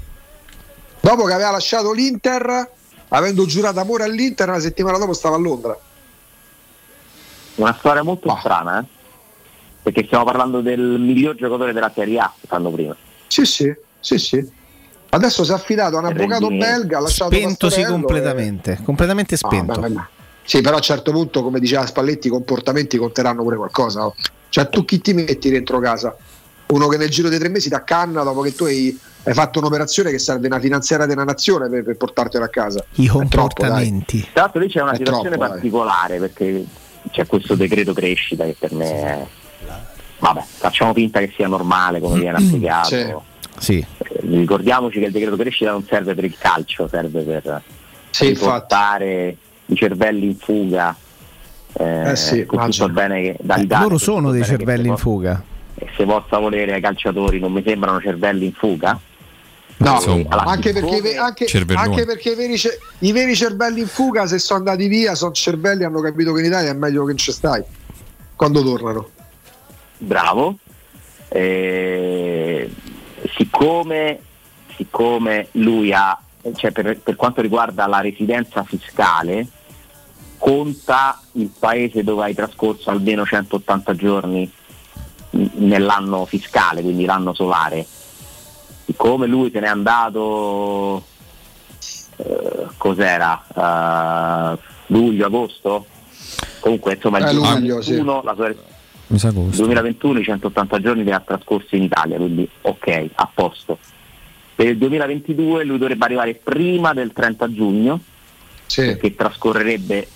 Dopo che aveva lasciato l'Inter, avendo giurato amore all'Inter, una settimana dopo stava a Londra. Una storia molto strana, eh? Perché stiamo parlando del miglior giocatore della Serie A, l'anno prima. Sì, sì, sì, sì. Adesso si è affidato a un avvocato belga, ha lasciato Spentosi completamente, completamente e- spento. Ah, beh, beh. Sì, però a un certo punto, come diceva Spalletti, i comportamenti conteranno pure qualcosa. oh. Cioè, tu chi ti metti dentro casa? Uno che nel giro dei tre mesi ti accanna dopo che tu hai, hai fatto un'operazione che serve una finanziaria della nazione per, per portartela a casa. I troppo, comportamenti. Tra l'altro lì c'è una È situazione troppo, dai. particolare perché c'è questo decreto crescita che per me è... Vabbè, facciamo finta che sia normale come viene applicato. Sì. Eh, Ricordiamoci che il decreto crescita non serve per il calcio, serve per Sì, riportare i cervelli in fuga. Eh, Eh sì, tutto bene che Eh, loro sono dei cervelli in fuga. e se possa volere ai calciatori non mi sembrano cervelli in fuga. No, Insomma, anche perché, anche, anche perché i, veri, i veri cervelli in fuga, se sono andati via, sono cervelli hanno capito che in Italia è meglio che non ci stai. Quando tornano. bravo. Eh, siccome, siccome lui ha, cioè per, per quanto riguarda la residenza fiscale, conta il paese dove hai trascorso almeno 180 giorni nell'anno fiscale, quindi l'anno solare. Siccome lui se n'è andato, eh, cos'era? Eh, luglio, agosto? Comunque insomma il Eh, luglio, 2021 la sua Mi sa agosto. 2021 i 180 giorni li ha trascorsi in Italia, quindi ok, a posto. Per il 2022 lui dovrebbe arrivare prima del 30 giugno, perché trascorrerebbe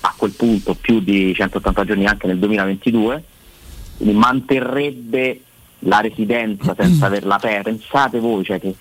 a quel punto più di 180 giorni anche nel 2022, quindi manterrebbe la residenza senza *clears throat* averla aperta. Pensate voi, cioè che,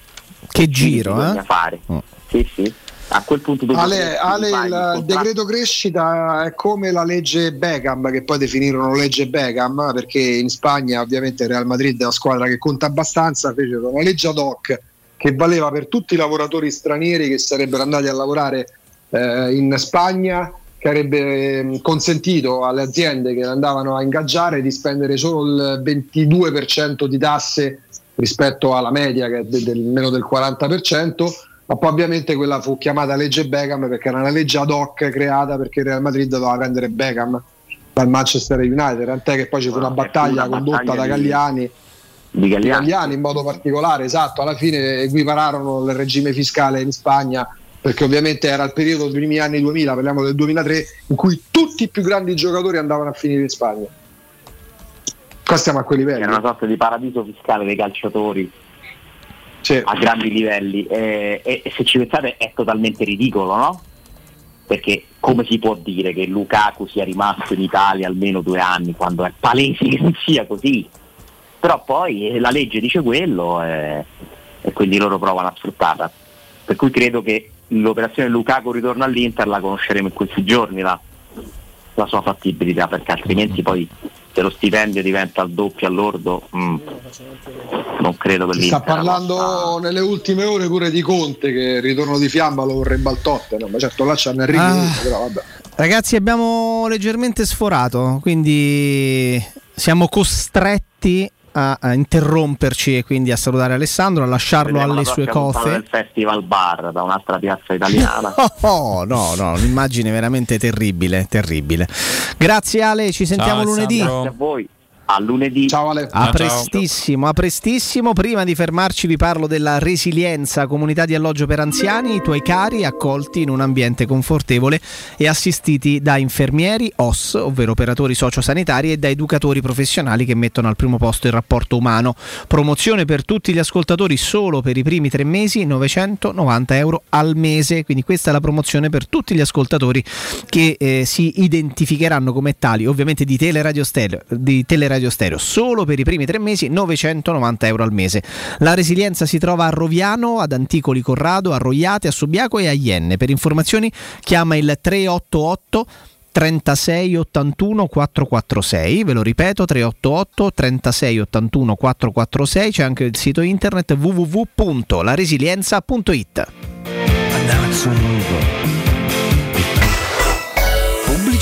Che giro, bisogna eh? fare. Sì, sì. A quel punto dopo Ale, Ale, il, contratto- il decreto crescita è come la legge Beckham, che poi definirono legge Beckham, perché in Spagna ovviamente il Real Madrid è una squadra che conta abbastanza, fecero una legge ad hoc che valeva per tutti i lavoratori stranieri che sarebbero andati a lavorare eh, in Spagna, che avrebbe ehm, consentito alle aziende che andavano a ingaggiare di spendere solo il 22% di tasse rispetto alla media che è de- del meno del 40%, ma poi ovviamente quella fu chiamata legge Beckham perché era una legge ad hoc creata perché il Real Madrid doveva prendere Beckham dal Manchester United, tant'è che poi ci fu una battaglia una condotta battaglia da di- Galliani di Galliani. di Galliani in modo particolare, esatto, alla fine equipararono il regime fiscale in Spagna perché ovviamente era il periodo dei primi anni 2000, parliamo del 2003, in cui tutti i più grandi giocatori andavano a finire in Spagna. Qua stiamo a quei livelli. Era una sorta di paradiso fiscale dei calciatori a grandi livelli e, e- e se ci pensate è totalmente ridicolo, no? Perché come si può dire che Lukaku sia rimasto in Italia almeno due anni quando è palese che non sia così? Però poi eh, la legge dice quello eh, e quindi loro provano a sfruttarla. Per cui credo che l'operazione Lukaku ritorno all'Inter la conosceremo in questi giorni la, la sua fattibilità, perché altrimenti poi se lo stipendio diventa al doppio all'ordo, mm, non credo che sta parlando nelle ultime ore pure di Conte che il ritorno di Fiamma lo vorrebbe al Tottenham, ma certo là c'hanno Enrico, Ah. però vabbè. Ragazzi, abbiamo leggermente sforato, quindi siamo costretti a, a interromperci e quindi a salutare Alessandro, a lasciarlo Vedremo alle la sue cose. del Festival Bar da un'altra piazza italiana. *laughs* Oh, no, no, un'immagine veramente terribile, terribile. Grazie Ale, ci sentiamo lunedì. Grazie a voi. A lunedì. Ciao Ale. A prestissimo, a prestissimo. Prima di fermarci vi parlo della resilienza, comunità di alloggio per anziani, i tuoi cari accolti in un ambiente confortevole e assistiti da infermieri, OS, ovvero operatori sociosanitari e da educatori professionali che mettono al primo posto il rapporto umano. Promozione per tutti gli ascoltatori solo per i primi tre mesi, 990 euro al mese. Quindi questa è la promozione per tutti gli ascoltatori che eh, si identificheranno come tali, ovviamente di Teleradio Stereo, di Teleradio Stereo, solo per i primi tre mesi 990 euro al mese. La resilienza si trova a Roviano, ad Anticoli Corrado, a Roiate, a Subiaco e a Ienne. Per informazioni chiama il 388 36 81 446, ve lo ripeto 388 36 81 446, c'è anche il sito internet www.laresilienza.it.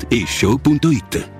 whatishow.it.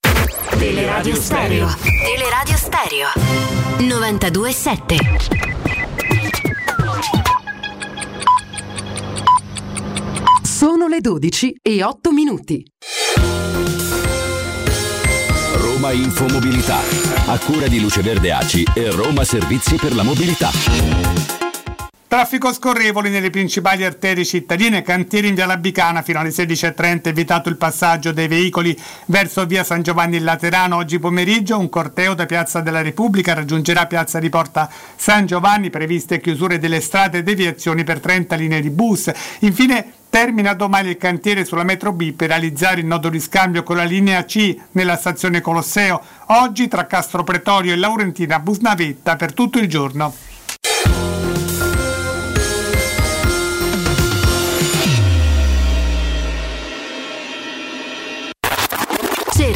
Teleradio Stereo. Teleradio Stereo. 92.7. Sono le 12 e 8 minuti. Roma Infomobilità. A cura di Luce Verde ACI e Roma Servizi per la Mobilità. Traffico scorrevoli nelle principali arterie cittadine, cantieri in via Labicana fino alle 16.30, evitato il passaggio dei veicoli verso via San Giovanni in Laterano. Oggi pomeriggio un corteo da Piazza della Repubblica raggiungerà Piazza di Porta San Giovanni, previste chiusure delle strade e deviazioni per 30 linee di bus. Infine Termina domani il cantiere sulla metro B per realizzare il nodo di scambio con la linea C nella stazione Colosseo. Oggi tra Castro Pretorio e Laurentina Busnavetta per tutto il giorno.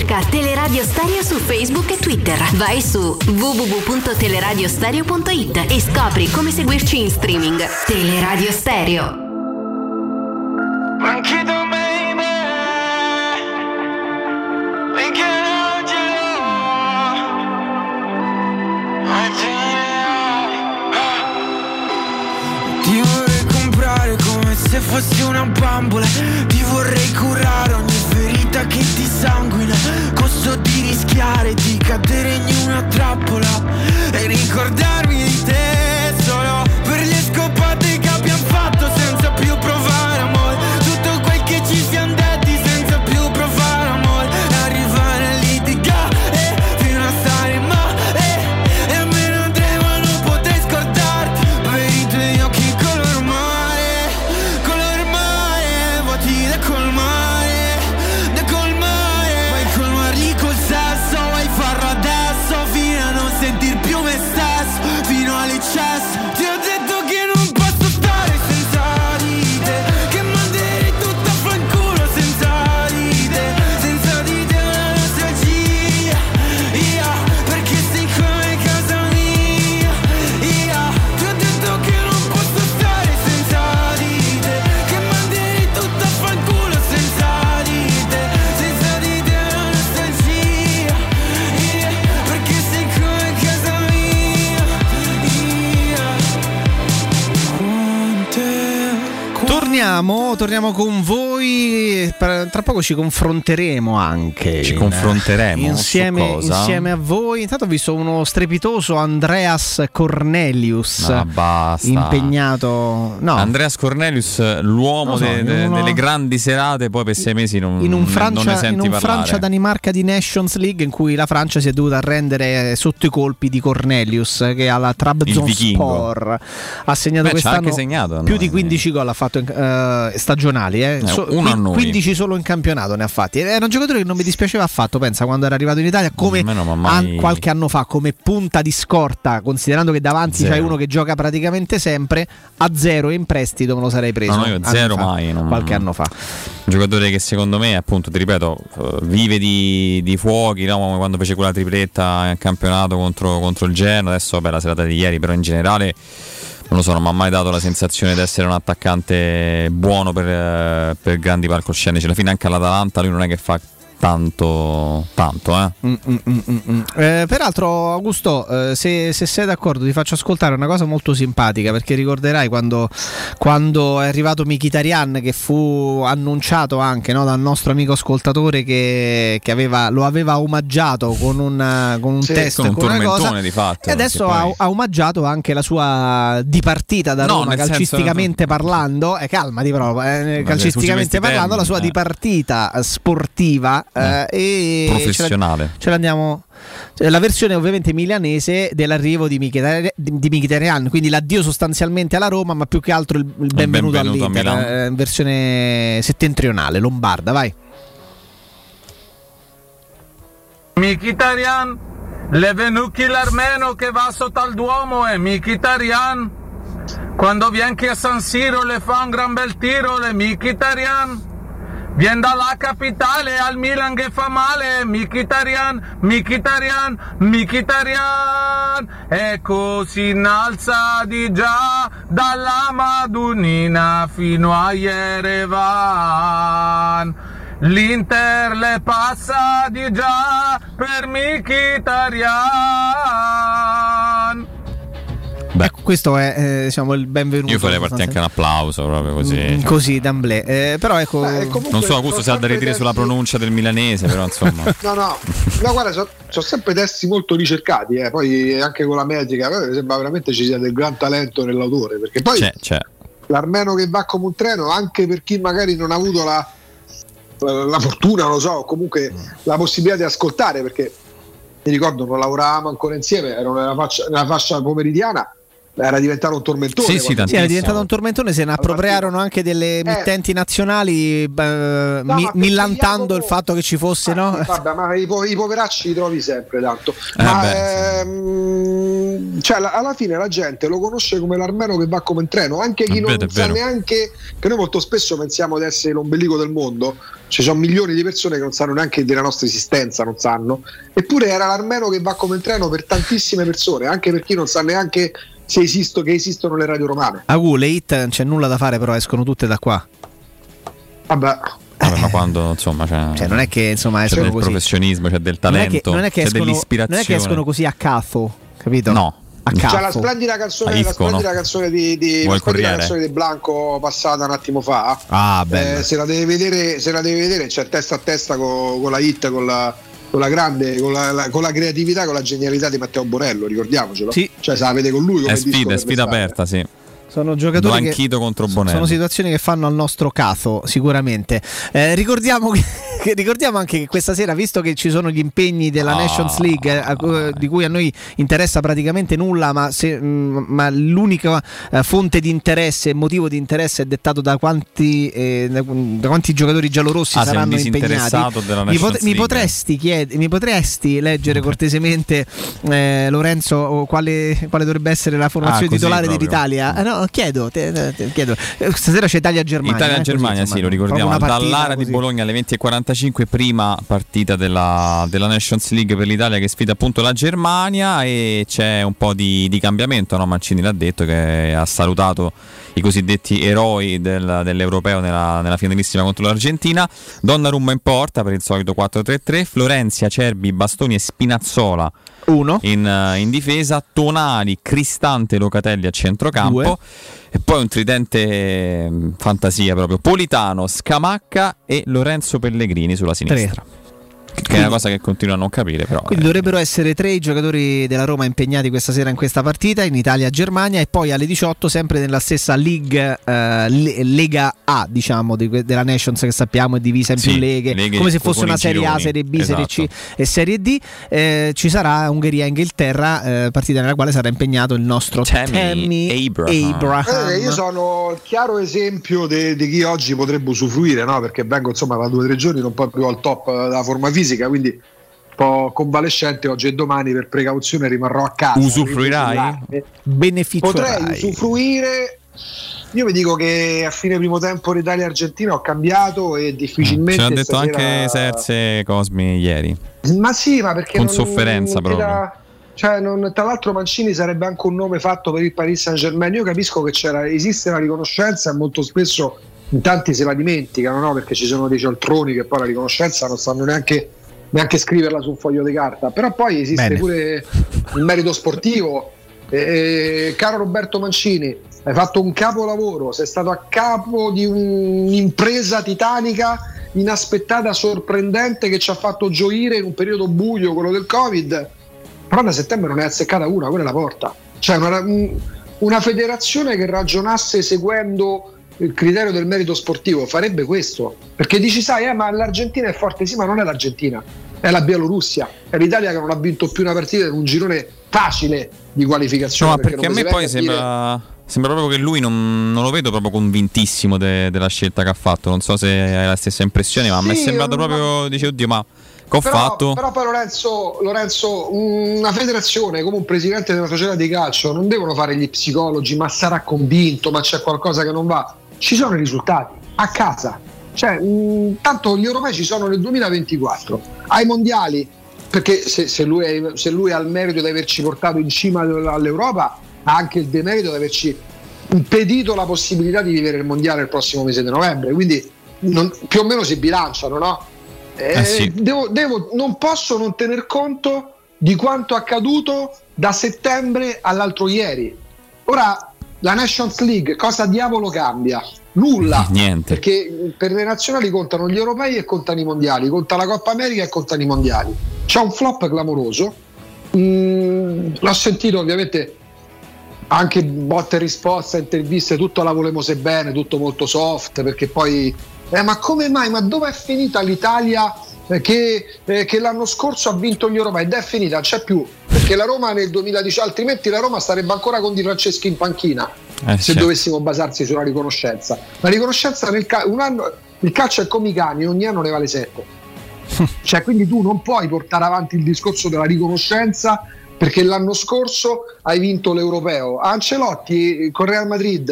Cerca Teleradio Stereo su Facebook e Twitter. Vai su www.teleradiostereo.it e scopri come seguirci in streaming. Teleradio Stereo. Tranquilo, baby. Ti vorrei comprare come se fossi una bambola Ti vorrei curare ogni ferita che ti sanguina Costo di rischiare di cadere in una trappola E ricordarmi di te solo per le scopate che abbiamo Torniamo, torniamo con voi. Per- Tra poco ci confronteremo anche. Ci in- confronteremo insieme, insieme a voi. Intanto ho visto uno strepitoso Andreas Cornelius basta. impegnato. No, Andreas Cornelius, l'uomo so, de- de- uno- delle grandi serate, poi per sei mesi non, in un non ne Francia, in senti un parlare. Francia-Danimarca di Nations League in cui la Francia si è dovuta arrendere sotto i colpi di Cornelius che alla Trabzonspor ha segnato Beh, quest'anno segnato, più no? di 15 gol ha fatto in- eh, stagionali eh. Eh, So- uno a noi. 15 solo in campionato ne ha fatti era un giocatore che non mi dispiaceva affatto pensa quando era arrivato in Italia come Nemmeno, ma mai- an- qualche anno fa come punta di scorta considerando che davanti Zero. c'hai uno che gioca praticamente sempre a zero in prestito me lo sarei preso No, io zero fa, mai, non- qualche anno fa Un giocatore che secondo me, appunto, ti ripeto, eh, vive di, di fuochi, no? come quando fece quella tripletta in campionato contro, contro il Genoa, adesso vabbè la serata di ieri, però in generale non lo so, non mi ha mai dato la sensazione di essere un attaccante buono per, eh, per grandi palcoscenici. Alla fine anche all'Atalanta lui non è che fa tanto, tanto eh. Mm, mm, mm, mm, mm. Eh, peraltro, Augusto, eh, se, se sei d'accordo, ti faccio ascoltare una cosa molto simpatica perché ricorderai quando, quando è arrivato Mkhitaryan che fu annunciato anche no, dal nostro amico ascoltatore che, che aveva- lo aveva omaggiato con un, con un Sì, testo con un con una tormentone cosa di fatto, e adesso perché ha, poi- ha omaggiato anche la sua dipartita da No, Roma nel senso- calcisticamente parlando eh, calmati però eh, calcisticamente parlando la sua eh. dipartita sportiva eh, e Professionale. ce la- ce l'andiamo cioè, la versione ovviamente milanese dell'arrivo di di Mkhitaryan quindi l'addio sostanzialmente alla Roma ma più che altro il, il benvenuto, benvenuto a all'Inter Milano. eh, in versione settentrionale lombarda vai Mkhitaryan, le venuti l'armeno che va sotto al Duomo è Mkhitaryan. Quando viene anche a San Siro le fa un gran bel tiro, le Mkhitaryan. Viene dalla capitale al Milan che fa male, Mkhitaryan, Mkhitaryan, Mkhitaryan. E così innalza di già dalla Madunina fino a Yerevan. L'Inter le passa di già per Mkhitaryan. Ecco, questo è eh, diciamo, il benvenuto. Io farei partire anche un applauso proprio così. Mm, così d'amblè. Eh, però ecco. Beh, non so, Augusto se ha delle sempre dire sulla pronuncia del milanese, però insomma. *laughs* No, no, no guarda, sono sempre testi molto ricercati, eh. poi anche con la metrica, sembra veramente ci sia del gran talento nell'autore, perché poi C'è, c'è. l'armeno che va come un treno, anche per chi magari non ha avuto la, la, la fortuna, non lo so, o comunque la possibilità di ascoltare, perché mi ricordo non lavoravamo ancora insieme, ero nella, faccia- nella fascia pomeridiana, era diventato un tormentone. Sì, sì, Sì, era diventato un tormentone, se ne appropriarono anche delle emittenti nazionali beh, mi- ma per millantando il fatto che ci fosse, no? Vabbè, ma i, po- i poveracci li trovi sempre tanto. Eh, Ma beh, ehm, cioè, la- alla fine la gente lo conosce come l'armeno che va come in treno, anche chi non sa neanche che noi molto spesso pensiamo di essere l'ombelico del mondo. Ci sono milioni di persone che non sanno neanche della nostra esistenza, non sanno. Eppure era l'armeno che va come in treno per tantissime persone, anche per chi non sa neanche esisto, che esistono le radio romane. Agu, le hit non c'è nulla da fare, però escono tutte da qua. Vabbè. Vabbè, ma quando insomma c'è, Cioè, non è che insomma c'è escono del così. professionismo, c'è del Non è che- talento, non è che c'è escono- dell'ispirazione. Non è che escono così a caso, capito? No. A C'è la caso. splendida canzone, la splendida canzone di, di, la splendida canzone di Blanco passata un attimo fa. Ah. Eh, se la deve vedere, se la deve vedere, c'è testa a testa con, con la hit, con la, con la grande, con la, la- con la creatività, con la genialità di Matteo Borello, ricordiamocelo. Sì. Cioè, se la vede con lui come È sfida, è sfida aperta, sì. Sono giocatori che Blanchito contro sono Bonello. situazioni che fanno al nostro caso, sicuramente. Eh, ricordiamo, che, *laughs* che- ricordiamo anche che questa sera, visto che ci sono gli impegni della Ah. Nations League, eh, cu- di cui a noi interessa praticamente nulla, ma, se- mh, ma l'unica eh, fonte di interesse e motivo di interesse è dettato da quanti, eh, da, da quanti giocatori giallorossi Ah, saranno impegnati. Mi, pot- mi potresti chied- mi potresti leggere cortesemente, eh, Lorenzo, quale, quale dovrebbe essere la formazione Ah, titolare proprio. dell'Italia? Ah, no, chiedo, te- te- chiedo. Eh, Stasera c'è Italia-Germania. eh, Italia-Germania, così, sì, lo ricordiamo. partita Dall'area di così. Bologna alle 20.45, prima partita della, della Nations League per l'Italia che sfida appunto la Germania e c'è un po' di, di cambiamento. No? Mancini l'ha detto che ha salutato i cosiddetti eroi del- dell'Europeo nella, nella finalissima contro l'Argentina. Donnarumma in porta per il solito 4-3-3, Florenzia, Cerbi, Bastoni e Spinazzola in, eh, in difesa, Tonali, Cristante, Locatelli a centrocampo. Due. E poi un tridente eh, fantasia proprio Politano, Scamacca e Lorenzo Pellegrini sulla sinistra. Che è una cosa che continuo a non capire, però. Quindi dovrebbero essere tre i giocatori della Roma impegnati questa sera in questa partita, in Italia-Germania e poi alle 18 sempre nella stessa League, eh, Le- Lega A, diciamo, di della Nations che sappiamo è divisa in Sì, più leghe, leghe come se fosse una Serie A, gironi. Serie B, Serie C Esatto. e Serie D. Eh, ci sarà Ungheria-Inghilterra, eh, partita nella quale sarà impegnato il nostro Tammy Abraham. Abraham. Eh, io sono il chiaro esempio di chi oggi potrebbe usufruire, no? perché vengo insomma da due o tre giorni non proprio al top eh, della forma fisica, quindi un po' convalescente oggi e domani per precauzione rimarrò a casa. Usufruirai? Beneficio Potrei usufruire. Io vi dico che a fine primo tempo l'Italia-Argentina ho cambiato e Ce difficilmente. l'ha detto stasera- anche Serse Cosmi ieri. Ma sì, ma perché Con non- sofferenza non proprio. dà- cioè, non- tra l'altro Mancini sarebbe anche un nome fatto per il Paris Saint Germain. Io capisco che c'era, esiste la riconoscenza e molto spesso in tanti se la dimenticano, no? perché ci sono dei cialtroni che poi la riconoscenza non sanno neanche, neanche scriverla su un foglio di carta. Però poi esiste Bene. pure il merito sportivo. E- e, caro Roberto Mancini, hai fatto un capolavoro, sei stato a capo di un'impresa titanica inaspettata, sorprendente che ci ha fatto gioire in un periodo buio, quello del Covid. Però da settembre non è azzeccata una, quella è la porta. Cioè una, un- una federazione che ragionasse seguendo il criterio del merito sportivo farebbe questo. Perché dici, sai, eh, ma l'Argentina è forte, sì, ma non è l'Argentina, è la Bielorussia, è l'Italia che non ha vinto più una partita in un girone facile di qualificazione. No, perché a non me poi venga a dire- sembra. Sembra proprio che lui non, non lo vedo proprio convintissimo de- della scelta che ha fatto. Non so se hai la stessa impressione, ma a me è Sì, sembrato ma- proprio. Dice, oddio, ma che ho però, fatto? Però poi Lorenzo, Lorenzo, una federazione come un presidente una società di calcio non devono fare gli psicologi, ma sarà convinto, ma c'è qualcosa che non va. Ci sono i risultati, a casa. Cioè, mh, tanto gli europei ci sono nel 2024, ai mondiali, perché se, se lui è- se lui ha il merito di averci portato in cima all'Europa, ha anche il demerito di averci impedito la possibilità di vivere il mondiale il prossimo mese di novembre. Quindi non- più o meno si bilanciano, no? Eh, Eh sì. devo- devo- non posso non tener conto di quanto accaduto da settembre all'altro ieri. Ora, la Nations League, cosa diavolo cambia? Nulla. *laughs* Niente. Perché per le nazionali contano gli europei e contano i mondiali, conta la Coppa America e contano i mondiali. C'è un flop clamoroso. Mm, l'ho sentito ovviamente anche botte e risposta, interviste, tutto la volemo se bene, tutto molto soft, perché poi... Eh, ma come mai? Ma dove è finita l'Italia che, eh, che l'anno scorso ha vinto gli europei? Ed è finita, non c'è più. Perché la Roma nel 2010, altrimenti la Roma starebbe ancora con Di Franceschi in panchina Eh, se certo. dovessimo basarsi sulla riconoscenza. La riconoscenza nel ca- un anno, il calcio è come i cani, ogni anno ne vale 7. *laughs* cioè, quindi tu non puoi portare avanti il discorso della riconoscenza perché l'anno scorso hai vinto l'europeo. Ancelotti con Real Madrid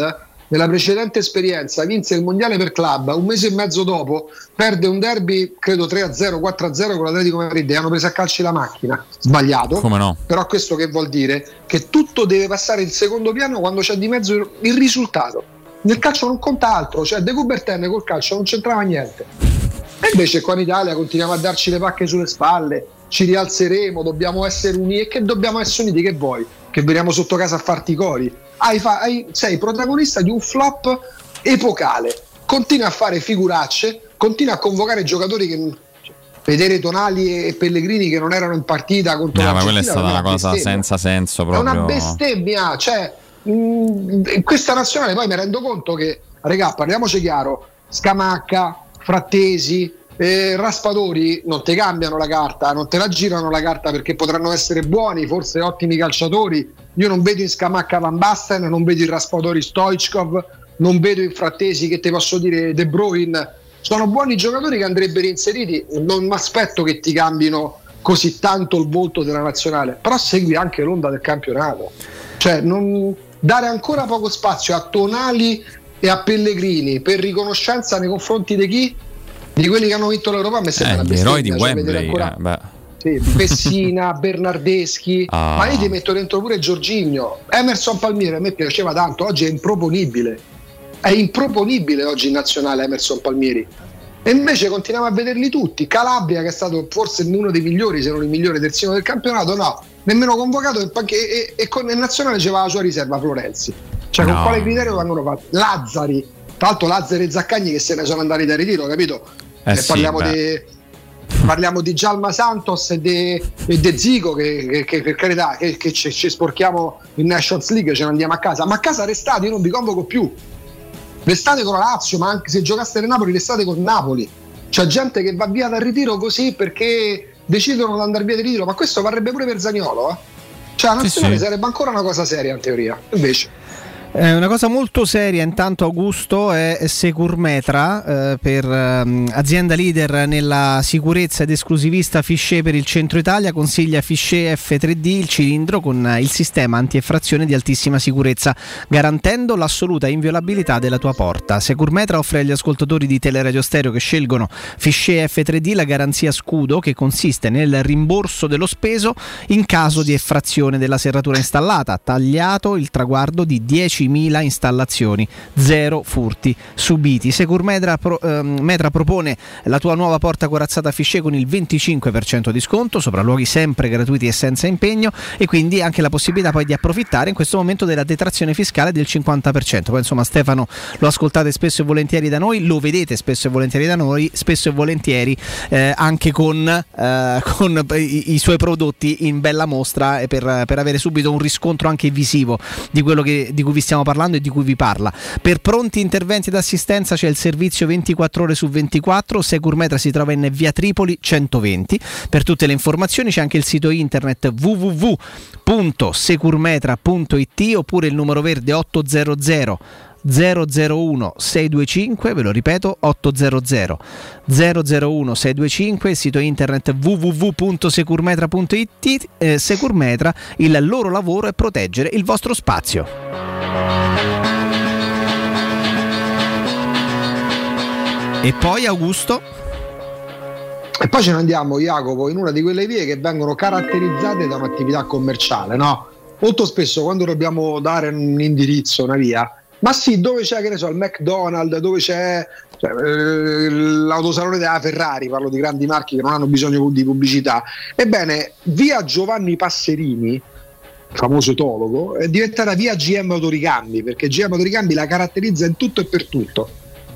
nella precedente esperienza vinse il mondiale per club, un mese e mezzo dopo perde un derby, credo 3-0, 4-0 con l'Atletico Madrid e hanno preso a calci la macchina. Sbagliato. Come no? Però questo che vuol dire? Che tutto deve passare in secondo piano quando c'è di mezzo il- risultato. Nel calcio non conta altro, cioè De Coubertin col calcio non c'entrava niente. E invece qua in Italia continuiamo a darci le pacche sulle spalle, ci rialzeremo, dobbiamo essere uniti. E che dobbiamo essere uniti? Che vuoi? Che veniamo sotto casa a farti i cori? Hai hai- sei protagonista di un flop epocale. Continua a fare figuracce, continua a convocare giocatori che vedere Tonali e Pellegrini che non erano in partita contro No, ma quella è stata una cosa bestemmia. senza senso È una proprio. bestemmia, cioè mh, questa nazionale poi mi rendo conto che, regà, parliamoci chiaro, Scamacca, Frattesi, eh, Raspadori non ti cambiano la carta, non te la girano la carta perché potranno essere buoni, forse ottimi calciatori. Io non vedo in Scamacca Van Basten, non vedo in Raspadori Stoichkov, non vedo in Frattesi che ti posso dire De Bruyne. Sono buoni giocatori che andrebbero inseriti, non mi aspetto che ti cambino così tanto il volto della nazionale, però segui anche l'onda del campionato. Cioè, non dare ancora poco spazio a Tonali e a Pellegrini per riconoscenza nei confronti di chi? Di quelli che hanno vinto l'Europa, me sembra Eh, una gli eroi di bestemmia, cioè, Wembley. ancora- eh. Sì, Pessina, *laughs* Bernardeschi, Ah. ma io ti metto dentro pure Giorginio. Emerson Palmieri a me piaceva tanto, oggi è improponibile. È improponibile oggi in nazionale Emerson Palmieri. E invece continuiamo a vederli tutti. Calabria, che è stato forse uno dei migliori, se non il migliore terzino del campionato, no, nemmeno convocato e, e- e con il nazionale c'era la sua riserva Florenzi. Cioè, con No. quale criterio vengono fatti? Lazzari, tra l'altro Lazzari e Zaccagni che se ne sono andati da ritiro, capito? Eh sì, parliamo beh. di parliamo di Gialma Santos e di De Zico che, che- che per carità che, che ci, ci sporchiamo in Nations League ce ne andiamo a casa. Ma a casa restate io non vi convoco più. Restate con la Lazio ma anche se giocaste nel Napoli restate con Napoli. C'è gente che va via dal ritiro così perché decidono di andare via dal ritiro ma questo varrebbe pure per Zagnolo eh? cioè la Sì, nazionale sì. sarebbe ancora una cosa seria in teoria. Invece Eh, una cosa molto seria intanto Augusto è Securmetra eh, per ehm, azienda leader nella sicurezza ed esclusivista Fichet per il centro Italia consiglia Fichet F3D il cilindro con il sistema anti-effrazione di altissima sicurezza garantendo l'assoluta inviolabilità della tua porta. Securmetra offre agli ascoltatori di Teleradio Stereo che scelgono Fichet F3D la garanzia scudo che consiste nel rimborso dello speso in caso di effrazione della serratura installata, tagliato il traguardo di 10.000 installazioni, zero furti subiti. Securmetra pro- ehm, Metra propone la tua nuova porta corazzata Fichet con il 25% di sconto, sopralluoghi sempre gratuiti e senza impegno e quindi anche la possibilità poi di approfittare in questo momento della detrazione fiscale del 50%. Poi insomma Stefano lo ascoltate spesso e volentieri da noi, lo vedete spesso e volentieri da noi, spesso e volentieri eh, anche con, eh, con i, i suoi prodotti in bella mostra per, per avere subito un riscontro anche visivo di quello che- di cui vi stiamo parlando e di cui vi parla. Per pronti interventi d'assistenza c'è il servizio 24 ore su 24, Securmetra si trova in via Tripoli 120. Per tutte le informazioni c'è anche il sito internet www.securmetra.it oppure il numero verde 800 001 625, ve lo ripeto 800 001 625, il sito internet www.securmetra.it, eh, Securmetra, il loro lavoro è proteggere il vostro spazio. E poi Augusto? E poi ce ne andiamo, Jacopo, in una di quelle vie che vengono caratterizzate da un'attività commerciale, no? Molto spesso quando dobbiamo dare un indirizzo, una via, ma sì, dove c'è, che ne so, il McDonald's, dove c'è cioè, eh, l'autosalone della Ferrari, parlo di grandi marchi che non hanno bisogno di pubblicità. Ebbene, via Giovanni Passerini famoso etologo, è diventata via GM Autoricambi, perché GM Autoricambi la caratterizza in tutto e per tutto.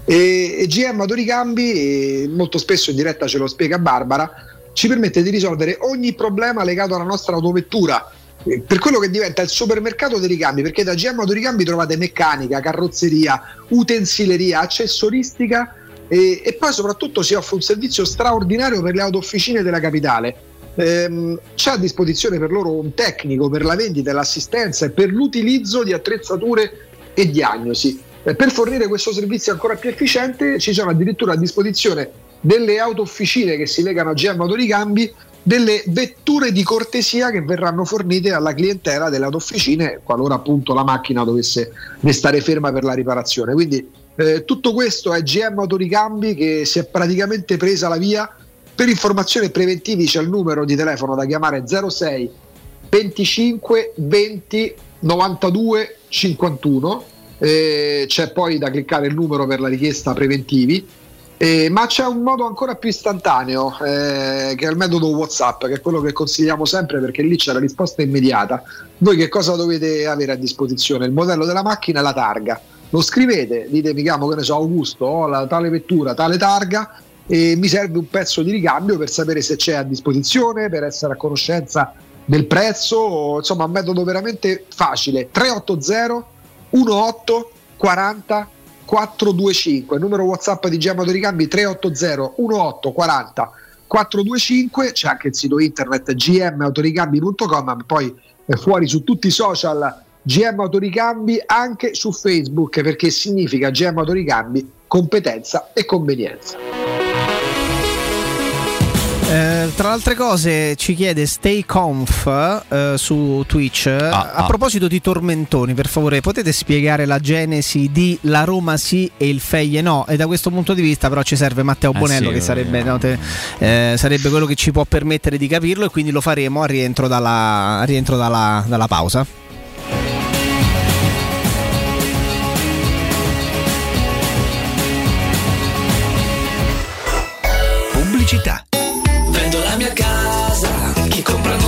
E, e GM Autoricambi, molto spesso in diretta ce lo spiega Barbara, ci permette di risolvere ogni problema legato alla nostra autovettura. Eh, Per quello che diventa il supermercato dei ricambi, perché da GM Autoricambi trovate meccanica, carrozzeria, utensileria, accessoristica e, e poi soprattutto si offre un servizio straordinario per le autofficine della capitale. Ehm, c'è a disposizione per loro un tecnico per la vendita e l'assistenza e per l'utilizzo di attrezzature e diagnosi. Eh, per fornire questo servizio ancora più efficiente ci sono addirittura a disposizione delle autofficine che si legano a GM Autoricambi, delle vetture di cortesia che verranno fornite alla clientela delle autofficine qualora appunto la macchina dovesse restare ferma per la riparazione. Quindi eh, tutto questo è GM Autoricambi che si è praticamente presa la via. Per informazioni preventivi c'è il numero di telefono da chiamare 06 25 20 92 51. Eh, c'è poi da cliccare il numero per la richiesta preventivi. Eh, ma c'è un modo ancora più istantaneo eh, che è il metodo WhatsApp, che è quello che consigliamo sempre perché lì c'è la risposta immediata. Voi che cosa dovete avere a disposizione? Il modello della macchina e la targa. Lo scrivete, dite mi chiamo che ne so Augusto, ho la tale vettura, tale targa e mi serve un pezzo di ricambio per sapere se c'è a disposizione, per essere a conoscenza del prezzo, insomma un metodo veramente facile. 380 18 40 425, numero WhatsApp di Gemma Ricambi 380 18 40 425, c'è anche il sito internet gmautoricambi.com, ma poi è fuori su tutti i social GM Autoricambi anche su Facebook perché significa GM Autoricambi competenza e convenienza. Eh, tra le altre cose ci chiede StayConf eh, su Twitch a ah. proposito di tormentoni per favore potete spiegare la genesi di la Roma sì e il Feie no e da questo punto di vista però ci serve Matteo Eh Bonello sì, che eh. sarebbe, no, te- eh, sarebbe quello che ci può permettere di capirlo e quindi lo faremo a rientro dalla, a rientro dalla, dalla pausa Pubblicità.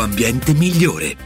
ambiente migliore.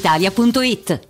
brispalitalia.it.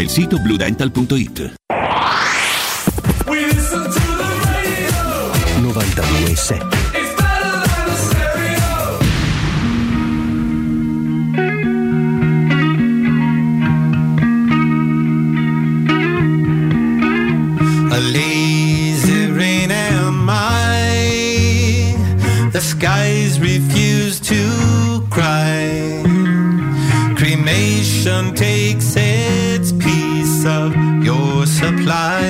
il sito bluedental.it. 92.7 A lazy rain am I. The skies refuse to cry. Cremation takes its of your supply.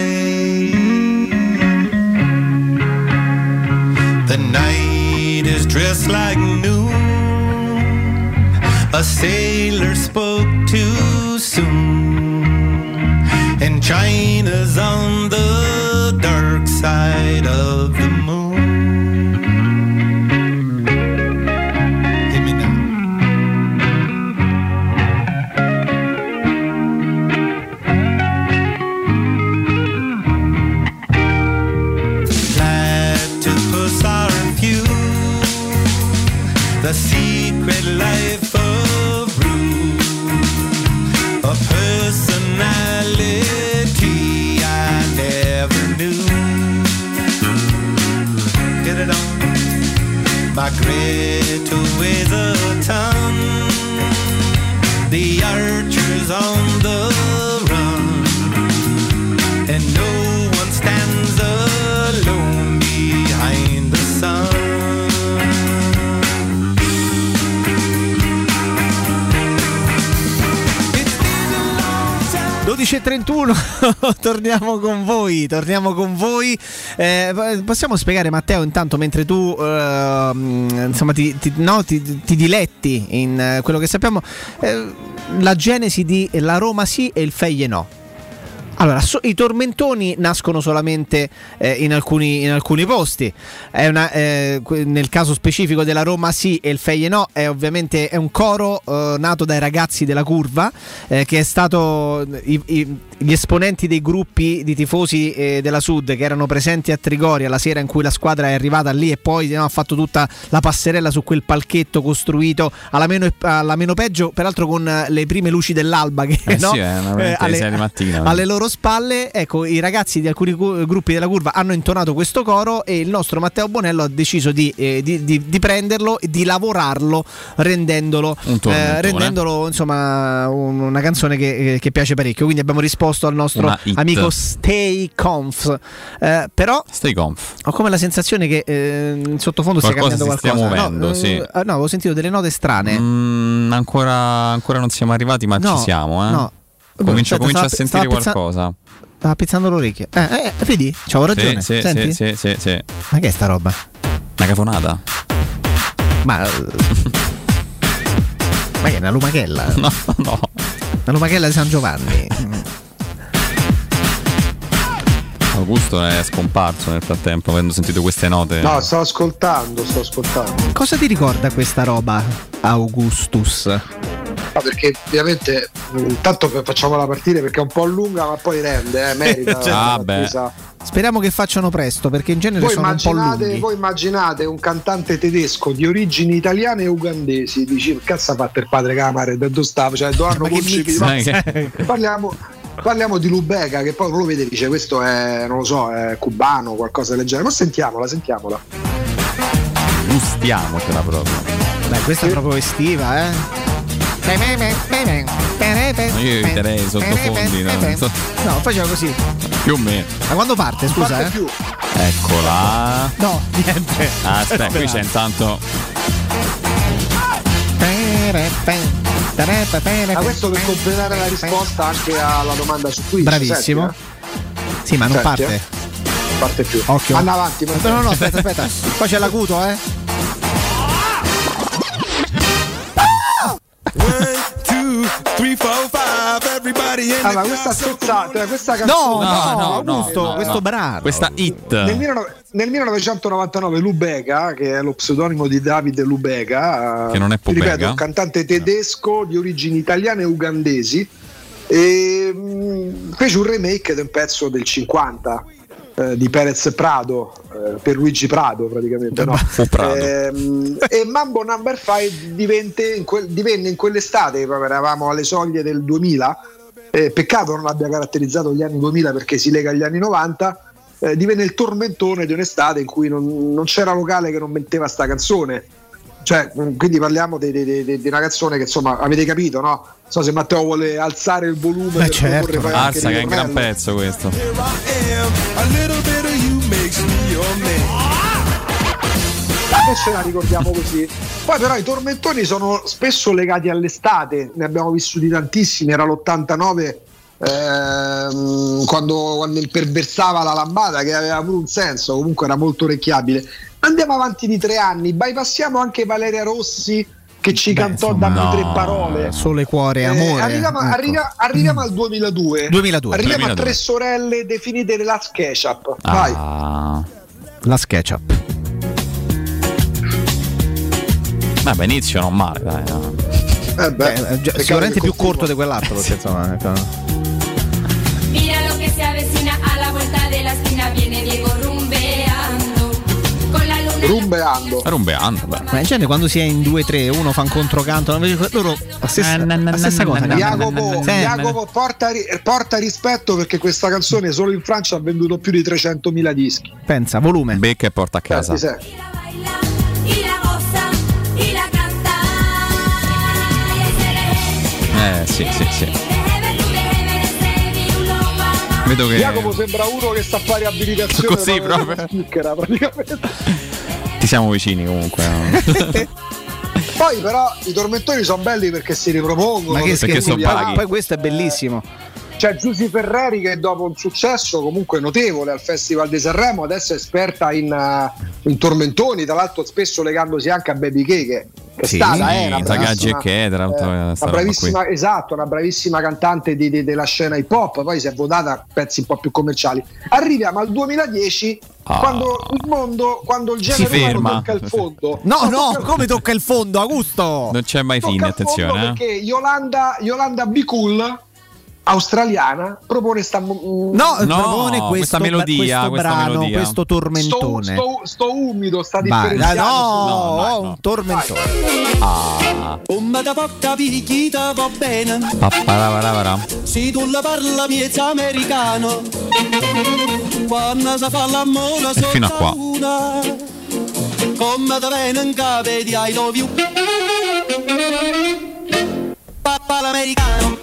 The night is dressed like noon. A sailor spoke too soon. And China's on the dark side of the moon. by great to with a tongue. The archers on 12.31 *laughs* torniamo con voi torniamo con voi. Eh, possiamo spiegare Matteo intanto mentre tu eh, insomma ti, ti- no, ti- ti diletti in eh, quello che sappiamo eh, la genesi di la Roma sì e il Feyenoord no allora, so- i tormentoni nascono solamente eh, in, alcuni, in alcuni posti. Una, eh, nel caso specifico della Roma sì e il Feyenoord è ovviamente è un coro eh, nato dai ragazzi della curva eh, che è stato i- i- gli esponenti dei gruppi di tifosi eh, della Sud che erano presenti a Trigoria la sera in cui la squadra è arrivata lì e poi no, ha fatto tutta la passerella su quel palchetto costruito alla meno, alla meno peggio, peraltro con eh, le prime luci dell'alba che Eh no? sì, veramente alle 6 di mattina. alle loro spalle, ecco, i ragazzi di alcuni cu- gruppi della curva hanno intonato questo coro e il nostro Matteo Bonello ha deciso di, eh, di- di- di prenderlo e di lavorarlo rendendolo, Un tormentone. eh, rendendolo insomma un- una canzone che, che piace parecchio. Quindi abbiamo risposto al nostro amico Stay Conf. Eh, però Stay conf. ho come la sensazione che eh, in sottofondo stia cambiando qualcosa. muovendo, no, sì. eh, no, avevo sentito delle note strane. Mm, ancora, ancora non siamo arrivati, ma No, ci siamo. Eh? no. Comincio, Aspetta, comincio a sentire qualcosa. Stava pizzando l'orecchio. Eh, eh, vedi? C'avevo ragione. Sì, sì, Senti? sì, sì, sì, sì. Ma che è sta roba? Una cafonata? Ma. *laughs* Ma che è una lumachella? No, no. Una lumachella di San Giovanni. *laughs* Augusto è scomparso nel frattempo, avendo sentito queste note. No, sto ascoltando, sto ascoltando. Cosa ti ricorda questa roba, Augustus? No, perché ovviamente mh, intanto facciamola partire perché è un po' lunga ma poi rende, eh, merita. *laughs* Ah, l'attesa. Speriamo che facciano presto perché in genere Voi sono un po' lunghi. voi immaginate un cantante tedesco di origini italiane e ugandesi, dici cazzo ha fatto il padre Camare, da dove stava? Cioè, dove hanno concepito? parliamo, parliamo di Lubega che poi uno lo vede e dice questo è, non lo so, è cubano, qualcosa del genere. Ma sentiamola, sentiamola. Gustiamocela proprio. Beh, questa è proprio estiva, eh? Io eviterei i sottofondi. no? So- No, faceva così. Più o meno. Ma quando parte, scusa, Parte eh? più. Eccola. No, niente. Aspetta, qui c'è intanto. Ma questo per completare la risposta anche alla domanda su Twitch. Bravissimo. senti, Sì, ma non Senti, parte. eh. Parte più. Occhio. Anna avanti. No, no, no, aspetta, aspetta. *laughs* Poi c'è l'acuto, eh? Allora, questa spezzata, questa canzone. No, no, no, Augusto, no, questo no. brano. Questa hit. Nel, 19- nel 1999 Lubega, che è lo pseudonimo di Davide Lubega, eh, Che non è ti ripeto, Pobega. un cantante tedesco di origini italiane e ugandesi, e, mh, fece un remake di un pezzo del 50 eh, di Perez Prado, eh, per Luigi Prado praticamente. No? Prado. Ehm, e Mambo Number 5 divenne in, quel- divenne in quell'estate, proprio eravamo alle soglie del 2000. Eh, peccato non abbia caratterizzato gli anni 2000 perché si lega agli anni 90. eh, divenne il tormentone di un'estate in cui non, non c'era locale che non metteva sta canzone. Cioè, mh, quindi parliamo di, di- di- di una canzone che insomma avete capito, no? Non so se Matteo vuole alzare il volume Beh, per certo. Arsa che è un gran pezzo questo. E ce la ricordiamo così. Poi però i tormentoni sono spesso legati all'estate, ne abbiamo vissuti tantissimi, era l'89 ehm, quando, quando imperversava la lambada che aveva pure un senso, comunque era molto orecchiabile. Andiamo avanti di tre anni, bypassiamo anche Valeria Rossi che ci cantò insomma, dammi no. tre parole. Sole, cuore, Eh, amore. arriviamo, Ecco. arriva- arriviamo al 2002. 2002. Arriviamo 2002. a tre sorelle definite le Last Ketchup. Vai. Ah. La SketchUp. Vabbè, inizio non male, dai. no. Eh beh, Eh, già- peccato sicuramente che più corto di quell'altro. *laughs* Perché, insomma, ecco. Mira lo que se avecina a la vuelta de la esquina viene Diego rumbeando con la luna Rumbeando. Rumbeando, beh. Ma in genere quando si è in 2-3 uno fa un controcanto, invece loro la stessa, la stessa cosa. Jacopo, Sì, Jacopo, porta, porta rispetto perché questa canzone solo in Francia ha venduto più di 300.000 dischi. Pensa, volume. Becca e porta a casa. Senti, Eh, sì, sì, sì. Vedo che Jacopo sembra uno che sta a fare abilitazione Così, proprio Schickera, praticamente. ti siamo vicini comunque. no? *laughs* Poi però i tormentori sono belli perché si ripropongono. Ma che perché sono paghi. poi questo è bellissimo. C'è Giusy Ferreri che dopo un successo comunque notevole al Festival di Sanremo adesso è esperta in, eh, in tormentoni, tra l'altro spesso legandosi anche a Baby K che, che è Sì, stata era una Zagaggi e bravissima- che, tra l'altro, eh, una bravissima, esatto, una bravissima cantante di- di- della scena hip hop, poi si è votata a pezzi un po' più commerciali. Arriviamo al 2010 Ah. quando il mondo, quando il genere umano ferma. tocca il fondo. *laughs* No, tocca no, il- come tocca il fondo, Augusto? Non c'è mai tocca fine, attenzione. eh. Perché Yolanda, Yolanda Be Cool australiana propone sta mo- No, No, propone questo, questa melodia, questo questa brano, melodia. questo sto, tormentone. sto- sto umido, sta differenziando. no, No, dai, no. un tormentone. Ah. Come da porta picchita va bene. Se tu la parla miezza americano Quando si fa l'amore fino a qua. una Come da bene in capo di I love you Papà l'americano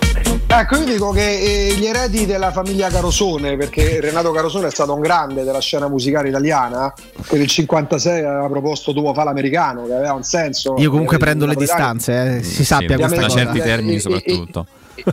Ecco, io dico che eh, gli eredi della famiglia Carosone, perché Renato Carosone è stato un grande della scena musicale italiana, per il 56 aveva proposto Tuo fa l'americano, che aveva un senso. Io comunque prendo le distanze, eh, si sappia da questa cosa. certi termini E- e- soprattutto.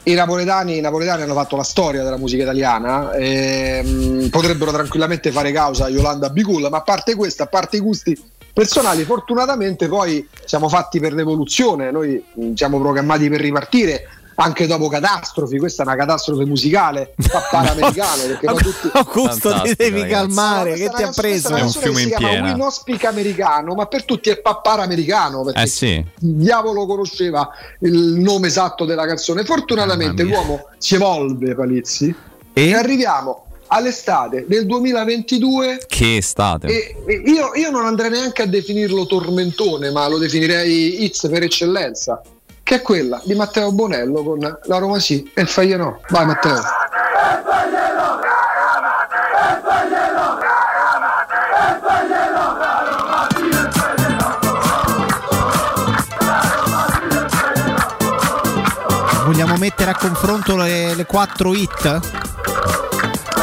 I napoletani, i napoletani hanno fatto la storia della musica italiana e mh, potrebbero tranquillamente fare causa a Yolanda Bicul, ma a parte questo, a parte i gusti personali, fortunatamente poi siamo fatti per l'evoluzione, noi mh, siamo programmati per ripartire anche dopo catastrofi, questa è una catastrofe musicale, pappara *laughs* americano, perché poi tutti... Augusto, ti devi ragazzi. calmare, Questa che ti ha preso? È un fiume che in si chiama piena. Non Speak americano, ma per tutti è pappara americano, perché Eh sì. il diavolo conosceva il nome esatto della canzone. Fortunatamente l'uomo si evolve, Palizzi, e, E? arriviamo all'estate del 2022 Che estate. e, e io, io non andrei neanche a definirlo tormentone, ma lo definirei hits per eccellenza, che è quella di Matteo Bonello con la Roma sì e il Faienò. Vai Matteo. Vogliamo mettere a confronto le, le quattro hit?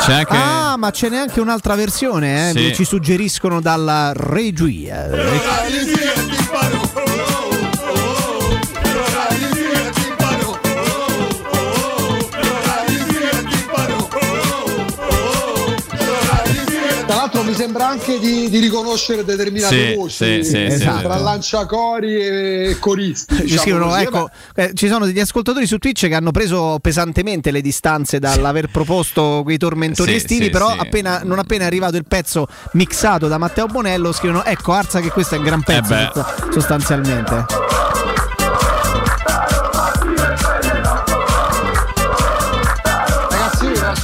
C'è anche. Ah, ma ce n'è anche un'altra versione, eh? Sì. Ci suggeriscono dalla regia. Mi sembra anche di, di riconoscere determinate Sì, voci sì, sì, Esatto. tra lanciacori e coristi. Ci diciamo scrivono, ecco, eh, ci sono degli ascoltatori su Twitch che hanno preso pesantemente le distanze dall'aver proposto quei tormentoni Sì, estivi, sì, però sì. appena, non appena è arrivato il pezzo mixato da Matteo Bonello scrivono ecco Arza che questo è un gran pezzo Eh sostanzialmente.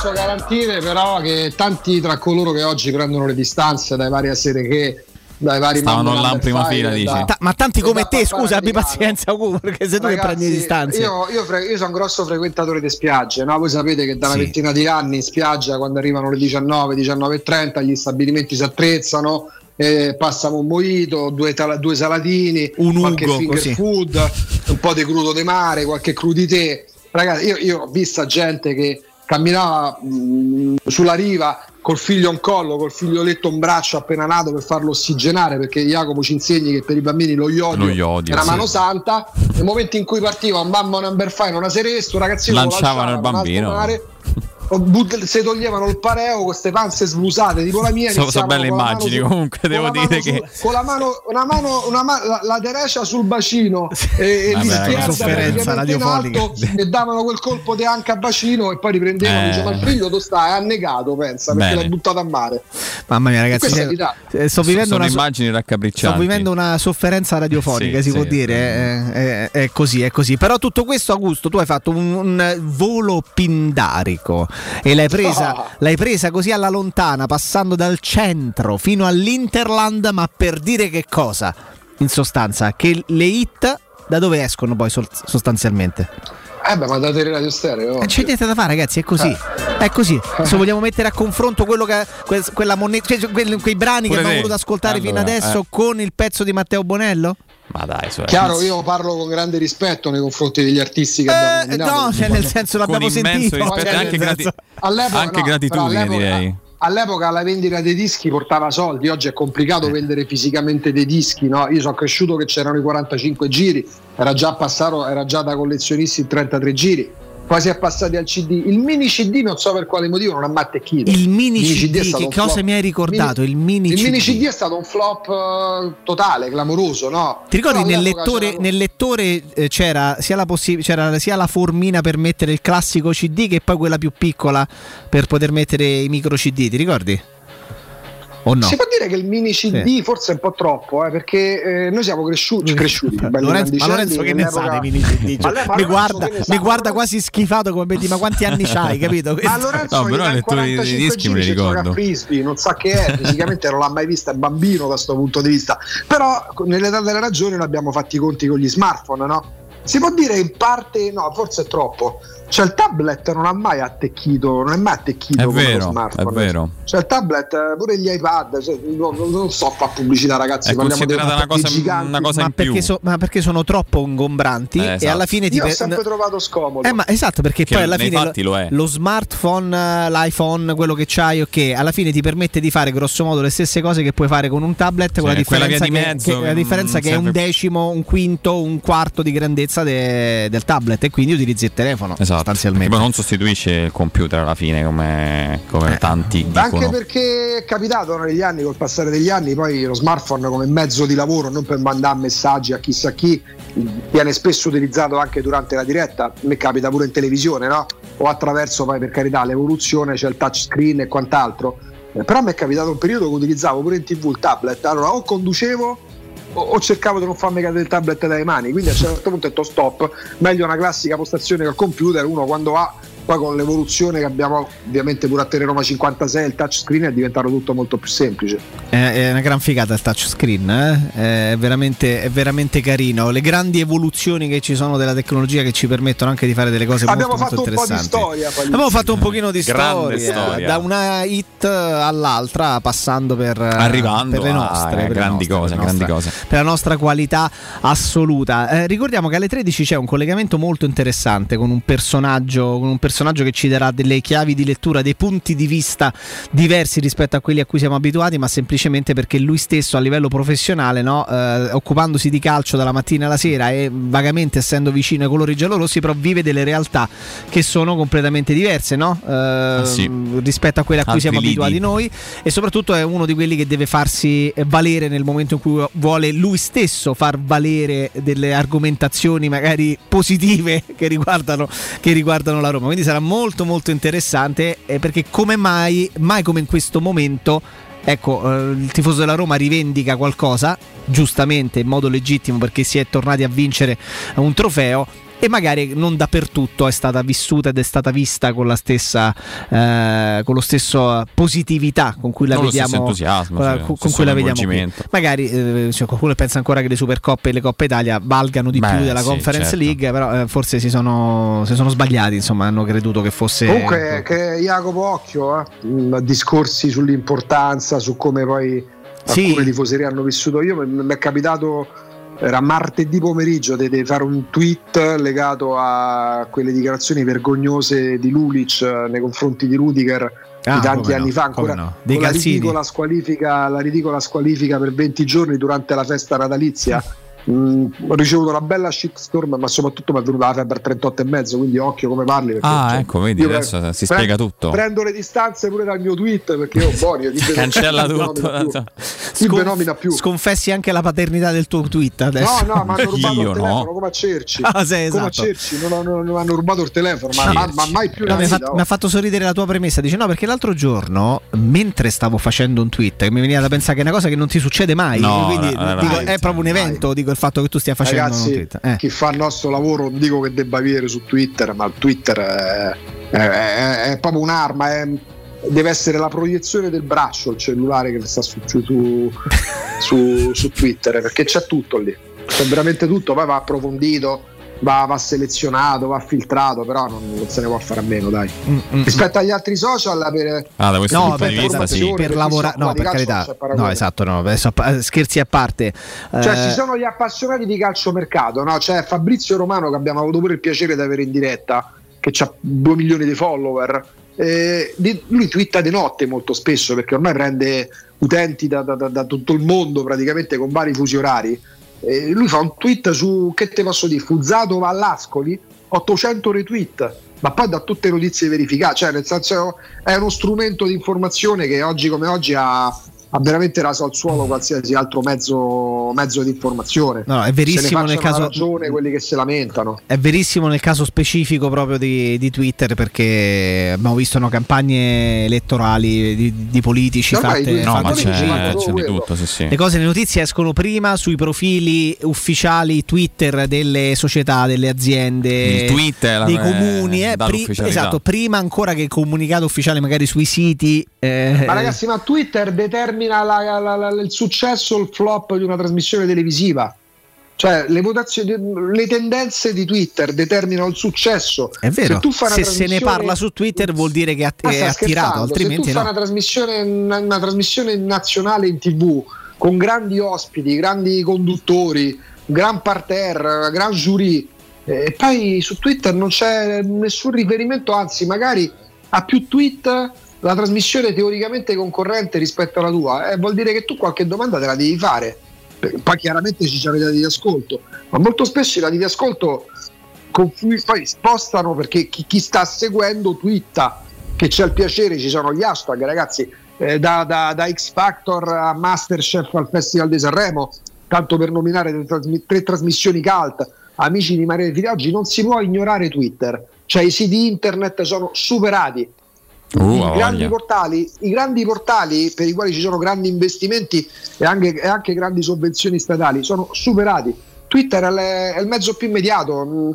Posso garantire però che tanti tra coloro che oggi prendono le distanze dai vari a sere che dai vari Stavano là in prima fila, e dici? da- Ta- ma tanti come da te, scusa, abbi pazienza, Ugo, perché sei tu che Ragazzi, prendi le distanze. Io, io, fre- io sono un grosso frequentatore di spiagge, no? voi sapete che da una Sì. ventina di anni in spiaggia, quando arrivano le 19, 19.30, gli stabilimenti si attrezzano, eh, passano un mojito, due, tala- due salatini, Un qualche Ugo, finger così. food, un po' di crudo di mare, qualche crudité. Ragazzi, io, io ho visto gente che camminava mh, sulla riva col figlio in collo, col figlioletto in braccio appena nato per farlo ossigenare, perché Jacopo ci insegni che per i bambini lo iodio, Lo iodio, è una sì. mano santa. Nel momento in cui partiva un mamma number five, una seresto, un ragazzino lo Lanciavano il bambino. *laughs* mare, o but- se toglievano il pareo, queste panze sblusate tipo la mia. Sono so belle con la mano immagini su- comunque, devo dire che. con la mano, una mano, una ma- la, la derecia sul bacino *laughs* e, e Vabbè, sofferenza praticamente in radiofonica. alto e davano quel colpo di anca a bacino e poi riprendevano Eh. dice ma il figlio tu stai annegato pensa perché Bene. l'hai buttato a mare Mamma mia, ragazzi, è se- l'Italia. eh, sto vivendo Sono una immagini raccapriccianti. Sto vivendo una sofferenza radiofonica, Sì, si sì, può dire, eh, è, è così, è così. Però tutto questo, Augusto, tu hai fatto un, un volo pindarico e l'hai presa, Ah. l'hai presa così alla lontana, passando dal centro fino all'Interland, ma per dire che cosa? In sostanza, che le hit da dove escono poi sol- sostanzialmente? eh beh ma da te radio stereo Non c'è niente da fare, ragazzi, è così. È così. *laughs* Se vogliamo mettere a confronto quello che, que- quella moneta, cioè, quei brani Pure che abbiamo voluto ascoltare fino Allora, adesso eh. con il pezzo di Matteo Bonello? Ma dai, su, Chiaro, ragazzi. io parlo con grande rispetto nei confronti degli artisti che abbiamo Eh, nominato. no, cioè nel senso l'abbiamo sentito. rispetto anche, grati- anche no, gratitudine, direi. All'epoca la vendita dei dischi portava soldi, oggi è complicato vendere fisicamente dei dischi. No? Io sono cresciuto che c'erano i 45 giri, era già passato, era già da collezionisti il 33 giri. Poi si è passati al CD. Il mini CD, non so per quale motivo, non ha attecchito. Il mini è CD, stato che cosa flop. mi hai ricordato? Mini- Il mini il CD. mini CD è stato un flop eh, totale, clamoroso, no? Ti ricordi nel lettore, nel lettore eh, c'era, sia la possi- c'era sia la formina per mettere il classico CD che poi quella più piccola per poter mettere i micro CD, ti ricordi? No? Si può dire che il mini CD forse è un po' troppo, eh, perché eh, noi siamo cresciuti, cresciuti belli Lorenzo, ma Lorenzo che ne sa dei mini CD? Lei- ma mi guarda, mi guarda quasi schifato come vedi, ma quanti anni *laughs* c'hai, capito? Ma Lorenzo No, però le tue- i 45 dischi me li ricordo. frisbee, non sa che è, fisicamente non l'ha mai vista, è bambino da questo punto di vista. Però nell'età delle ragioni noi abbiamo fatti i conti con gli smartphone, no? Si può dire in parte, no, forse è troppo. Cioè il tablet non ha mai attecchito, non è mai attecchito È come vero, lo smartphone. è vero. Cioè il tablet, eh, pure gli iPad, cioè, non, non- so fare pubblicità ragazzi, È parliamo di considerata una cosa- giganti. una cosa ma, in più. perché so- ma perché sono troppo ingombranti Eh, e esatto. alla fine ti Io ho sempre trovato scomodo. Eh, ma esatto, perché Che poi alla fine lo è. lo smartphone, l'iPhone, quello che c'hai, ok, alla fine ti permette di fare grosso modo le stesse cose che puoi fare con un tablet, con la differenza, di che, mezzo che- la che differenza non che è un decimo, un quinto, un quarto di grandezza de- del tablet e quindi utilizzi il telefono Esatto. Sostanzialmente. Poi non sostituisce il computer alla fine come, come tanti dicono. Anche perché è capitato negli anni, col passare degli anni, poi lo smartphone come mezzo di lavoro, non per mandare messaggi a chissà chi, viene spesso utilizzato anche durante la diretta. Me capita pure in televisione, no? O attraverso poi per carità l'evoluzione, c'è il touchscreen e quant'altro. Eh, però mi è capitato un periodo che utilizzavo pure in tv il tablet. Allora o conducevo o, cercavo di non farmi cadere il tablet dai mani. Quindi a un certo punto ho detto stop, meglio una classica postazione al computer, uno quando ha poi con l'evoluzione che abbiamo ovviamente pure a Teleroma 56 il touchscreen è diventato tutto molto più semplice È, è una gran figata il touchscreen, eh? è, veramente, è veramente carino. Le grandi evoluzioni che ci sono della tecnologia che ci permettono anche di fare delle cose abbiamo molto, fatto molto un po' di interessanti. storia. Abbiamo fatto un pochino di storia, storia. da una hit all'altra, passando per, Arrivando per le a- nostre, a per le grandi nostre, cose, per la grandi nostra- cose. per la nostra qualità assoluta. Eh, ricordiamo che alle 13 c'è un collegamento molto interessante con un personaggio, con un personaggio che ci darà delle chiavi di lettura, dei punti di vista diversi rispetto a quelli a cui siamo abituati, ma semplicemente perché lui stesso a livello professionale, no, eh, occupandosi di calcio dalla mattina alla sera e vagamente essendo vicino ai colori giallorossi, però vive delle realtà che sono completamente diverse no? Eh, sì. rispetto a quelle a cui Altri siamo lidi. abituati noi e soprattutto è uno di quelli che deve farsi valere nel momento in cui vuole lui stesso far valere delle argomentazioni magari positive *laughs* che riguardano, che riguardano la Roma. Quindi sarà molto molto interessante eh, perché come mai, mai come in questo momento, ecco, eh, il tifoso della Roma rivendica qualcosa, giustamente, in modo legittimo perché si è tornati a vincere un trofeo e magari non dappertutto è stata vissuta ed è stata vista con la stessa eh, con lo stesso positività con cui la Non vediamo entusiasmo, con, sì, con- cui la vediamo qui. magari eh, cioè, qualcuno pensa ancora che le Supercoppe e le Coppe Italia valgano di Beh, più della sì, Conference certo. League però eh, forse si sono, si sono sbagliati insomma hanno creduto che fosse comunque che Jacopo Occhio eh, discorsi sull'importanza su come poi Sì. alcune tifoserie hanno vissuto io mi è capitato era martedì pomeriggio di fare un tweet legato a quelle dichiarazioni vergognose di Lulic eh, nei confronti di Rudiger Ah, di tanti come no, anni fa ancora no. La ridicola, squalifica, la ridicola squalifica per 20 giorni durante la festa natalizia *laughs* Mm, ho ricevuto una bella shitstorm ma soprattutto mi è venuta la febbre a 38 e mezzo quindi occhio come parli Ah, cioè, ecco, vedi, adesso pre- si spiega tutto. prendo le distanze pure dal mio tweet perché io Bonio ti *laughs* Cancella non tutto. Scon- Ti nomina più sconfessi anche la paternità del tuo tweet adesso No, no, ma hanno *laughs* rubato Io il telefono no. come a Cerci. Ah, sì, Come a esatto. Cerci, non, hanno- non hanno rubato il telefono, ma, ma- ma mai più No, mi, fatto, oh. mi ha fatto sorridere la tua premessa. Dice: No, perché l'altro giorno, mentre stavo facendo un tweet, mi veniva da pensare che è una cosa che non ti succede mai. No, quindi no, dico, mai, è proprio un evento. Dico il fatto che tu stia facendo Ragazzi. Eh. chi fa il nostro lavoro non dico che debba vivere su Twitter, ma il Twitter è, è- è- è proprio un'arma, è- deve essere la proiezione del braccio il cellulare che sta su, su- su- su Twitter, perché c'è tutto lì, c'è veramente tutto, poi va approfondito, va, va selezionato, va filtrato, però non, non se ne può fare a meno, dai. Mm, mm, Rispetto agli altri social, per, Ah, da questo No, punto di per, vista, per, sì. per lavorare, no, per calcio carità, no, esatto, no, scherzi a parte. Cioè, Eh, ci sono gli appassionati di calciomercato, no? C'è Fabrizio Romano che abbiamo avuto pure il piacere di avere in diretta, che ha 2 milioni di follower. Eh, lui twitta di notte molto spesso perché ormai prende utenti da, da- da- da tutto il mondo praticamente con vari fusi orari. Eh, lui fa un tweet su che te posso dire? Fuzzato va all'Ascoli, 800 retweet, ma poi da tutte notizie verificate, cioè nel senso è uno strumento di informazione che oggi come oggi ha ha veramente raso al suolo qualsiasi altro mezzo, mezzo di informazione. No, è verissimo Se ne nel caso- ragione quelli che se lamentano. È verissimo nel caso specifico proprio di, di Twitter perché abbiamo visto no, campagne elettorali di, di politici Ormai fatte, No, ma c'è, fanno c'è di tutto, sì, sì. Le cose, le notizie escono prima sui profili ufficiali Twitter delle società, delle aziende, la- dei comuni. eh, eh, dà pri- esatto, prima ancora che il comunicato ufficiale magari sui siti. eh, Ma ragazzi, ma Twitter determina la- la- la- il successo o il flop di una trasmissione televisiva. Cioè, le votazioni, le tendenze di Twitter determinano il successo. È vero, Se, tu fai una se se ne parla su Twitter vuol dire che ha- Ma è attirato, altrimenti Se tu fai no. una trasmissione, una, una trasmissione nazionale in tv con grandi ospiti, grandi conduttori, gran parterre, gran jury, eh, e poi su Twitter non c'è nessun riferimento, anzi, magari ha più tweet la trasmissione teoricamente concorrente rispetto alla tua, eh, vuol dire che tu qualche domanda te la devi fare. Poi chiaramente ci sono i dati di ascolto, ma molto spesso i dati di ascolto confu- poi spostano perché chi, chi sta seguendo twitta che c'è il piacere, ci sono gli hashtag, ragazzi, eh, da, da- da X Factor a Masterchef al Festival di Sanremo, tanto per nominare tre, trasmi- tre trasmissioni cult, amici di Maria Fili, oggi non si può ignorare Twitter, cioè i siti internet sono superati. Uh, I grandi, portali, I grandi portali per i quali ci sono grandi investimenti e anche, e anche grandi sovvenzioni statali sono superati. Twitter è, le- è il mezzo più immediato. Mm,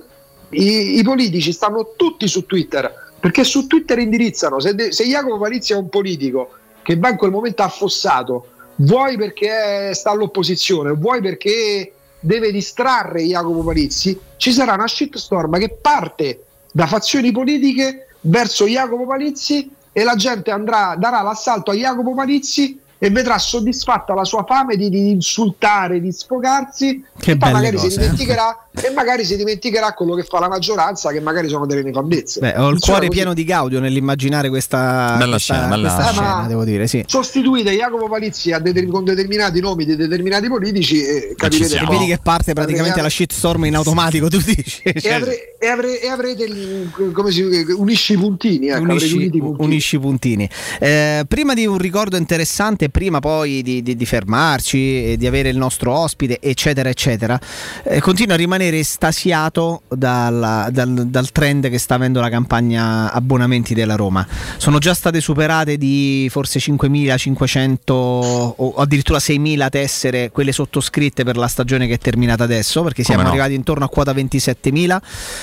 I, i politici stanno tutti su Twitter perché su Twitter indirizzano. Se, de- se Jacopo Palizzi è un politico che va in quel momento affossato, vuoi perché sta all'opposizione, vuoi perché deve distrarre Jacopo Palizzi, ci sarà una shitstorm che parte da fazioni politiche verso Jacopo Palizzi e la gente andrà, darà l'assalto a Jacopo Palizzi e vedrà soddisfatta la sua fame di, di insultare, di sfogarsi Che e poi magari si cose, eh. dimenticherà e magari si dimenticherà quello che fa la maggioranza che magari sono delle nefandezze. Beh, ho il Funziona cuore così. pieno di Gaudio nell'immaginare questa, Bella questa- scena, bella- questa Eh, ma- scena, devo dire, sì. Sostituite Jacopo Palizzi a deter- con determinati nomi di determinati politici e capirete E che vedi che parte praticamente E- la shitstorm in automatico, tu dici. e, Cioè, avre- e avre- e avrete il- come si unisci i puntini, ecco, avrete unisci, i puntini. unisci puntini. Eh, prima di un ricordo interessante, prima poi di, di- di fermarci e di avere il nostro ospite, eccetera, eccetera, eh, continuo a rimanere estasiato dalla- dal, dal trend che sta avendo la campagna abbonamenti della Roma. Sono già state superate di forse 5.500 o addirittura 6.000 tessere, quelle sottoscritte per la stagione che è terminata adesso, perché siamo no? arrivati intorno a quota 27.000.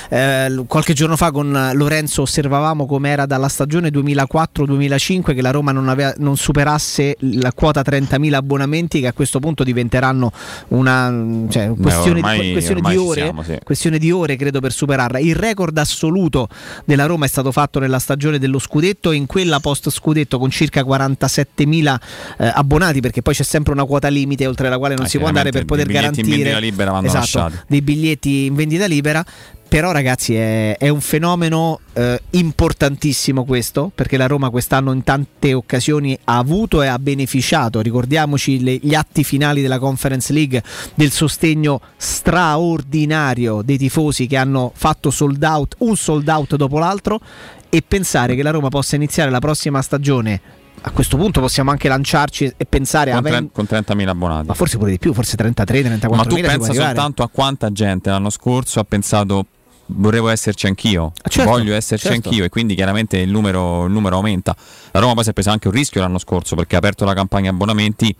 Eh, qualche giorno fa con Lorenzo osservavamo com'era dalla stagione 2004-2005 che la Roma non, aveva- non superasse la quota 30.000 abbonamenti che a questo punto diventeranno una cioè, Beh, questione, ormai- di, questione di ore, siamo, sì. questione di ore credo per superarla. Il record assoluto della Roma è stato fatto nella stagione dello scudetto e in quella post scudetto con circa 47.000 eh, abbonati perché poi c'è sempre una quota limite oltre la quale non Eh, si può andare per poter garantire esatto, dei biglietti in vendita libera. Però ragazzi è, è un fenomeno eh, importantissimo questo perché la Roma quest'anno in tante occasioni ha avuto e ha beneficiato, ricordiamoci le- gli atti finali della Conference League del sostegno straordinario dei tifosi che hanno fatto sold out, un sold out dopo l'altro. E pensare che la Roma possa iniziare la prossima stagione a questo punto possiamo anche lanciarci e pensare a Con, tre- con 30.000 abbonati. ma forse pure di più, forse 33, 34 Ma tu pensa soltanto a quanta gente l'anno scorso ha pensato vorrei esserci anch'io, certo, voglio esserci certo. anch'io e quindi chiaramente il numero, il numero aumenta. La Roma poi si è presa anche un rischio l'anno scorso perché ha aperto la campagna abbonamenti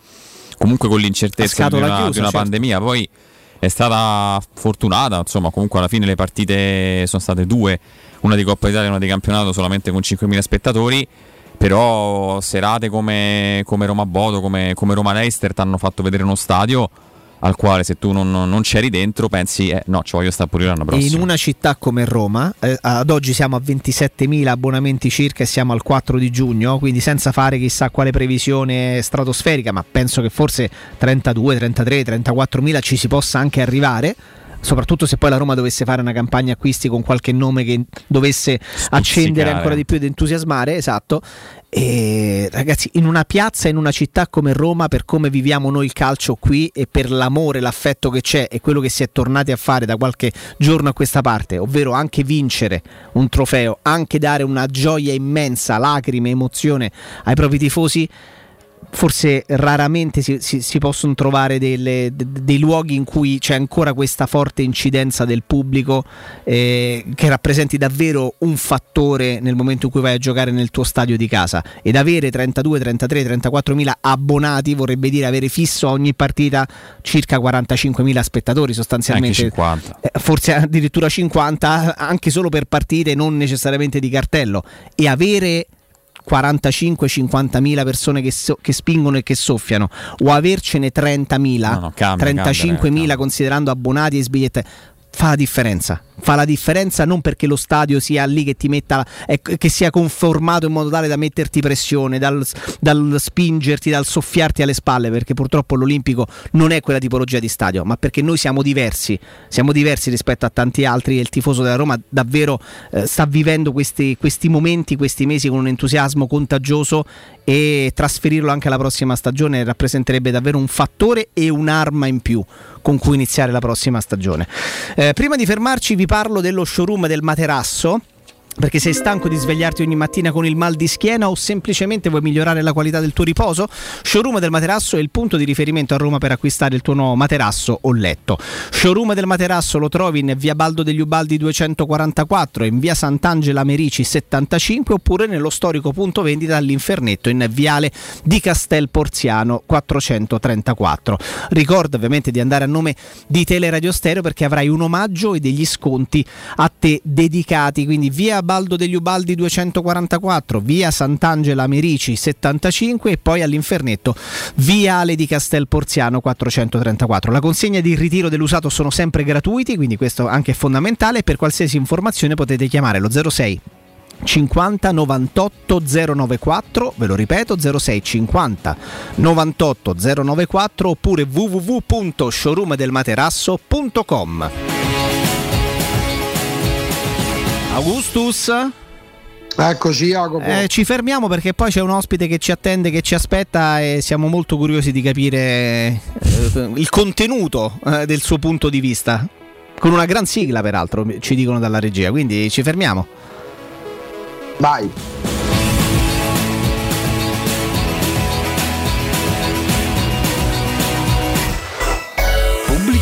comunque con l'incertezza di una, chiusa, di una certo. pandemia, poi è stata fortunata, insomma comunque alla fine le partite sono state due, una di Coppa Italia e una di campionato solamente con 5.000 spettatori. Però serate come, come Roma Bodo, come, come Roma Leicester ti hanno fatto vedere uno stadio al quale se tu non, non c'eri dentro pensi eh, no ci voglio stare pure l'anno prossimo in una città come Roma, eh, ad oggi siamo a 27.000 abbonamenti circa e siamo al 4 di giugno, quindi senza fare chissà quale previsione stratosferica, ma penso che forse 32, 33, 34.000 ci si possa anche arrivare. Soprattutto se poi la Roma dovesse fare una campagna acquisti con qualche nome che dovesse accendere ancora di più ed entusiasmare, esatto. E ragazzi, in una piazza, in una città come Roma, per come viviamo noi il calcio qui e per l'amore, l'affetto che c'è e quello che si è tornati a fare da qualche giorno a questa parte, ovvero anche vincere un trofeo, anche dare una gioia immensa, lacrime, emozione ai propri tifosi. Forse raramente si, si- si possono trovare delle- de- dei luoghi in cui c'è ancora questa forte incidenza del pubblico eh, che rappresenti davvero un fattore nel momento in cui vai a giocare nel tuo stadio di casa. Ed avere 32, 33, 34 mila abbonati vorrebbe dire avere fisso a ogni partita circa 45 mila spettatori sostanzialmente. Anche 50. eh, forse addirittura 50 anche solo per partite non necessariamente di cartello. E avere 45-50 mila persone che, so- che spingono e che soffiano o avercene 30 mila No, no, cambia, 35 cambia, mila considerando abbonati e sbigliette fa la differenza fa la differenza non perché lo stadio sia lì che ti metta eh, che sia conformato in modo tale da metterti pressione dal, dal spingerti dal soffiarti alle spalle perché purtroppo l'Olimpico non è quella tipologia di stadio ma perché noi siamo diversi siamo diversi rispetto a tanti altri e il tifoso della Roma davvero eh, sta vivendo questi, questi momenti questi mesi con un entusiasmo contagioso e trasferirlo anche alla prossima stagione rappresenterebbe davvero un fattore e un'arma in più con cui iniziare la prossima stagione. Eh, prima di fermarci vi parlo dello showroom del materasso. Perché sei stanco di svegliarti ogni mattina con il mal di schiena o semplicemente vuoi migliorare la qualità del tuo riposo? Showroom del Materasso è il punto di riferimento a Roma per acquistare il tuo nuovo materasso o letto. Showroom del Materasso lo trovi in via Baldo degli Ubaldi 244, in via Sant'Angela Merici 75 oppure nello storico punto vendita all'Infernetto in viale di Castel Porziano 434. Ricorda ovviamente di andare a nome di Teleradio Stereo perché avrai un omaggio e degli sconti a te dedicati, quindi via Baldo degli Ubaldi 244, via Sant'Angela Merici 75 e poi all'Infernetto viale di Castel Porziano 434. La consegna di ritiro dell'usato sono sempre gratuiti, quindi questo anche è fondamentale. Per qualsiasi informazione potete chiamare lo 06 50 98 094, ve lo ripeto 06 50 98 094 oppure www.showroomdelmaterasso.com. Augustus? Eccoci Jacopo. Eh, ci fermiamo perché poi c'è un ospite che ci attende, che ci aspetta e siamo molto curiosi di capire eh, il contenuto eh, del suo punto di vista. Con una gran sigla, peraltro, ci dicono dalla regia. Quindi ci fermiamo. Vai.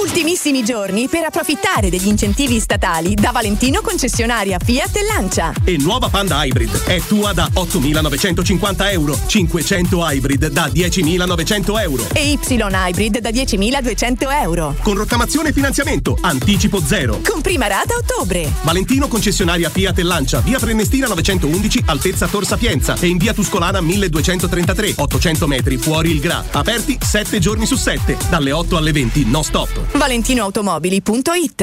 Ultimissimi giorni per approfittare degli incentivi statali da Valentino concessionaria Fiat e Lancia. E nuova Panda Hybrid è tua da 8.950 euro, 500 Hybrid da 10.900 euro. E Y Hybrid da 10.200 euro. Con rottamazione e finanziamento, anticipo zero. Con prima rata a ottobre. Valentino concessionaria Fiat e Lancia, via Prenestina 911, altezza Tor Sapienza e in via Tuscolana 1233, 800 metri fuori il Gra. Aperti 7 giorni su 7, dalle 8 alle 20, no stop. ValentinoAutomobili.it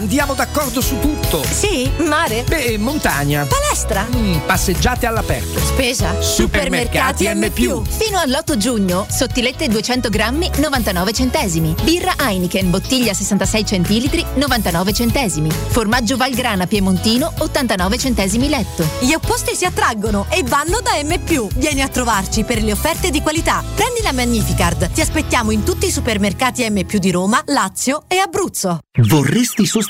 andiamo d'accordo su tutto. Sì, mare. Beh, montagna. Palestra. Mm, passeggiate all'aperto. Spesa. Supermercati M+. Fino all'8 giugno, sottilette 200 grammi, 99 centesimi. Birra Heineken, bottiglia 66 centilitri, 99 centesimi. Formaggio Valgrana Piemontino, 89 centesimi letto. Gli opposti si attraggono e vanno da M+. Vieni a trovarci per le offerte di qualità. Prendi la Magnificard. Ti aspettiamo in tutti i supermercati M+, di Roma, Lazio e Abruzzo. Vorresti sostituire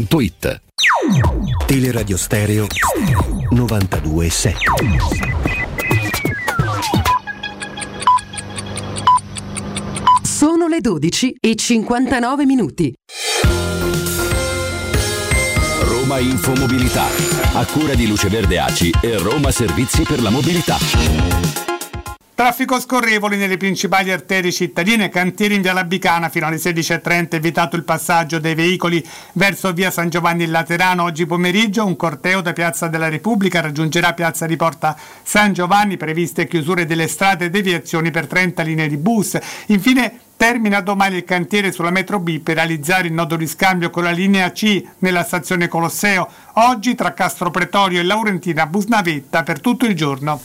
zampettidistribuzione.it. Teleradio Stereo 927. Sono le 12 e 59 minuti. Roma Infomobilità, a cura di Luce Verde Aci e Roma Servizi per la Mobilità. Traffico scorrevoli nelle principali arterie cittadine, cantieri in via Labicana fino alle 16.30, evitato il passaggio dei veicoli verso via San Giovanni Laterano. Oggi pomeriggio un corteo da Piazza della Repubblica raggiungerà Piazza di Porta San Giovanni, previste chiusure delle strade e deviazioni per 30 linee di bus. Infine Termina domani il cantiere sulla metro B per realizzare il nodo di scambio con la linea C nella stazione Colosseo. Oggi tra Castro Pretorio e Laurentina Busnavetta per tutto il giorno.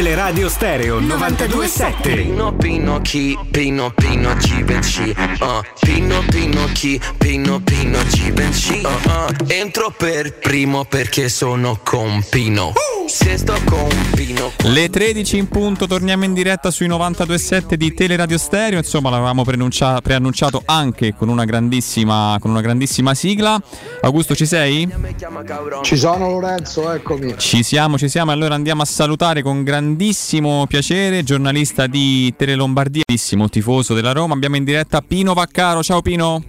Teleradio Stereo 927. Pino Pino chi Pino Pino Givenchy uh, Pino Pino chi Pino Pino Givenchy uh, uh. Entro per primo perché sono con Pino Se sto con Pino Le 13 in punto, torniamo in diretta sui 92.7 di Teleradio Stereo. Insomma, l'avevamo preannuncia- preannunciato anche con una, grandissima, con una grandissima sigla. Augusto, ci sei? Ci sono Lorenzo, eccomi. Ci siamo, ci siamo. Allora andiamo a salutare con grandissimo piacere, giornalista di Tele Lombardia, bellissimo tifoso della Roma. Abbiamo in diretta Pino Vaccaro. Ciao Pino.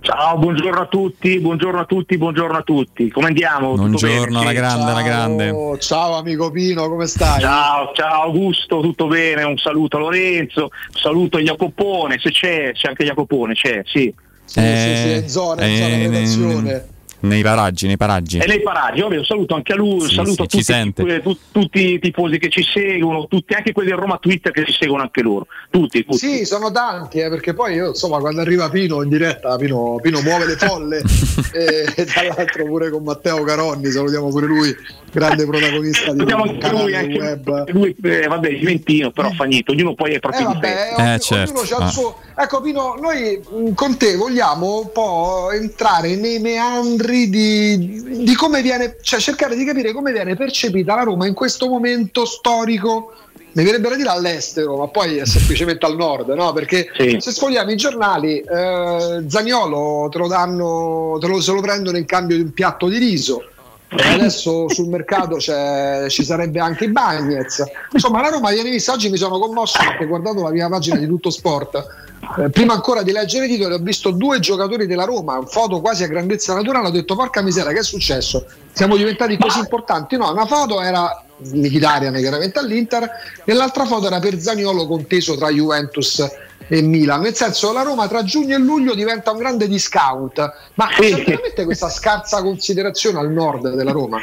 Ciao, buongiorno a tutti, buongiorno a tutti, buongiorno a tutti. Come andiamo? Buongiorno, alla grande, alla grande. Ciao amico Pino, come stai? Ciao, ciao Augusto, tutto bene? Un saluto a Lorenzo, un saluto a Jacopone, se c'è, c'è anche Jacopone, c'è, sì. Sì, sì, sì, è in zona, è in zona eh, redazione. Nei paraggi, nei paraggi. E nei paraggi, un saluto anche a lui, un Sì, saluto sì, tutti, tu- tutti i tifosi che ci seguono, tutti, anche quelli del Roma Twitter che ci seguono anche loro, tutti, tutti. Sì, sono tanti, eh, perché poi io, insomma, quando arriva Pino in diretta, Pino, Pino muove le folle *laughs* e, e tra l'altro pure con Matteo Caronni, salutiamo pure lui, grande protagonista di anche lui, anche web. lui eh, vabbè, Juventino, però fa niente, ognuno poi è proprio Eh, di vabbè, ogni- Eh, certo. ognuno c'ha il Ah. suo. Ecco, Pino, noi mh, con te vogliamo un po' entrare nei meandri quadri di, di come viene, cioè cercare di capire come viene percepita la Roma in questo momento storico mi verrebbe da dire all'estero, ma poi è semplicemente al nord, no? Perché Sì. se sfogliamo i giornali, eh, Zaniolo te lo danno, te lo, se lo prendono in cambio di un piatto di riso. Adesso sul mercato c'è- ci sarebbe anche i Bagnets. Insomma, la Roma viene vista. Oggi mi sono commosso perché guardando la prima pagina di Tutto Sport, eh, prima ancora di leggere i titoli, ho visto due giocatori della Roma, foto quasi a grandezza naturale. Ho detto, porca miseria, che è successo? Siamo diventati così importanti? No, una foto era Mkhitaryan chiaramente all'Inter e l'altra foto era per Zaniolo conteso tra Juventus e Milan. Nel senso, la Roma tra giugno e luglio diventa un grande discount. Ma c'è veramente questa scarsa considerazione al nord della Roma?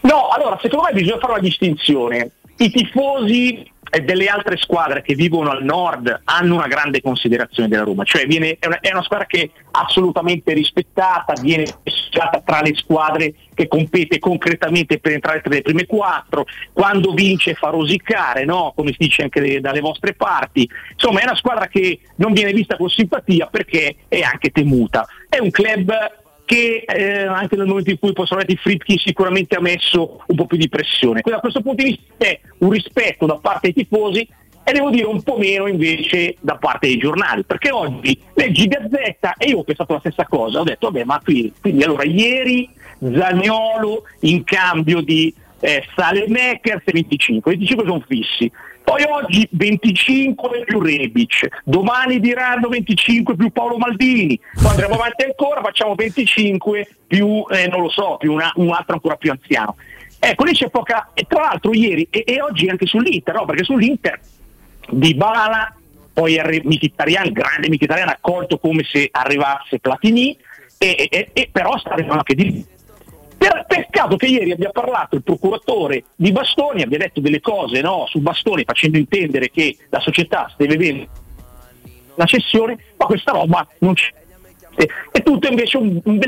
No, allora secondo me bisogna fare una distinzione. I tifosi eh, delle altre squadre che vivono al nord hanno una grande considerazione della Roma, cioè viene- è, una, è una squadra che è assolutamente rispettata, viene mescolata tra le squadre che compete concretamente per entrare tra le prime quattro, quando vince fa rosicare, no? come si dice anche de- dalle vostre parti. Insomma è una squadra che non viene vista con simpatia perché è anche temuta. È un club che eh, anche nel momento in cui poi sono andati i Fritkin sicuramente ha messo un po' più di pressione. Quindi da questo punto di vista è un rispetto da parte dei tifosi e devo dire un po' meno invece da parte dei giornali, perché oggi leggi Gazzetta e io ho pensato la stessa cosa, ho detto vabbè ma qui, quindi allora ieri Zagnolo in cambio di eh, Salemakers e 25, 25 sono fissi. Poi oggi 25 più Rebic, domani diranno 25 più Paolo Maldini, poi andremo avanti ancora, facciamo 25 più, eh, non lo so, più una- un altro ancora più anziano. Ecco, lì c'è poca... E tra l'altro ieri e, e oggi anche sull'Inter, no? perché sull'Inter di Bala, poi arri- Mkhitaryan, grande Mkhitaryan accolto come se arrivasse Platini, e, e- e però sta arrivando anche di per- peccato che ieri abbia parlato il procuratore di Bastoni, abbia detto delle cose no, su Bastoni facendo intendere che la società deve avere la cessione, ma questa roba non c'è. È tutto invece un, un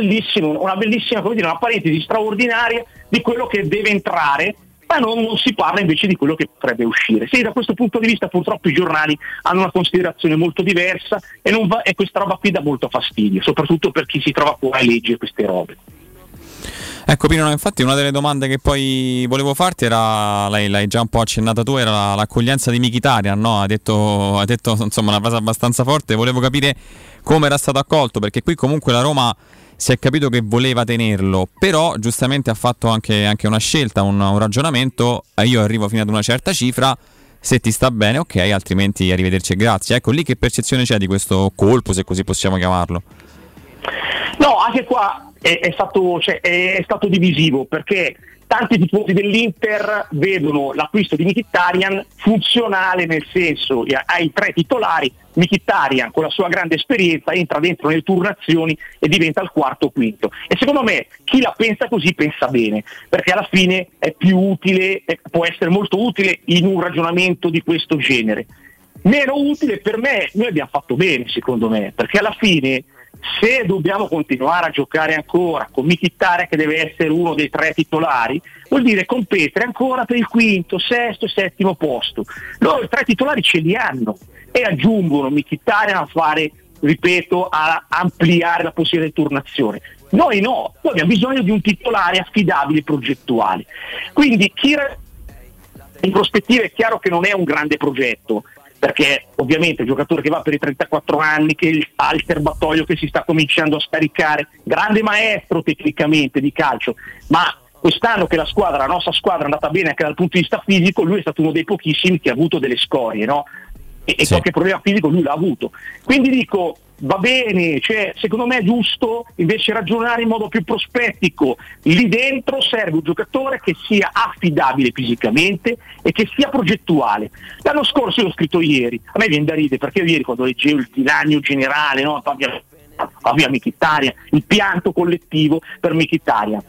una bellissima, come dire, una parentesi straordinaria di quello che deve entrare, ma non, non si parla invece di quello che potrebbe uscire. Sì, da questo punto di vista purtroppo i giornali hanno una considerazione molto diversa e, va- e questa roba qui dà molto fastidio, soprattutto per chi si trova qua e legge queste robe. Ecco Pino, no, infatti una delle domande che poi volevo farti era, l'hai, l'hai già un po' accennata tu, era la- l'accoglienza di Mkhitaryan, no? Ha detto, ha detto insomma una frase abbastanza forte, volevo capire come era stato accolto, perché qui comunque la Roma si è capito che voleva tenerlo, però giustamente ha fatto anche, anche una scelta, un, un ragionamento, io arrivo fino ad una certa cifra, se ti sta bene ok, altrimenti arrivederci e grazie. Ecco lì che percezione c'è di questo colpo, se così possiamo chiamarlo. No, anche qua è, è stato, cioè, è, è stato divisivo perché tanti tifosi dell'Inter vedono l'acquisto di Mkhitaryan funzionale nel senso che hai tre titolari, Mkhitaryan con la sua grande esperienza entra dentro nelle turnazioni e diventa il quarto o quinto. E secondo me chi la pensa così pensa bene, perché alla fine è più utile, eh, può essere molto utile in un ragionamento di questo genere. Meno utile per me, noi abbiamo fatto bene secondo me, perché alla fine se dobbiamo continuare a giocare ancora con Mkhitaryan che deve essere uno dei tre titolari, vuol dire competere ancora per il quinto, sesto e settimo posto. Loro i tre titolari ce li hanno e aggiungono Mkhitaryan a fare, ripeto, a ampliare la possibilità di turnazione. Noi no, noi abbiamo bisogno di un titolare affidabile e progettuale. Quindi chi in prospettiva è chiaro che non è un grande progetto, perché ovviamente il giocatore che va per i 34 anni, che ha il serbatoio che si sta cominciando a scaricare, grande maestro tecnicamente di calcio, ma quest'anno che la squadra, la nostra squadra è andata bene anche dal punto di vista fisico, lui è stato uno dei pochissimi che ha avuto delle scorie, no? E, e qualche problema fisico lui l'ha avuto. Quindi dico, va bene, cioè, secondo me è giusto invece ragionare in modo più prospettico. Lì dentro serve un giocatore che sia affidabile fisicamente e che sia progettuale. L'anno scorso io l'ho scritto ieri, a me viene da ridere perché ieri quando leggevo il dilagno generale, no? Fabio, Mkhitaryan, il pianto collettivo per Mkhitaryan.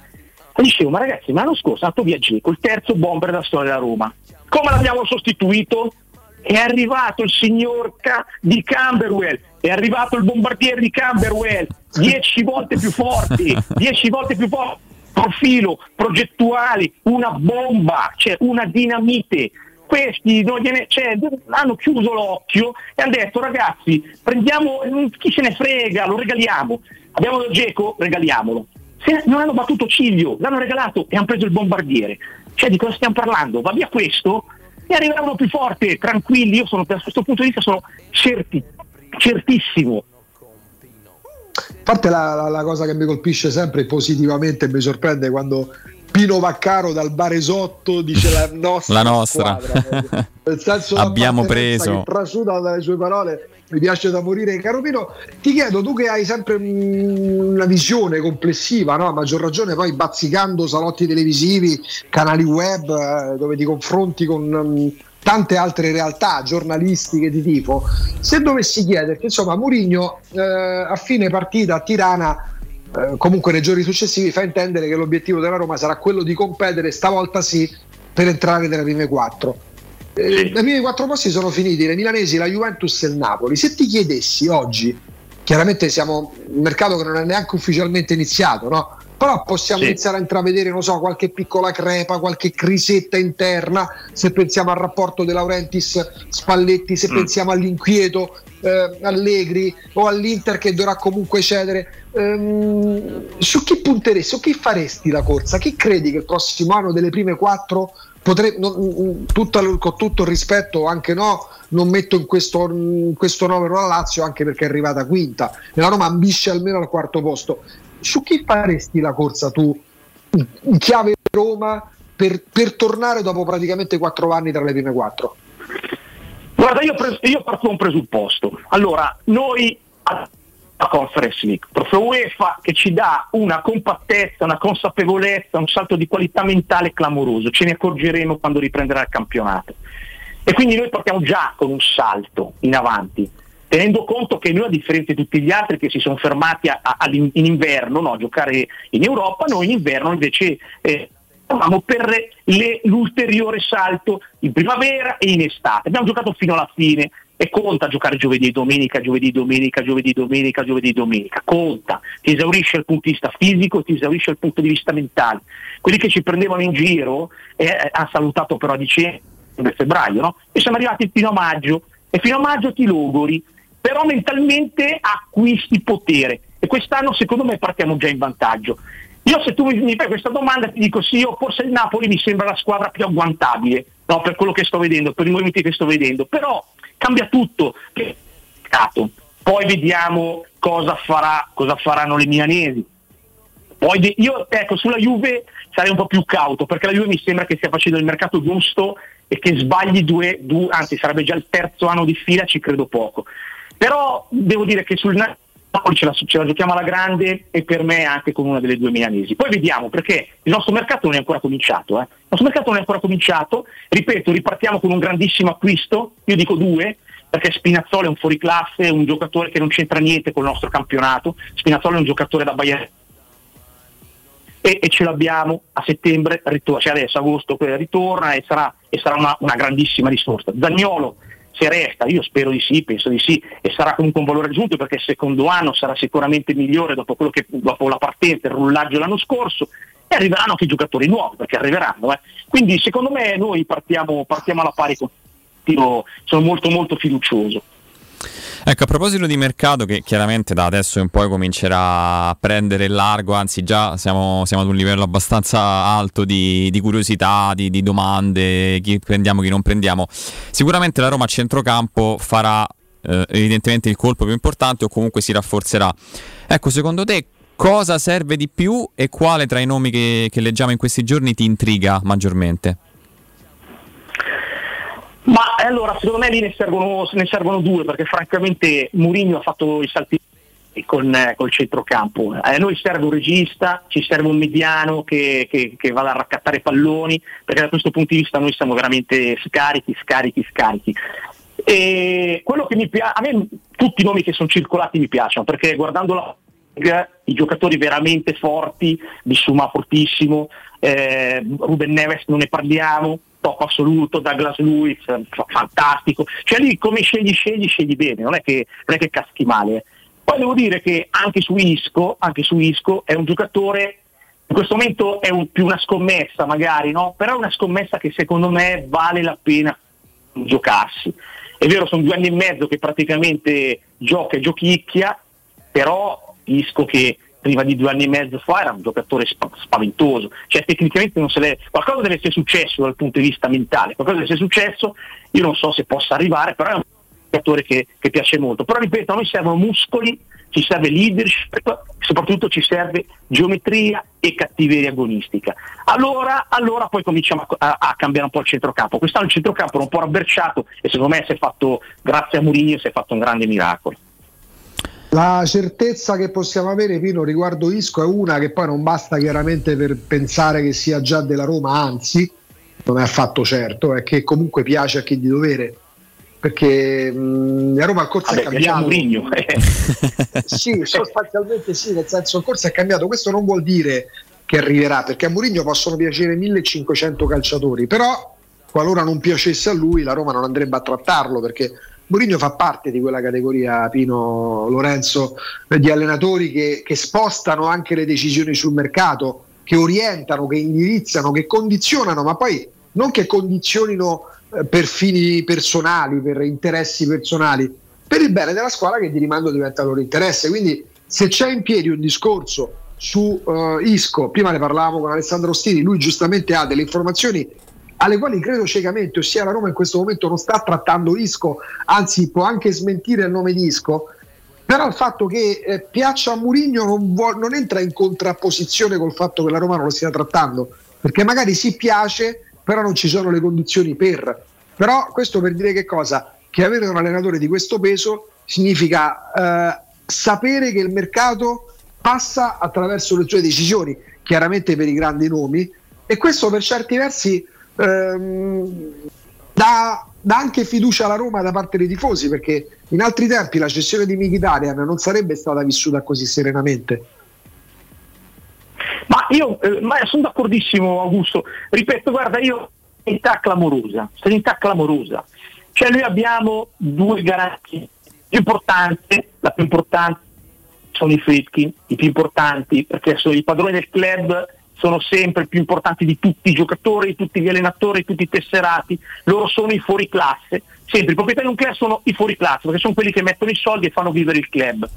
E dicevo, ma ragazzi, l'anno scorso è andato via Geco, il terzo bomber della storia della Roma. Come l'abbiamo sostituito? È arrivato il signor Ca- di Camberwell, è arrivato il bombardiere di Camberwell, dieci volte più forti, *laughs* dieci volte più forti, profilo, progettuali, una bomba, cioè una dinamite. Questi non gliene- cioè, hanno chiuso l'occhio e hanno detto ragazzi, prendiamo, chi se ne frega, lo regaliamo. Abbiamo del Geco, regaliamolo. Se non hanno battuto Ciglio, l'hanno regalato e hanno preso il bombardiere. Cioè di cosa stiamo parlando? Va via questo e arriveranno più forte, tranquilli. Io sono, da questo punto di vista sono certi, certissimo. A parte la, la, la cosa che mi colpisce sempre positivamente e mi sorprende quando Pino Vaccaro dal Baresotto dice la *laughs* nostra, La nostra. squadra, *laughs* nel senso Abbiamo preso. che trasuda dalle sue parole mi piace da morire caro Pino ti chiedo tu che hai sempre mm, una visione complessiva no? a maggior ragione poi bazzicando salotti televisivi canali web eh, dove ti confronti con mm, tante altre realtà giornalistiche di tipo se dovessi chiederti insomma Murigno eh, a fine partita a Tirana eh, comunque nei giorni successivi fa intendere che l'obiettivo della Roma sarà quello di competere stavolta sì per entrare nelle prime quattro eh, I primi quattro posti sono finiti le milanesi, la Juventus e il Napoli. Se ti chiedessi oggi, chiaramente siamo un mercato che non è neanche ufficialmente iniziato, no? Però possiamo Sì. iniziare a intravedere, non so, qualche piccola crepa, qualche crisetta interna, se pensiamo al rapporto De Laurentiis Spalletti, se Mm. pensiamo all'inquieto eh, Allegri o all'Inter che dovrà comunque cedere. Ehm, su chi punteresti, su chi faresti la corsa? Chi credi che il prossimo anno delle prime quattro potre- non- tutto- con tutto il rispetto, anche no, non metto in questo, in questo novero la Lazio anche perché è arrivata quinta e la Roma ambisce almeno al quarto posto. Su chi faresti la corsa tu in chiave Roma per, per tornare dopo praticamente quattro anni tra le prime quattro? Guarda, io, pres- io parto da un presupposto. Allora, noi a Conference League, trofeo UEFA che ci dà una compattezza, una consapevolezza, un salto di qualità mentale clamoroso, ce ne accorgeremo quando riprenderà il campionato. E quindi noi partiamo già con un salto in avanti, tenendo conto che noi a differenza di tutti gli altri che si sono fermati a- a- all'in- in inverno no, a giocare in Europa, noi in inverno invece eh, per le- l'ulteriore salto in primavera e in estate. Abbiamo giocato fino alla fine e conta giocare giovedì e domenica, giovedì, domenica, giovedì, domenica, giovedì, domenica. Conta, ti esaurisce dal punto di vista fisico e ti esaurisce dal punto di vista mentale. Quelli che ci prendevano in giro eh, hanno salutato però a dicembre, febbraio, no? E siamo arrivati fino a maggio e fino a maggio ti logori, però mentalmente acquisti potere e quest'anno secondo me partiamo già in vantaggio. Io se tu mi, fai questa domanda ti dico sì, io forse il Napoli mi sembra la squadra più agguantabile, no, per quello che sto vedendo, per i movimenti che sto vedendo, però cambia tutto. Poi vediamo cosa, farà, cosa faranno le milanesi. Poi io ecco, sulla Juve sarei un po' più cauto perché la Juve mi sembra che stia facendo il mercato giusto e che sbagli due, due- anzi sarebbe già il terzo anno di fila, ci credo poco. Però devo dire che sul Napoli ce la, ce la giochiamo alla grande e per me anche con una delle due milanesi. Poi vediamo perché il nostro mercato non è ancora cominciato. eh. Il nostro mercato non è ancora cominciato, ripeto, ripartiamo con un grandissimo acquisto, io dico due, perché Spinazzola è un fuoriclasse, un giocatore che non c'entra niente col nostro campionato, Spinazzola è un giocatore da Bayern e, e ce l'abbiamo a settembre, ritorna, cioè adesso agosto eh, ritorna e sarà, e sarà una, una grandissima risorsa. Zagnolo se resta, io spero di sì, penso di sì, e sarà comunque un valore aggiunto perché il secondo anno sarà sicuramente migliore dopo, che, dopo la partenza, il rullaggio l'anno scorso e arriveranno anche i giocatori nuovi perché arriveranno. eh. Quindi secondo me noi partiamo, partiamo alla pari con io sono molto molto fiducioso. Ecco, a proposito di mercato che chiaramente da adesso in poi comincerà a prendere largo, anzi già siamo, siamo ad un livello abbastanza alto di, di curiosità, di, di domande, chi prendiamo, chi non prendiamo. Sicuramente la Roma a centrocampo farà eh, evidentemente il colpo più importante o comunque si rafforzerà. Ecco, secondo te cosa serve di più e quale tra i nomi che, che leggiamo in questi giorni ti intriga maggiormente? Ma eh, allora, secondo me lì ne servono, ne servono due, perché francamente Mourinho ha fatto i salti con, eh, col centrocampo. A noi serve un regista, ci serve un mediano che, che, che vada a raccattare palloni, perché da questo punto di vista noi siamo veramente scarichi, scarichi, scarichi. E quello che mi piace, a me tutti i nomi che sono circolati mi piacciono, perché guardando la i giocatori veramente forti, Bissuma fortissimo, eh, Ruben Neves non ne parliamo, top assoluto, Douglas Lewis, fa- fantastico. Cioè lì come scegli, scegli, scegli bene, non è che, non è che caschi male. eh. Poi devo dire che anche su Isco, anche su Isco è un giocatore, in questo momento è un- più una scommessa magari, no? però è una scommessa che secondo me vale la pena giocarsi. È vero, sono due anni e mezzo che praticamente gioca e giochicchia, però Isco che prima di due anni e mezzo fa era un giocatore spa- spaventoso, cioè tecnicamente l'è, qualcosa deve essere successo dal punto di vista mentale, qualcosa deve essere successo, io non so se possa arrivare, però è un giocatore che, che piace molto, però ripeto, a noi servono muscoli, ci serve leadership, soprattutto ci serve geometria e cattiveria agonistica. Allora, allora poi cominciamo a, a- a cambiare un po' il centrocampo. Quest'anno il centrocampo era un po' rabberciato e secondo me si è fatto, grazie a Mourinho, si è fatto un grande miracolo. La certezza che possiamo avere Pino riguardo Isco è una che poi non basta chiaramente per pensare che sia già della Roma, anzi non è affatto certo, è che comunque piace a chi di dovere. Perché mh, la Roma al corso Vabbè, è cambiato. Mourinho. *laughs* *laughs* sì, sostanzialmente sì, nel senso il corso è cambiato. Questo non vuol dire che arriverà, perché a Mourinho possono piacere 1500 calciatori, però qualora non piacesse a lui la Roma non andrebbe a trattarlo perché Mourinho fa parte di quella categoria, Pino Lorenzo, di allenatori che, che spostano anche le decisioni sul mercato, che orientano, che indirizzano, che condizionano, ma poi non che condizionino eh, per fini personali, per interessi personali, per il bene della squadra che di rimando diventa loro interesse. Quindi se c'è in piedi un discorso su eh, Isco, prima ne parlavamo con Alessandro Ostini, lui giustamente ha delle informazioni alle quali credo ciecamente, ossia la Roma in questo momento non sta trattando Isco, anzi può anche smentire il nome di Isco, però il fatto che eh, piaccia a Mourinho non, vuol- non entra in contrapposizione col fatto che la Roma non lo stia trattando, perché magari si piace, però non ci sono le condizioni per. Però questo per dire che cosa? Che avere un allenatore di questo peso significa eh, sapere che il mercato passa attraverso le sue decisioni, chiaramente per i grandi nomi, e questo per certi versi ehm, dà, dà anche fiducia alla Roma da parte dei tifosi, perché in altri tempi la cessione di Mkhitaryan non sarebbe stata vissuta così serenamente. Ma io eh, ma sono d'accordissimo Augusto, ripeto, guarda, io serenità clamorosa, serenità clamorosa. Cioè noi abbiamo due garanzie più importanti, la più importante sono i Fritkin, i più importanti perché sono i padroni del club sono sempre più importanti di tutti i giocatori, di tutti gli allenatori, di tutti i tesserati, loro sono i fuori classe, sempre i proprietari di un club sono i fuori classe perché sono quelli che mettono i soldi e fanno vivere il club.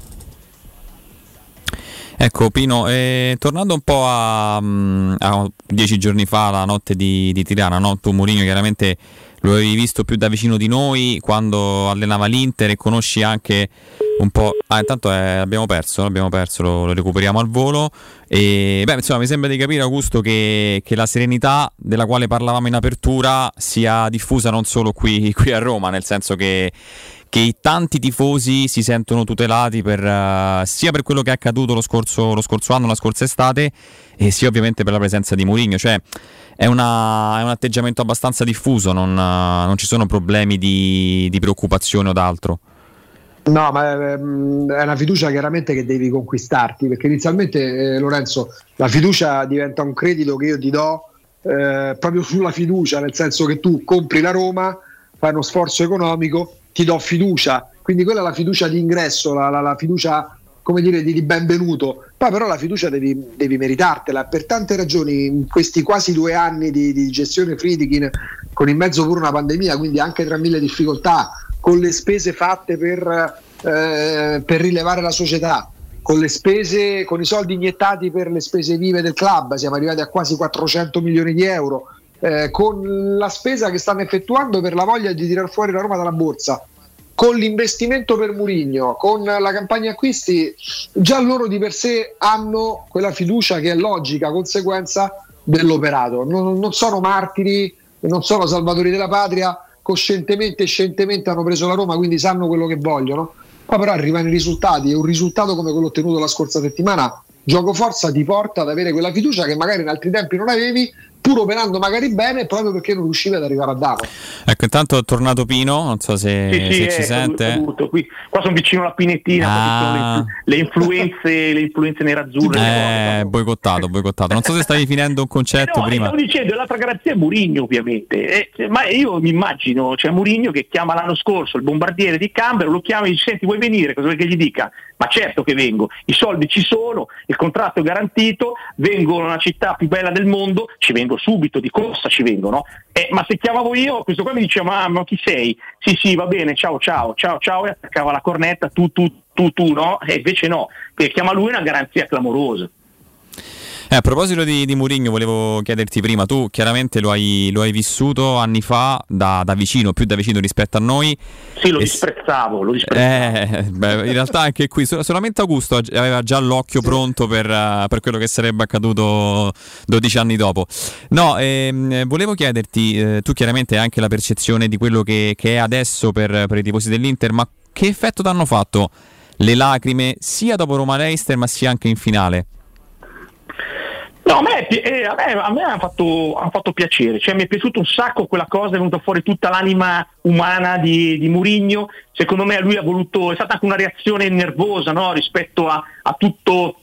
Ecco Pino, eh, tornando un po' a, mm, a dieci giorni fa, la notte di, di Tirana, no? tu Mourinho chiaramente lo avevi visto più da vicino di noi quando allenava l'Inter e conosci anche un po'... Ah, intanto eh, abbiamo perso, abbiamo perso, lo, lo recuperiamo al volo. E beh, insomma, mi sembra di capire, Augusto, che, che la serenità della quale parlavamo in apertura sia diffusa non solo qui, *laughs* qui a Roma, nel senso che che i tanti tifosi si sentono tutelati per, eh, sia per quello che è accaduto lo scorso, lo scorso anno, la scorsa estate, e sia ovviamente per la presenza di Mourinho. Cioè, è, una- è un atteggiamento abbastanza diffuso, non, eh, non ci sono problemi di, di preoccupazione o d'altro. No, ma ehm, è una fiducia chiaramente che devi conquistarti, perché inizialmente eh, Lorenzo, la fiducia diventa un credito che io ti do eh, proprio sulla fiducia, nel senso che tu compri la Roma, fai uno sforzo economico, ti do fiducia, quindi quella è la fiducia di ingresso, la, la- la fiducia come dire di, di benvenuto, poi però la fiducia devi, devi meritartela. Per tante ragioni, in questi quasi due anni di, di gestione Friedkin, con in mezzo pure una pandemia, quindi anche tra mille difficoltà, con le spese fatte per, eh, per rilevare la società, con le spese, con i soldi iniettati per le spese vive del club, siamo arrivati a quasi 400 milioni di euro, eh, con la spesa che stanno effettuando per la voglia di tirar fuori la Roma dalla borsa, con l'investimento per Murigno, con la campagna acquisti, già loro di per sé hanno quella fiducia che è logica, conseguenza dell'operato. Non, non sono martiri, non sono salvatori della patria, coscientemente e scientemente hanno preso la Roma, quindi sanno quello che vogliono. Poi però arrivano i risultati e un risultato come quello ottenuto la scorsa settimana, gioco forza ti porta ad avere quella fiducia che magari in altri tempi non avevi, pur operando magari bene, proprio perché non riuscivi ad arrivare a Davo. Ecco, intanto è tornato Pino, non so se, Sì, sì, se è ci sente. saluto qui. Qua sono vicino alla pinettina, Ah. le, le influenze, le influenze nerazzurre. Eh, boicottato, boicottato. Non so se stavi finendo un concetto No, prima. stavo dicendo, l'altra garanzia è Murigno ovviamente, Eh, ma io mi immagino, c'è Murigno che chiama l'anno scorso il bombardiere di Cambero, lo chiama e dice senti vuoi venire, cosa vuoi che gli dica? Ma certo che vengo, i soldi ci sono, il contratto è garantito, vengo nella città più bella del mondo, ci vengo subito, di corsa ci vengo, no? Eh, ma se chiamavo io, questo qua mi diceva ma, ma chi sei? Sì sì va bene, ciao ciao, ciao ciao e attaccava la cornetta, tu tu tu, tu no, e invece no, perché chiama lui una garanzia clamorosa. Eh, a proposito di, di Mourinho, volevo chiederti prima, tu chiaramente lo hai, lo hai vissuto anni fa da, da, vicino, più da vicino rispetto a noi. Sì, lo disprezzavo, lo disprezzavo. Eh, beh, in realtà anche qui solamente Augusto aveva già l'occhio sì. pronto per, uh, per, quello che sarebbe accaduto 12 anni dopo. No, ehm, volevo chiederti, eh, tu chiaramente hai anche la percezione di quello che, che è adesso per, per i tifosi dell'Inter, ma che effetto ti hanno fatto le lacrime sia dopo Roma-Leicester ma sia anche in finale? No, a me, eh, a me, a me ha, fatto, ha, fatto, piacere, cioè, mi è piaciuto un sacco quella cosa, è venuta fuori tutta l'anima umana di, di Murigno, secondo me lui ha voluto, è stata anche una reazione nervosa no? rispetto a, a tutto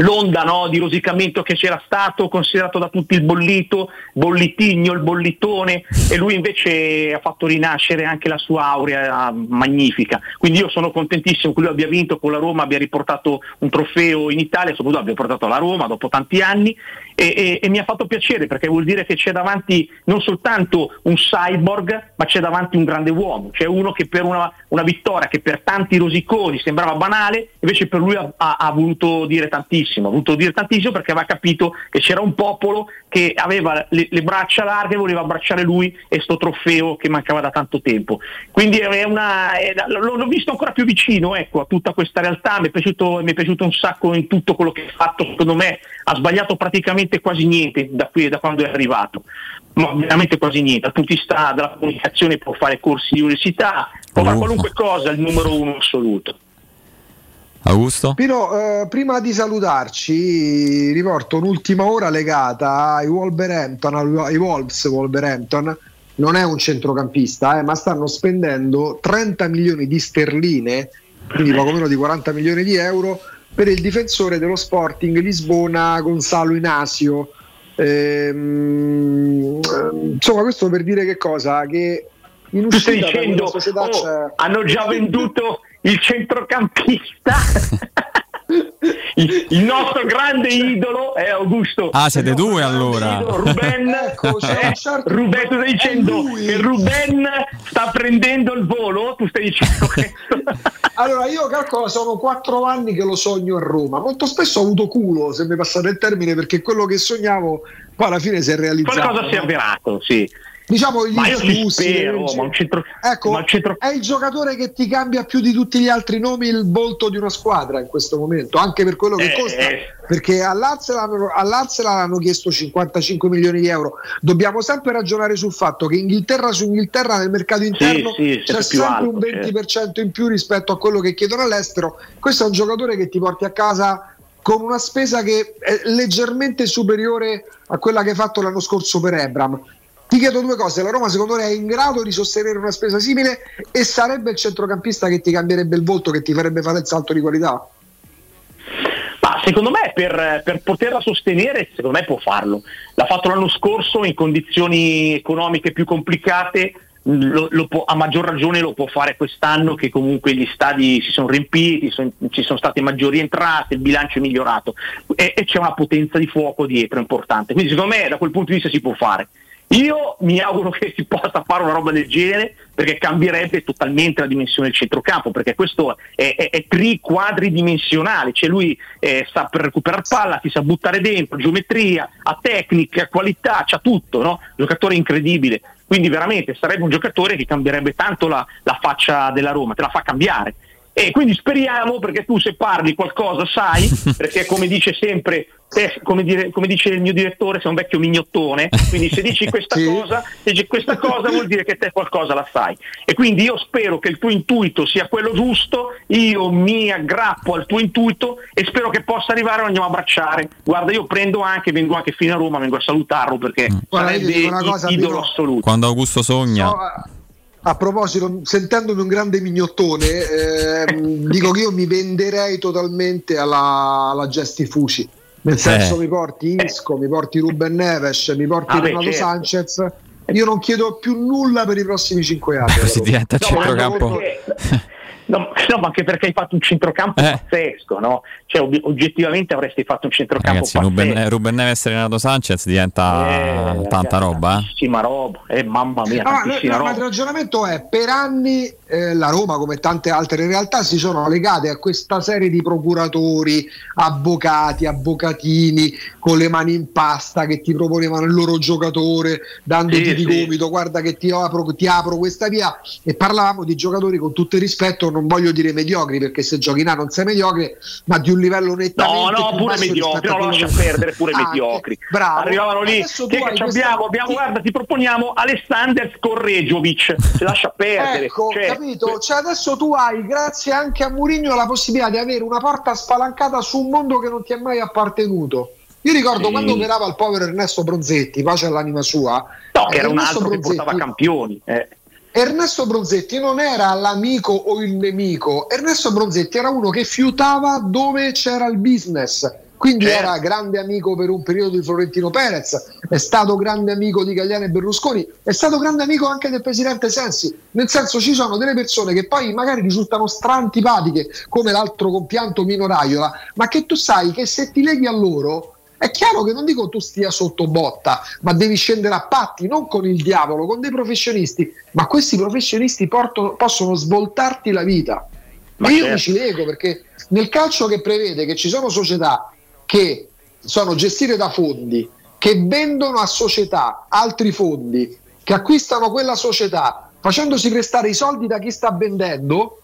l'onda no, di rosicamento che c'era stato, considerato da tutti il bollito, bollitigno, il bollitone, e lui invece ha fatto rinascere anche la sua aurea magnifica. Quindi io sono contentissimo che lui abbia vinto con la Roma, abbia riportato un trofeo in Italia, soprattutto abbia portato la Roma dopo tanti anni e, e, e, mi ha fatto piacere perché vuol dire che c'è davanti non soltanto un cyborg, ma c'è davanti un grande uomo, c'è uno che per una, una vittoria che per tanti rosiconi sembrava banale, invece per lui ha, ha, ha, voluto dire tantissimo, ha voluto dire tantissimo perché aveva capito che c'era un popolo che aveva le, le braccia larghe, voleva abbracciare lui e sto trofeo che mancava da tanto tempo. Quindi è una, è, l'ho visto ancora più vicino ecco, a tutta questa realtà, mi è, piaciuto, mi è piaciuto un sacco in tutto quello che ha fatto, secondo me ha sbagliato praticamente veramente quasi niente da, qui, da quando è arrivato, ma veramente quasi niente. Dal punto di vista della comunicazione può fare corsi di università, può fare qualunque cosa, il numero uno assoluto. Augusto? Pino, eh, prima di salutarci, riporto un'ultima ora legata ai Wolverhampton, ai Wolves Wolverhampton. Non è un centrocampista, eh, ma stanno spendendo 30 milioni di sterline, quindi poco meno di 40 milioni di euro, per il difensore dello Sporting Lisbona Gonzalo Inasio. Ehm, insomma, questo per dire che cosa? Che in uscita dicendo, oh, hanno già venduto il centrocampista *laughs* il, nostro grande idolo è Augusto. Ah, siete due allora. Ruben, *laughs* ecco, eh, certo Ruben, tu stai dicendo che Ruben sta prendendo il volo? Tu stai dicendo questo? *laughs* allora, io calcolo, sono quattro anni che lo sogno a Roma. Molto spesso ho avuto culo, se mi passate il termine, perché quello che sognavo poi alla fine si è realizzato. Qualcosa no? si è avverato, sì diciamo gli ma io influssi, spero, ma un centro... ecco, ma centro... è il giocatore che ti cambia più di tutti gli altri nomi il volto di una squadra in questo momento, anche per quello che eh, costa, eh. perché all'Arsenal, hanno chiesto 55 milioni di euro. Dobbiamo sempre ragionare sul fatto che Inghilterra su Inghilterra nel mercato interno sì, sì, c'è sempre alto, un 20% certo. in più rispetto a quello che chiedono all'estero. Questo è un giocatore che ti porti a casa con una spesa che è leggermente superiore a quella che hai fatto l'anno scorso per Ebram. Ti chiedo due cose, la Roma secondo me è in grado di sostenere una spesa simile e sarebbe il centrocampista che ti cambierebbe il volto, che ti farebbe fare il salto di qualità? Ma secondo me per, per, poterla sostenere, secondo me può farlo. L'ha fatto l'anno scorso in condizioni economiche più complicate, lo, lo può, a maggior ragione lo può fare quest'anno che comunque gli stadi si sono riempiti, son, ci sono state maggiori entrate, il bilancio è migliorato e, e c'è una potenza di fuoco dietro importante. Quindi secondo me da quel punto di vista si può fare. Io mi auguro che si possa fare una roba del genere perché cambierebbe totalmente la dimensione del centrocampo, perché questo è, è, è tri-quadridimensionale, cioè lui eh, sta per recuperare palla, si sa buttare dentro, geometria, ha tecnica, qualità, c'ha tutto, no? giocatore incredibile. Quindi veramente sarebbe un giocatore che cambierebbe tanto la, la faccia della Roma, te la fa cambiare. E quindi speriamo, perché tu se parli qualcosa sai, *laughs* perché come dice sempre come, dire, come, dice il mio direttore, sei un vecchio mignottone, quindi se dici *laughs* questa sì. cosa, dici questa cosa vuol dire che te qualcosa la sai. E quindi io spero che il tuo intuito sia quello giusto, io mi aggrappo al tuo intuito e spero che possa arrivare e andiamo a abbracciare. Guarda, io prendo anche, vengo anche fino a Roma, vengo a salutarlo perché mm. sarebbe una cosa, idolo assoluto. Quando Augusto sogna. So, a proposito, sentendomi un grande mignottone, eh, *laughs* dico che io mi venderei totalmente alla, alla Gesti Fuci nel senso, eh. mi porti Isco, mi porti Ruben Neves, mi porti ah, Renato certo. Sanchez. Io non chiedo più nulla per i prossimi cinque anni. Così diventa no, centrocampo. *laughs* No, no, ma anche perché hai fatto un centrocampo Eh. pazzesco, no? Cioè, ob- oggettivamente avresti fatto un centrocampo Ragazzi, pazzesco. Ruben, Ruben Neves e Renato Sanchez diventa Eh, tanta roba. Eh? Tantissima roba, eh, mamma mia, No, ma- tantissima no, ma roba. il ragionamento è per anni eh, la Roma come tante altre realtà si sono legate a questa serie di procuratori avvocati, avvocatini con le mani in pasta che ti proponevano il loro giocatore dandoti Sì, di sì. gomito guarda che ti apro, ti apro questa via e parlavamo di giocatori con tutto il rispetto non voglio dire mediocri perché se giochi là non sei mediocre ma di un livello No, nettamente no, più pure mediocri, a no, lascia che- perdere pure Ah, mediocri. bravo. Arrivavano lì, Adesso che, che abbiamo? Abbiamo, guarda, ti proponiamo Alessander Scorregiovic, se lascia perdere. Ecco, Cioè, capito? Cioè adesso tu hai, grazie anche a Mourinho, la possibilità di avere una porta spalancata su un mondo che non ti è mai appartenuto. Io ricordo Sì. quando operava il povero Ernesto Bronzetti, pace all'anima sua. No, che era un Ernesto altro che portava campioni. eh. Ernesto Bronzetti non era l'amico o il nemico, Ernesto Bronzetti era uno che fiutava dove c'era il business. Quindi Certo. era grande amico per un periodo di Florentino Perez, è stato grande amico di Gagliano e Berlusconi, è stato grande amico anche del presidente Sensi. Nel senso ci sono delle persone che poi magari risultano strantipatiche, come l'altro compianto Mino Raiola, ma che tu sai che se ti leghi a loro è chiaro che non dico tu stia sotto botta, ma devi scendere a patti, non con il diavolo, con dei professionisti. Ma questi professionisti porto- possono svoltarti la vita. Ma io certo. mi ci leggo perché nel calcio che prevede che ci sono società che sono gestite da fondi, che vendono a società altri fondi, che acquistano quella società facendosi prestare i soldi da chi sta vendendo,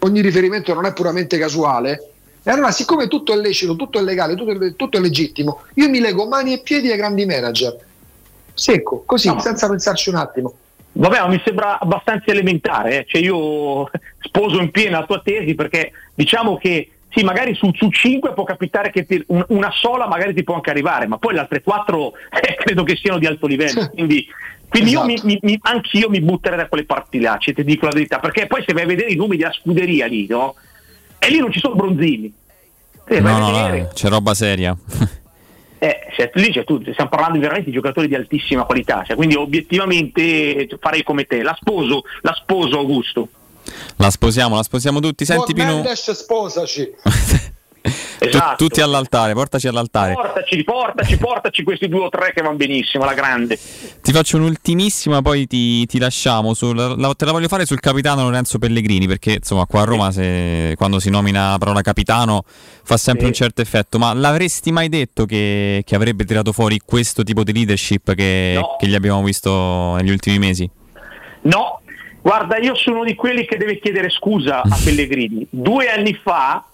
ogni riferimento non è puramente casuale. E allora, siccome tutto è lecito, tutto è legale, tutto è, tutto è legittimo, io mi lego mani e piedi ai grandi manager. Secco, così, No. senza pensarci un attimo. Vabbè, ma mi sembra abbastanza elementare, eh. cioè io *laughs* sposo in pieno la tua tesi perché diciamo che sì, magari su, su 5 può capitare che ti- un- una sola magari ti può anche arrivare, ma poi le altre 4 *laughs* credo che siano di alto livello. Quindi, quindi io mi, Esatto. mi- anch'io mi butterei da quelle parti là, cioè, ti dico la verità, perché poi se vai a vedere i numeri della scuderia lì, no? E lì non ci sono bronzini. Vai No, no, no, c'è roba seria. eh, cioè, lì c'è tu, stiamo parlando veramente di giocatori di altissima qualità, cioè, quindi obiettivamente farei come te. La sposo, la sposo Augusto. La sposiamo, la sposiamo tutti. Senti, Con Pino, sposaci. *laughs* Esatto. tutti all'altare, portaci all'altare. Portaci, portaci, portaci questi due o tre che vanno benissimo, la grande. Ti faccio un'ultimissima, poi ti, ti lasciamo. sul- la- te la voglio fare sul capitano Lorenzo Pellegrini, perché insomma, qua a Roma, se- quando si nomina la parola capitano, fa sempre Sì. un certo effetto. Ma l'avresti mai detto che, che avrebbe tirato fuori questo tipo di leadership che, No. che gli abbiamo visto negli ultimi mesi? No, guarda, io sono di quelli che deve chiedere scusa a *laughs* Pellegrini. Due anni fa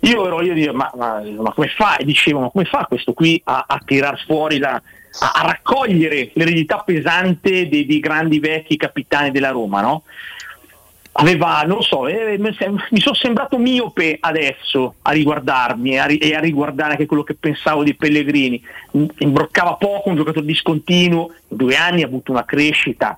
io ero io dico, ma, ma- ma come fa? E dicevo, ma come fa questo qui a, a tirar fuori la, a, a raccogliere l'eredità pesante dei, dei grandi vecchi capitani della Roma, no? Aveva, non lo so, eh, mi sono sembrato miope adesso a riguardarmi e a, e a riguardare anche quello che pensavo di Pellegrini. Imbroccava poco, un giocatore discontinuo, in due anni ha avuto una crescita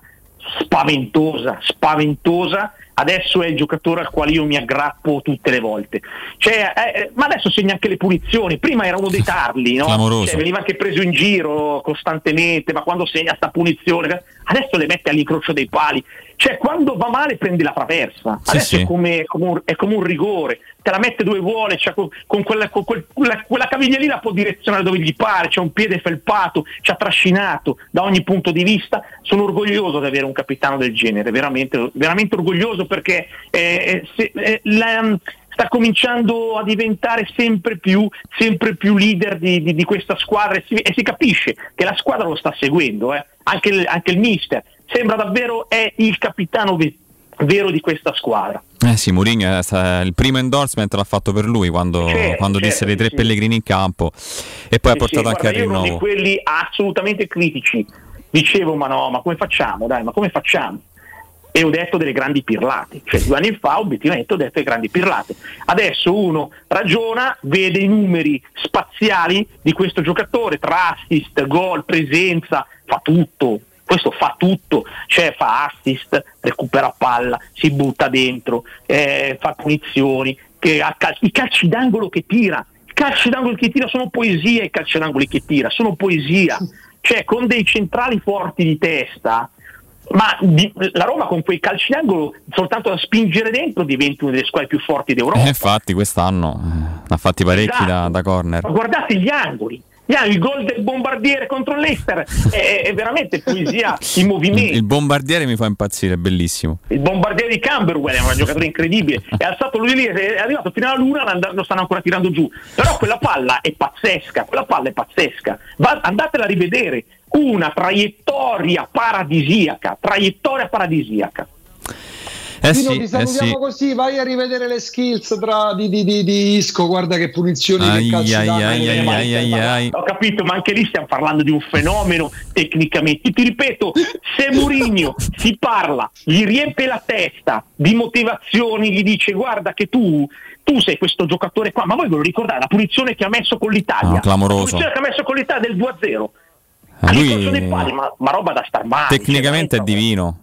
spaventosa, spaventosa. Adesso è il giocatore al quale io mi aggrappo tutte le volte. Cioè, eh, ma adesso segna anche le punizioni. Prima era uno dei *laughs* tarli, no? Cioè, veniva anche preso in giro costantemente, ma quando segna sta punizione, adesso le mette all'incrocio dei pali. Cioè, quando va male prende la traversa. Sì, Adesso sì. È, come, come un, è come un rigore, te la mette dove vuole, cioè, con, con quella, con quel- quella, quella caviglia lì la può direzionare dove gli pare, c'è un piede felpato, ci ha trascinato da ogni punto di vista. Sono orgoglioso di avere un capitano del genere, veramente, veramente orgoglioso perché eh, se- eh, la- sta cominciando a diventare sempre più, sempre più leader di, di- di questa squadra e si, e si capisce che la squadra lo sta seguendo, eh. anche, il, anche il mister sembra davvero è il capitano ve- vero di questa squadra. Eh sì, Mourinho il primo endorsement l'ha fatto per lui quando, Certo, quando certo, disse dei tre sì. Pellegrini in campo e poi ha Sì, portato sì, anche guarda, al io ero di rinnovo. quelli assolutamente critici. Dicevo, ma no, ma come facciamo? Dai, ma come facciamo? E ho detto delle grandi pirlate, cioè due anni fa obiettivamente ho detto delle grandi pirlate. Adesso uno ragiona, vede i numeri spaziali di questo giocatore, tra assist, gol, presenza, fa tutto. Questo fa tutto, cioè fa assist, recupera palla, si butta dentro, eh, fa punizioni, cal- i calci d'angolo che tira, i calci d'angolo che tira sono poesia, i calci d'angolo che tira sono poesia, cioè con dei centrali forti di testa ma di- la Roma con quei calci d'angolo soltanto da spingere dentro diventa una delle squadre più forti d'Europa. Eh, infatti quest'anno eh, ne ha fatti parecchi da, Esatto. da corner. Ma guardate gli angoli. Angoli, Il gol del bombardiere contro l'Ester è, è veramente poesia *laughs* in movimento. Il bombardiere mi fa impazzire, è bellissimo. Il bombardiere di Camberwell è un giocatore incredibile. È alzato lui lì, è arrivato fino alla luna, lo stanno ancora tirando giù. Però quella palla è pazzesca, quella palla è pazzesca. Va- andatela a rivedere. Una traiettoria paradisiaca, traiettoria paradisiaca. Eh Pino, sì, ti eh salutiamo sì. così, vai a rivedere le skills tra- di, di- di- di Isco, guarda che punizioni Ai, che calci ai, danno. ai, ai, ai, ai, ai. Ho capito, ma anche lì stiamo parlando di un fenomeno tecnicamente. Ti ripeto, se Mourinho *laughs* si parla, gli riempie la testa di motivazioni, gli dice guarda che tu, tu sei questo giocatore qua, ma voi ve lo ricordate la punizione che ha messo con l'Italia? Ah, clamoroso. La punizione che ha messo con l'Italia del 2-0. Ah, lui pali, ma, ma roba da star male. tecnicamente è divino.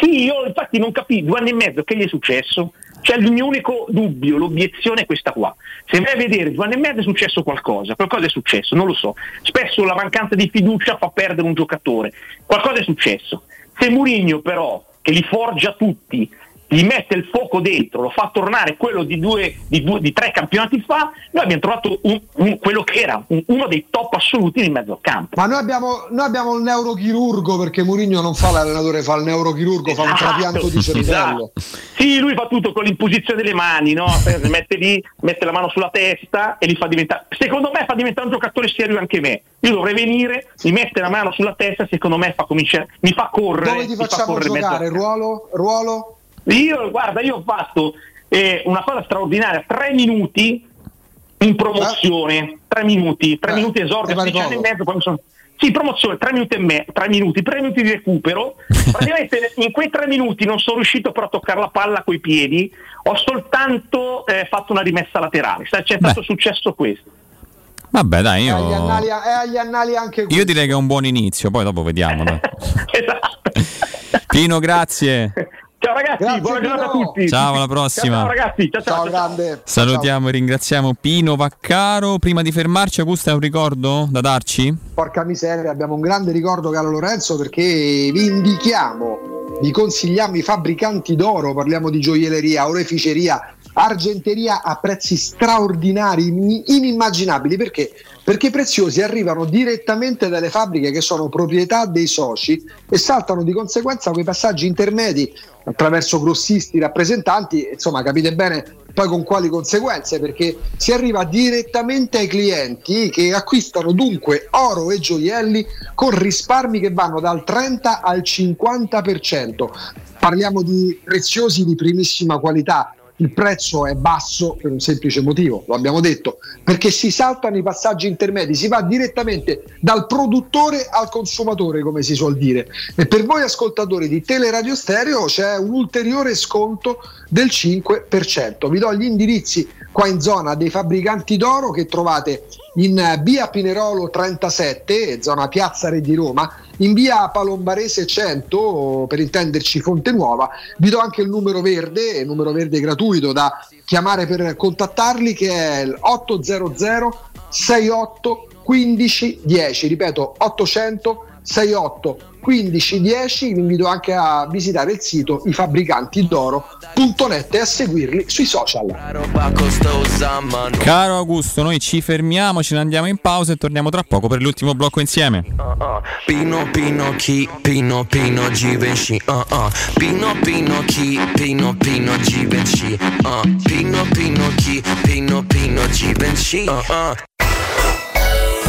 Sì, io infatti non capisco, due anni e mezzo che gli è successo? Cioè il mio unico dubbio, l'obiezione è questa qua. Se vai a vedere due anni e mezzo è successo qualcosa, qualcosa è successo, non lo so. Spesso la mancanza di fiducia fa perdere un giocatore, qualcosa è successo. Se Mourinho però, che li forgia tutti, gli mette il fuoco dentro, lo fa tornare quello di, due, di, due- di tre campionati fa, noi abbiamo trovato un- un- quello che era un- uno dei top assoluti in mezzo campo. Ma noi abbiamo, noi abbiamo il neurochirurgo perché Mourinho non fa l'allenatore, fa il neurochirurgo, fa un Esatto, trapianto di cervello. Sì, lui fa tutto con l'imposizione delle mani, no? mette lì, mette la mano sulla testa e li fa diventare. Secondo me fa diventare un giocatore serio anche me. Io dovrei venire, mi mette la mano sulla testa, secondo me fa cominciare, mi fa correre. Dove ti mi fa facciamo correre giocare? Ruolo? Ruolo? Io, guarda, io ho fatto eh, una cosa straordinaria, tre minuti in promozione, tre minuti, tre Eh, minuti esordio, mi pare 16 anni e mezzo, poi mi sono... Sì, promozione, tre minuti e me, tre minuti, tre minuti di recupero. *laughs* Praticamente in quei tre minuti non sono riuscito però a toccare la palla coi piedi, ho soltanto eh, fatto una rimessa laterale. Sa- C'è stato successo questo. Vabbè, dai, È agli, io, annali, è agli annali anche io direi che è un buon inizio, poi dopo vediamo. dai. *laughs* Pino, grazie. *laughs* Ciao ragazzi, Grazie, buona giornata a tutti. Ciao, alla prossima. Ciao, ciao, ragazzi, ciao ciao. Ciao, ciao. grande. Salutiamo e ringraziamo Pino Vaccaro. Prima di fermarci, Augusto, hai un ricordo da darci? Porca miseria, abbiamo un grande ricordo, caro Lorenzo, perché vi indichiamo, vi consigliamo i fabbricanti d'oro, parliamo di gioielleria, oreficeria, argenteria a prezzi straordinari, in- inimmaginabili. Perché? Perché i preziosi arrivano direttamente dalle fabbriche che sono proprietà dei soci e saltano di conseguenza quei passaggi intermedi attraverso grossisti, rappresentanti, insomma capite bene poi con quali conseguenze, perché si arriva direttamente ai clienti che acquistano dunque oro e gioielli con risparmi che vanno dal 30 al 50%. Parliamo di preziosi di primissima qualità. Il prezzo è basso per un semplice motivo, lo abbiamo detto, perché si saltano i passaggi intermedi, si va direttamente dal produttore al consumatore, come si suol dire. E per voi ascoltatori di Teleradio Stereo c'è un ulteriore sconto del 5%. Vi do gli indirizzi qua in zona dei fabbricanti d'oro che trovate in eh, via Pinerolo 37, zona Piazza Re di Roma, in via Palombarese 100, per intenderci Fonte Nuova. Vi do anche il numero verde, il numero verde gratuito da chiamare per contattarli che è il 800 68 15 10, ripeto 800 68 15 10 vi invito anche a visitare il sito ifabbricantidoro.net e a seguirli sui social. Caro Augusto, noi ci fermiamo, ce ne andiamo in pausa e torniamo tra poco per l'ultimo blocco insieme. Pino Pino chi? Pino Pino Givenchy. Uh uh Pino Pino chi? Pino Pino Givenchy. Uh Pino Pino chi? Pino Pino Givenchy. Uh uh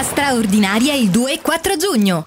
straordinaria il 2 e 4 giugno.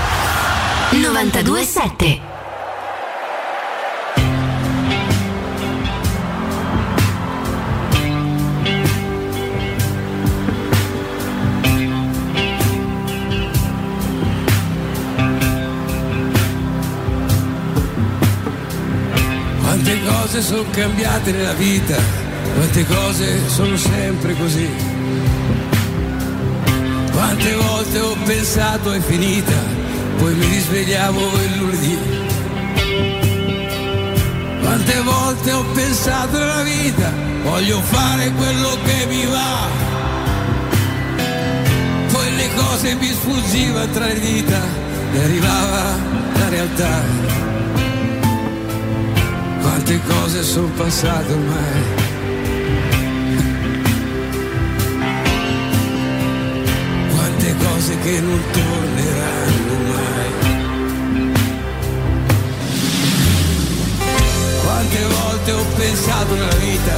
927. Quante cose sono cambiate nella vita, Quante cose sono sempre così. Quante volte ho pensato è finita, poi mi risvegliavo il lunedì. Quante volte ho pensato nella vita, voglio fare quello che mi va. Poi le cose mi sfuggivano tra le dita e arrivava la realtà. Quante cose sono passate ormai. Quante cose che non torneranno Quante volte ho pensato nella vita,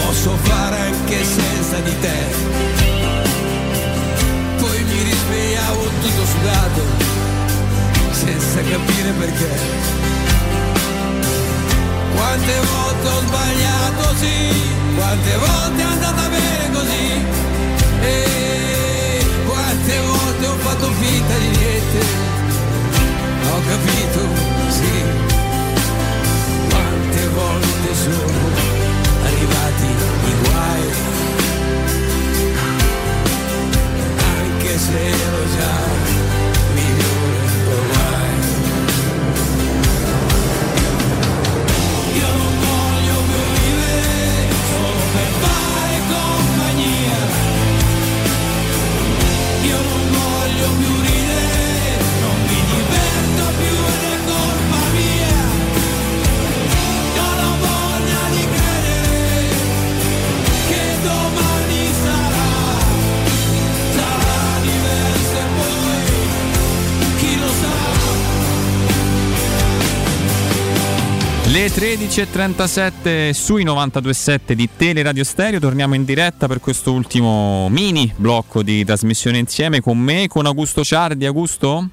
posso fare anche senza di te. Poi mi risvegliavo tutto sudato, senza capire perché. Quante volte ho sbagliato, sì, quante volte è andata bene così. E quante volte ho fatto finta di niente. Ho capito, sì. Volte sono arrivati i guai. Anche se ero già Le 13.37 sui 92.7 di Teleradio Stereo, torniamo in diretta per questo ultimo mini blocco di trasmissione insieme con me, con Augusto Ciardi. Augusto?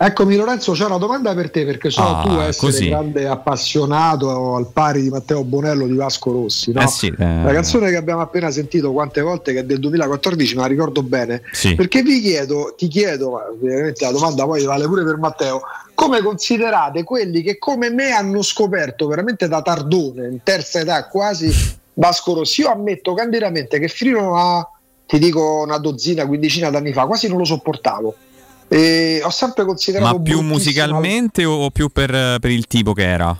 Eccomi Lorenzo, c'è una domanda per te perché so Ah, tu essere così. grande appassionato al pari di Matteo Bonello di Vasco Rossi. No? Eh sì, eh. La canzone che abbiamo appena sentito quante volte che è del 2014 me la ricordo bene Sì. perché vi chiedo, ti chiedo, ma ovviamente la domanda poi vale pure per Matteo, come considerate quelli che come me hanno scoperto veramente da tardone, in terza età quasi Vasco Rossi? Io ammetto candidamente che fino a, ti dico una dozzina, quindicina d'anni fa, quasi non lo sopportavo. E ho sempre considerato Ma più musicalmente o più per, per il tipo che era?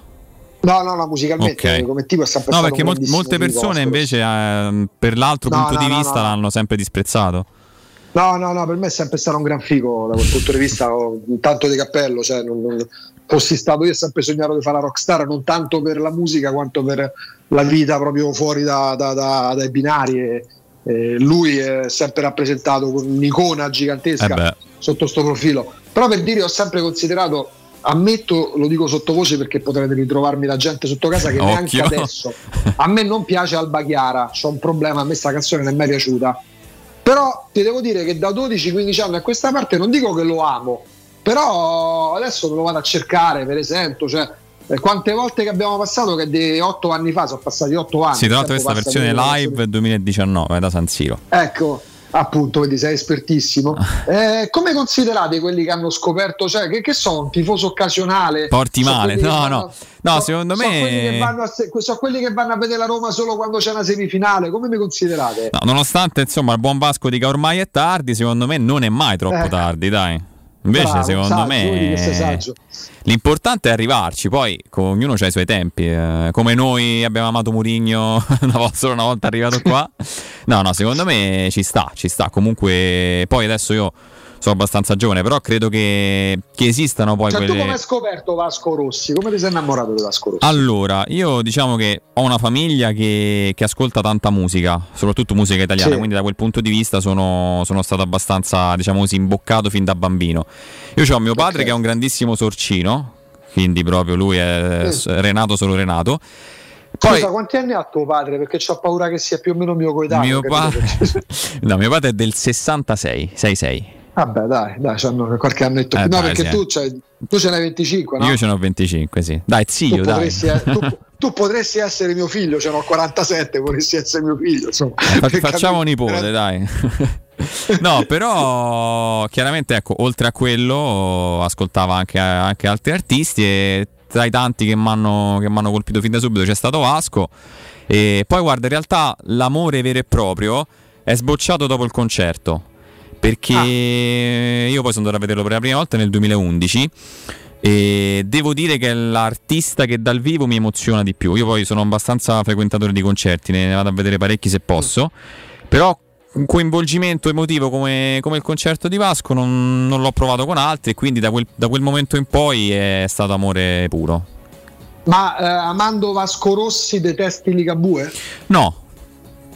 No, no, no, musicalmente Ok. come tipo è sempre No, perché mol- molte persone invece eh, per l'altro No, punto no, di no, vista no. l'hanno sempre disprezzato. No, no, no, per me è sempre stato un gran figo da quel punto di vista, ho un tanto di cappello, cioè non, non- fossi stato io ho sempre sognato di fare la rockstar, non tanto per la musica quanto per la vita proprio fuori da- da- da- dai binari. E, e lui è sempre rappresentato con un'icona gigantesca Eh sotto sto profilo. Però per dire ho sempre considerato, ammetto, lo dico sottovoce perché potrete ritrovarmi la gente sotto casa che neanche Occhio. adesso a me non piace Alba Chiara, c'ho un problema, a me sta canzone non è mai piaciuta. Però ti devo dire che da 12-15 anni a questa parte non dico che lo amo, però adesso me lo vado a cercare, per esempio, cioè, eh, quante volte che abbiamo passato che di 8 anni fa sono passati 8 anni. Sì, tra l'altro questa versione live 2019 da San Siro. Ecco, appunto, vedi, sei espertissimo. *laughs* Eh, come considerate quelli che hanno scoperto, cioè, che, che sono un tifoso occasionale? Porti Sono male, quelli no, vanno- no. No, secondo sono quelli, che me vanno a, sono quelli che vanno a vedere la Roma solo quando c'è una semifinale. Come mi considerate? No, nonostante insomma il buon Vasco dica ormai è tardi, secondo me non è mai troppo Eh. tardi, dai. Invece Bravo, secondo saggio, me l'importante è arrivarci, poi ognuno ha i suoi tempi, eh, come noi abbiamo amato Murigno *laughs* una solo una volta arrivato qua. *laughs* No, no, secondo me ci sta, ci sta. Comunque poi adesso io sono abbastanza giovane, però credo che, che esistano poi Cioè, tu quelle come hai scoperto Vasco Rossi? Come ti sei innamorato di Vasco Rossi? allora, io diciamo che ho una famiglia che, che ascolta tanta musica, soprattutto musica italiana, Sì. quindi da quel punto di vista sono, sono stato abbastanza, diciamo così, imboccato fin da bambino. Io ho mio padre Ok. che è un grandissimo sorcino, quindi proprio lui è Mm. s- Renato solo Renato. Scusa, quanti anni ha tuo padre? Perché ho paura che sia più o meno mio coetaneo. Mio, pa- *laughs* no, mio padre è del 66, 66. Vabbè, dai, dai, c'hanno qualche annetto Eh, più. No, dai, perché sì. tu, c'hai- tu ce n'hai 25, no? Io ce ne ho 25, sì. Dai, tu, zio, dai. potresti, *laughs* eh, tu, tu potresti essere mio figlio, ce n'ho 47, potresti essere mio figlio. Insomma. Per facciamo nipote, dai. *laughs* no, però chiaramente, ecco, oltre a quello ascoltava anche, anche altri artisti e tra i tanti che mi hanno colpito fin da subito c'è stato Vasco. E poi guarda, in realtà l'amore vero e proprio è sbocciato dopo il concerto. Perché Ah. io poi sono andato a vederlo per la prima volta nel 2011 e devo dire che è l'artista che dal vivo mi emoziona di più. Io poi sono abbastanza frequentatore di concerti, ne vado a vedere parecchi se posso. Però un coinvolgimento emotivo come, come il concerto di Vasco non, non l'ho provato con altri, e quindi da quel, da quel momento in poi è stato amore puro. Ma eh, amando Vasco Rossi detesti Ligabue? No,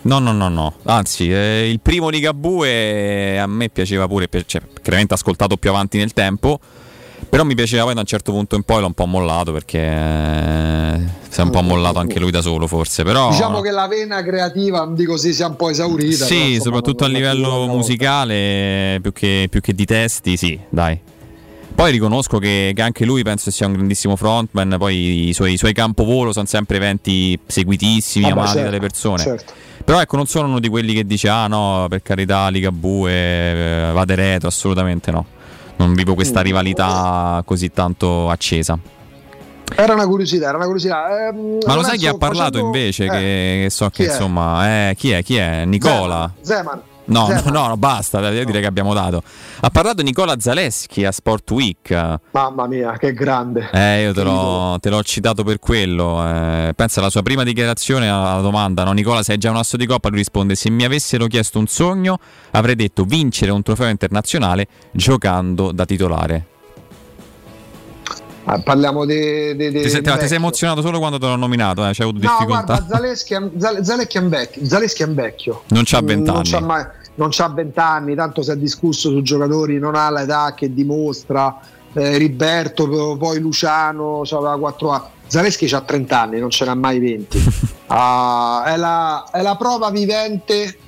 no, no, no, no. Anzi, eh, il primo Ligabue a me piaceva pure, cioè, chiaramente ascoltato più avanti nel tempo. Però mi piaceva poi da un certo punto in poi l'ho un po' mollato perché eh, si è un po' mollato anche lui da solo forse. Però Diciamo che la vena creativa, non dico sì, sia un po' esaurita. però, sì, insomma, soprattutto a è livello musicale più che, più che di testi, sì, dai. Poi riconosco che, che anche lui penso sia un grandissimo frontman, poi i suoi, i suoi campovolo sono sempre eventi seguitissimi, Vabbè, amati certo, dalle persone. certo. Però ecco, non sono uno di quelli che dice ah no, per carità, Ligabue, eh, vade retro, assolutamente no. Non vivo questa Mm. rivalità così tanto accesa. Era una curiosità, era una curiosità. Ehm, Ma lo sai chi ha parlato facendo- invece? eh, che, che so chi che è? insomma, eh, chi è? Chi è? Nicola. Zeman. No, no, Zeman. no, no, basta, devo dire che abbiamo dato. Ha parlato Nicola Zaleschi a Sport Week. Mamma mia, che grande. Eh, io te l'ho, te l'ho citato per quello. eh. pensa alla sua prima dichiarazione alla domanda, no? Nicola, sei già un asso di coppa? Lui risponde: Se mi avessero chiesto un sogno, avrei detto vincere un trofeo internazionale giocando da titolare. Ah, parliamo di. di- di- Ti sei, ti sei emozionato solo quando te l'ho nominato, eh? c'hai avuto No, difficoltà. guarda, Zaleschi Zaleschi è un vecchio. Zaleschi è un vecchio. Non c'ha 20 Non c'ha, mai- non c'ha 20 anni, tanto si è discusso su giocatori, non ha l'età che dimostra. Eh, Riberto, poi Luciano, aveva 4 anni. Zaleschi ha 30 anni, non ce n'ha mai 20. *laughs* Ah, è, la, è la prova vivente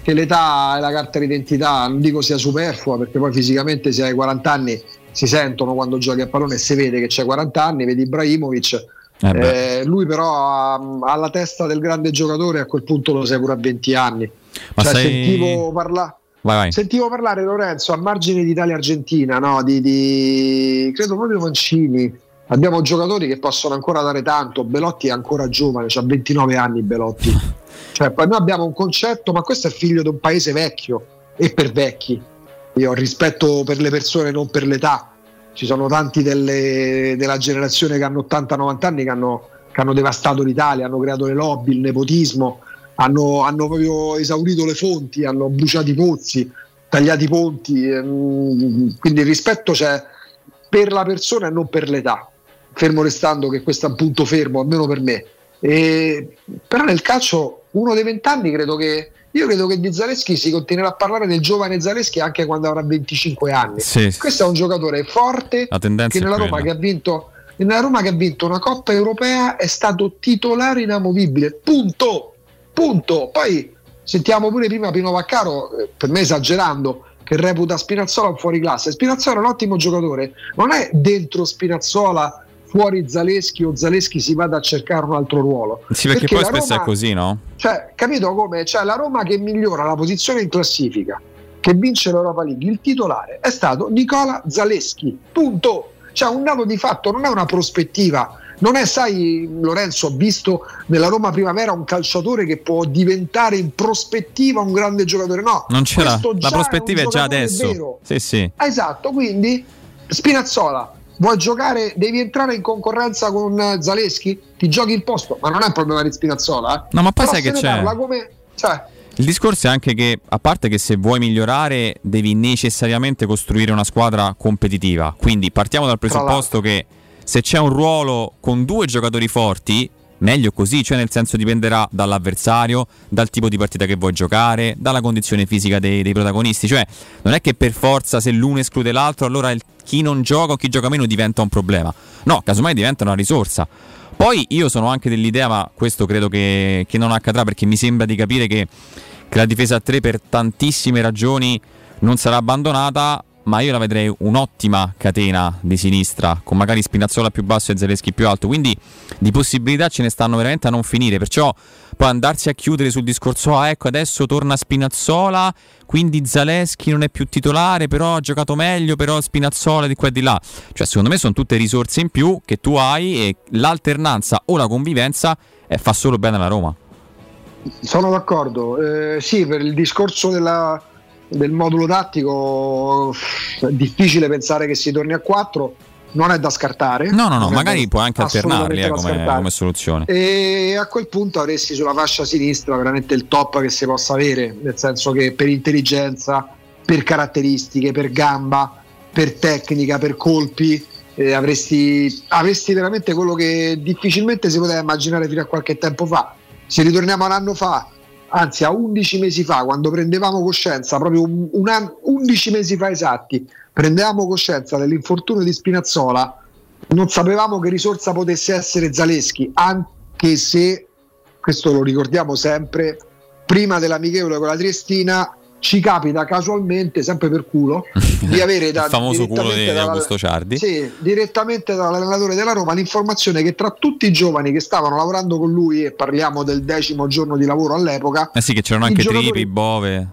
che l'età è la carta d'identità, non dico sia superflua perché poi fisicamente se hai 40 anni si sentono quando giochi a pallone e si vede che c'hai 40 anni, vedi Ibrahimovic, Eh eh, lui però ha, ha la testa del grande giocatore a quel punto lo sei pure a 20 anni. Ma Cioè, sei- sentivo, parla- Vai, vai. sentivo parlare Lorenzo a margine d'Italia-Argentina, no? di, di- credo proprio Mancini. Abbiamo giocatori che possono ancora dare tanto. Belotti è ancora giovane, ha 29 anni Belotti. *laughs* Cioè, poi noi abbiamo un concetto, ma questo è figlio di un paese vecchio e per vecchi. Io ho rispetto per le persone, non per l'età. Ci sono tanti delle- della generazione che hanno 80-90 anni che hanno, che hanno devastato l'Italia, hanno creato le lobby, il nepotismo, hanno, hanno proprio esaurito le fonti, hanno bruciato i pozzi, tagliato i ponti. ehm, Quindi il rispetto c'è per la persona e non per l'età. Fermo restando che questo è un punto fermo, almeno per me. E- però nel calcio, uno dei vent'anni, credo che io credo che di Zaleschi si continuerà a parlare del giovane Zaleschi anche quando avrà 25 anni. Sì. Questo è un giocatore forte che nella Roma che ha vinto nella Roma che ha vinto una Coppa Europea è stato titolare inamovibile. Punto. Punto. Poi sentiamo pure prima Pino Vaccaro, eh, per me esagerando, che reputa Spinazzola un fuori classe. Spinazzola è un ottimo giocatore, non è dentro Spinazzola fuori Zaleschi o Zaleschi si vada a cercare un altro ruolo. Sì, perché, poi la spesso Roma- è così, no? cioè, capito come? Cioè, la Roma che migliora la posizione in classifica, che vince l'Europa League, il titolare è stato Nicola Zaleschi. Punto. Cioè, un dato di fatto, non è una prospettiva. Non è, sai, Lorenzo, ho visto nella Roma Primavera un calciatore che può diventare in prospettiva un grande giocatore. No, Non c'era. questo La prospettiva è, un già adesso. vero. Sì, sì. Esatto, quindi Spinazzola, vuoi giocare, devi entrare in concorrenza con Zaleschi? Ti giochi il posto, ma non è un problema di Spinazzola. eh. No, ma poi Però sai che c'è? come, cioè, Il discorso è anche che, a parte che se vuoi migliorare, devi necessariamente costruire una squadra competitiva. Quindi partiamo dal presupposto che se c'è un ruolo con due giocatori forti, meglio così, cioè nel senso dipenderà dall'avversario, dal tipo di partita che vuoi giocare, dalla condizione fisica dei, dei protagonisti. Cioè, non è che per forza se l'uno esclude l'altro, allora il- chi non gioca o chi gioca meno diventa un problema. No, casomai diventa una risorsa. Poi io sono anche dell'idea, ma questo credo che, che non accadrà perché mi sembra di capire che, che la difesa a 3 per tantissime ragioni non sarà abbandonata, ma io la vedrei un'ottima catena di sinistra, con magari Spinazzola più basso e Zaleschi più alto, quindi di possibilità ce ne stanno veramente a non finire, perciò poi andarsi a chiudere sul discorso, ah ecco adesso torna Spinazzola, quindi Zaleschi non è più titolare, però ha giocato meglio, però Spinazzola di qua e di là, cioè secondo me sono tutte risorse in più che tu hai e l'alternanza o la convivenza eh, fa solo bene alla Roma. Sono d'accordo, eh, sì, per il discorso della, del modulo tattico è difficile pensare che si torni a 4, non è da scartare. No, no, no, magari puoi anche alternarli eh, come, come soluzione. E a quel punto avresti sulla fascia sinistra veramente il top che si possa avere, nel senso che per intelligenza, per caratteristiche, per gamba, per tecnica, per colpi, eh, avresti, avresti veramente quello che difficilmente si poteva immaginare fino a qualche tempo fa. Se ritorniamo un anno fa, anzi a 11 mesi fa, quando prendevamo coscienza, proprio un, un anno- 11 mesi fa esatti, prendevamo coscienza dell'infortunio di Spinazzola, non sapevamo che risorsa potesse essere Zaleschi, anche se, questo lo ricordiamo sempre, prima dell'amichevole con la Triestina ci capita casualmente, sempre per culo, di avere *laughs* da, Il famoso culo direttamente di, dalla- Augusto Ciardi. sì, direttamente dall'allenatore della Roma l'informazione che tra tutti i giovani che stavano lavorando con lui, e parliamo del decimo giorno di lavoro all'epoca, Eh sì, che c'erano anche Tripi, Bove.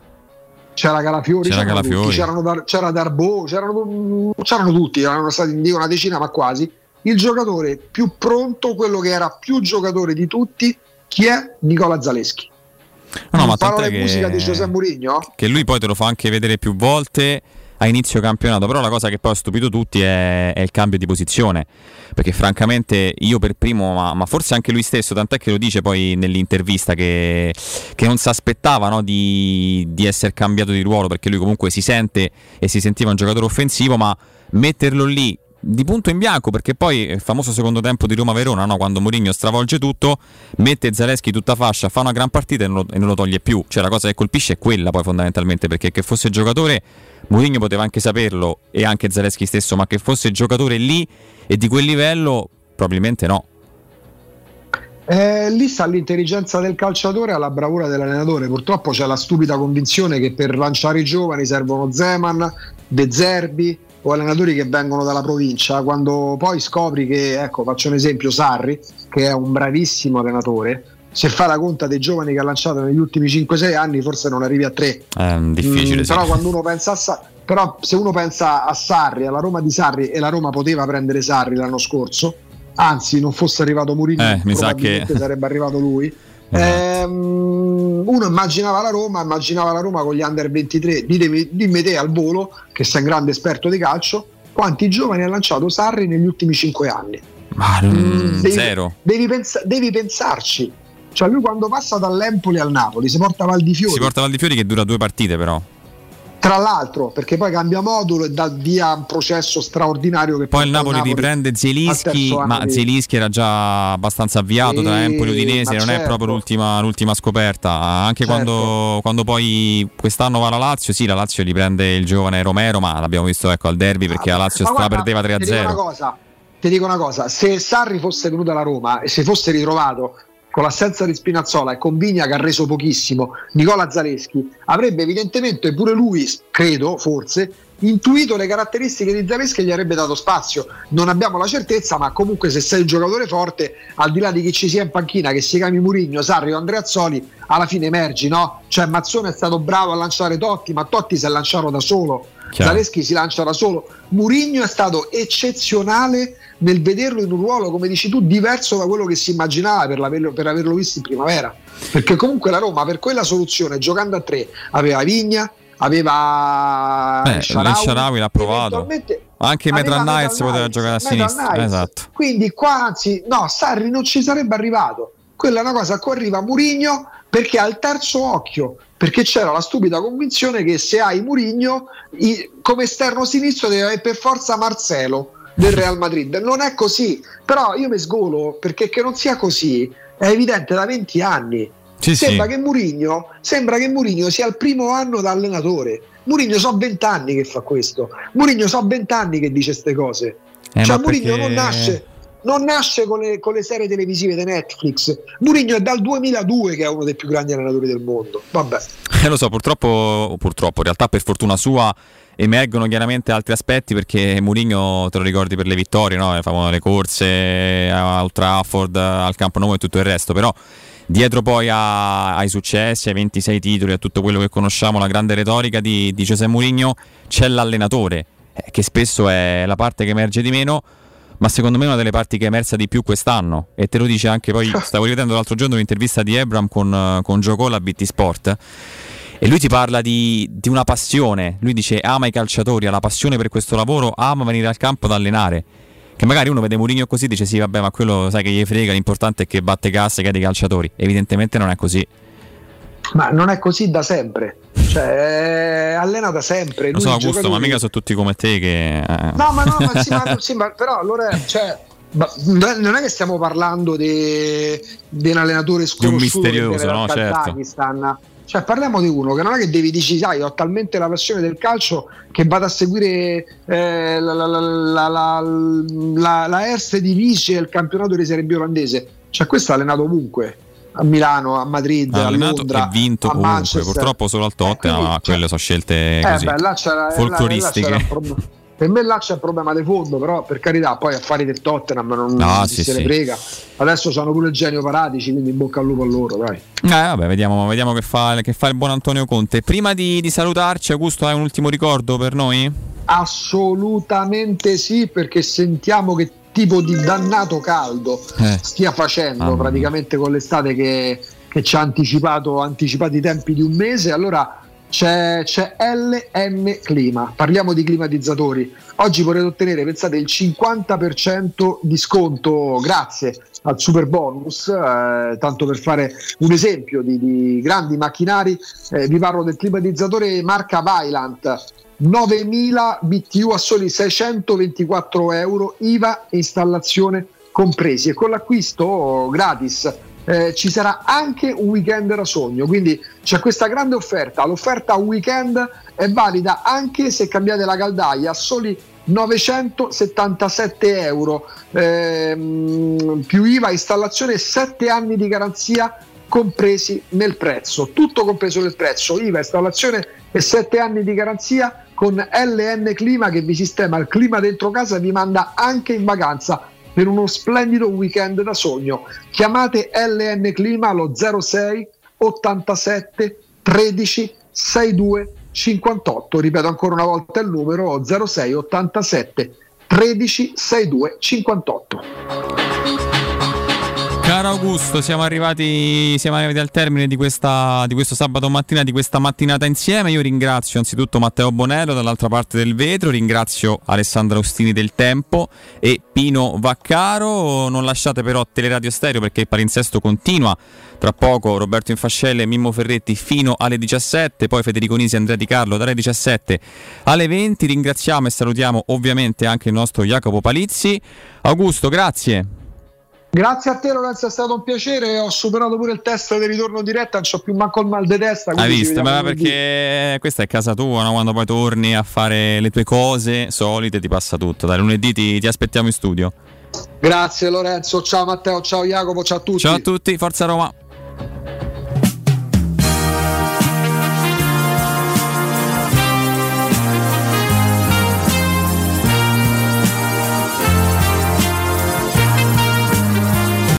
c'era Calafiori, C'era c'erano Calafiori. tutti, c'erano Dar- c'era Darbo, c'erano, c'erano tutti, erano stati dico una decina ma quasi. Il giocatore più pronto, quello che era più giocatore di tutti, chi è? Nicola Zaleschi. No, ma Parola tant'è e musica di che, Giuseppe Mourinho? che lui poi te lo fa anche vedere più volte a inizio campionato, però la cosa che poi ha stupito tutti è, è il cambio di posizione, perché francamente io per primo, ma, ma forse anche lui stesso, tant'è che lo dice poi nell'intervista che, che non si aspettava no, di, di essere cambiato di ruolo, perché lui comunque si sente e si sentiva un giocatore offensivo, ma metterlo lì di punto in bianco perché poi il famoso secondo tempo di Roma-Verona no? quando Mourinho stravolge tutto mette Zaleschi tutta fascia fa una gran partita e non, lo, e non lo toglie più cioè la cosa che colpisce è quella poi fondamentalmente perché che fosse giocatore Mourinho poteva anche saperlo e anche Zaleschi stesso ma che fosse giocatore lì e di quel livello probabilmente no Eh, lì sta l'intelligenza del calciatore e la bravura dell'allenatore. Purtroppo c'è la stupida convinzione che per lanciare i giovani servono Zeman, De Zerbi o allenatori che vengono dalla provincia. Quando poi scopri che, ecco, faccio un esempio, Sarri, che è un bravissimo allenatore, se fa la conta dei giovani che ha lanciato negli ultimi 5-6 anni, forse non arrivi a 3. è difficile Mm, sì. Però quando uno pensa a Sa- però se uno pensa a Sarri, alla Roma di Sarri e la Roma poteva prendere Sarri l'anno scorso, anzi non fosse arrivato Mourinho, Eh, mi sa che- sarebbe arrivato lui. Ehm, uno immaginava la Roma, immaginava la Roma con gli under 23. Ditemi, dimmi te al volo, che sei un grande esperto di calcio, quanti giovani ha lanciato Sarri negli ultimi 5 anni? Ma, mm, devi, zero Devi, pensa- devi pensarci. Cioè lui quando passa dall'Empoli al Napoli si porta Valdifiori. si porta Valdifiori che dura due partite però Tra l'altro, perché poi cambia modulo e dà via un processo straordinario che Poi il porta Napoli riprende Zielinski, ma di- Zielinski era già abbastanza avviato tra Sì, Empoli e Udinese, non è certo. proprio l'ultima, l'ultima scoperta. Anche Certo. quando, quando poi quest'anno va la Lazio, sì, la Lazio riprende il giovane Romero, ma l'abbiamo visto ecco, al derby perché la Lazio guarda, perdeva Ti dico, una 3-0. cosa, ti dico una cosa, se Sarri fosse venuto alla Roma e si fosse ritrovato con l'assenza di Spinazzola e con Vigna che ha reso pochissimo, Nicola Zaleschi avrebbe evidentemente pure lui, credo, forse, intuito le caratteristiche di Zaleschi e gli avrebbe dato spazio. Non abbiamo la certezza, ma comunque se sei un giocatore forte, al di là di chi ci sia in panchina, che si chiami Murigno, Sarri o Andreazzoli, alla fine emergi, no? Cioè Mazzone è stato bravo a lanciare Totti, ma Totti si è lanciato da solo. Chiaro. Zaleschi si lancia da solo. Murigno è stato eccezionale nel vederlo in un ruolo, come dici tu, diverso da quello che si immaginava per, l'averlo- per averlo visto in primavera. Perché comunque la Roma per quella soluzione, giocando a tre, aveva Vigna, aveva Eh, Sharawi l'ha provato. Anche Metal Knights poteva giocare a sinistra. Esatto. Quindi qua anzi, no, Sarri non ci sarebbe arrivato. Quella è una cosa a cui arriva Murigno perché ha il terzo occhio, perché c'era la stupida convinzione che se hai Murigno come esterno sinistro deve avere per forza Marcelo del Real Madrid. Non è così, però io mi sgolo perché che non sia così è evidente da 20 anni. Sì, sembra, sì. Che Murigno, sembra che Murigno sia il primo anno da allenatore. Murigno so 20 anni che fa questo. Murigno so 20 anni che dice queste cose. Eh, cioè Murigno perché- non nasce non nasce con le, con le serie televisive di Netflix. Mourinho è dal 2002 che è uno dei più grandi allenatori del mondo. Vabbè. Eh, lo so, purtroppo, purtroppo, in realtà per fortuna sua emergono chiaramente altri aspetti perché Mourinho te lo ricordi per le vittorie, no? le corse a Old Trafford, al Campo Nou e tutto il resto, però dietro poi a, ai successi, ai 26 titoli, a tutto quello che conosciamo, la grande retorica di, di Giuseppe Mourinho, c'è l'allenatore, eh, che spesso è la parte che emerge di meno, ma secondo me è una delle parti che è emersa di più quest'anno. E te lo dice anche poi, *laughs* stavo rivedendo l'altro giorno un'intervista di Ebram con, con Gioco a BT Sport. E lui ti parla di, di, una passione, lui dice ama i calciatori, ha la passione per questo lavoro, ama venire al campo ad allenare. Che magari uno vede Mourinho così e dice sì vabbè ma quello sai che gli frega, l'importante è che batte casse, che ha dei calciatori. Evidentemente non è così. Ma non è così da sempre, cioè allena da sempre. Lo so Augusto, ma mica sono tutti come te che... Eh. No ma no, ma, sì, ma, *laughs* sì, ma però allora... Cioè, ma non è che stiamo parlando di un allenatore sconosciuto di un misterioso, no? Certo. Cioè, parliamo di uno che non è che devi dire, sai, ho talmente la passione del calcio che vado a seguire eh, la, la, la, la, la Erste Divisie il campionato di Serie B olandese. Cioè, questo ha allenato ovunque. A Milano, a Madrid, ha a Londra, e vinto a comunque, Manchester. purtroppo solo al Tottenham, Eh, ma quelle sono scelte Eh, così beh, là c'era, folcloristiche. là c'era un problema. Per me là c'è un problema di fondo, però per carità, poi affari del Tottenham non, No, non sì, se ne sì. frega. Adesso sono pure il genio paratici, quindi in bocca al lupo a loro, dai. Eh, vabbè, vediamo, vediamo che, fa, che fa il buon Antonio Conte. Prima di, di salutarci, Augusto, hai un ultimo ricordo per noi? Assolutamente sì, perché sentiamo che tipo di dannato caldo Eh. stia facendo mia. praticamente con l'estate che, che ci ha anticipato, anticipato i tempi di un mese. Allora c'è, c'è LN Clima, parliamo di climatizzatori. Oggi potete ottenere, pensate, il 50% di sconto grazie al super bonus, eh, tanto per fare un esempio di, di grandi macchinari, eh, vi parlo del climatizzatore marca Vylant 9000 BTU a soli 624 euro, IVA e installazione compresi. E con l'acquisto gratis eh, ci sarà anche un weekend da sogno. Quindi c'è questa grande offerta. L'offerta weekend è valida anche se cambiate la caldaia a soli 977 euro ehm, più IVA, installazione e 7 anni di garanzia compresi nel prezzo, tutto compreso nel prezzo, IVA, installazione e 7 anni di garanzia con LN Clima che vi sistema il clima dentro casa e vi manda anche in vacanza per uno splendido weekend da sogno. Chiamate LN Clima allo 06 87 13 62 58, ripeto ancora una volta il numero 06 87 13 62 58. Caro Augusto, siamo arrivati, siamo arrivati al termine di, questa, di questo sabato mattina, di questa mattinata insieme. Io ringrazio anzitutto Matteo Bonello dall'altra parte del vetro, ringrazio Alessandra Ostini del Tempo e Pino Vaccaro. Non lasciate però Teleradio Stereo perché il palinsesto continua. Tra poco Roberto Infascelle e Mimmo Ferretti fino alle 17, poi Federico Nisi e Andrea Di Carlo dalle 17 alle 20. Ringraziamo e salutiamo ovviamente anche il nostro Jacopo Palizzi. Augusto, grazie. Grazie a te Lorenzo, è stato un piacere, ho superato pure il test di ritorno diretta, non c'ho più manco il mal di testa. Hai visto? Ma perché questa è casa tua, no? quando poi torni a fare le tue cose solite ti passa tutto. Dai, lunedì ti, ti aspettiamo in studio. Grazie Lorenzo, ciao Matteo, ciao Jacopo, ciao a tutti. Ciao a tutti, forza Roma.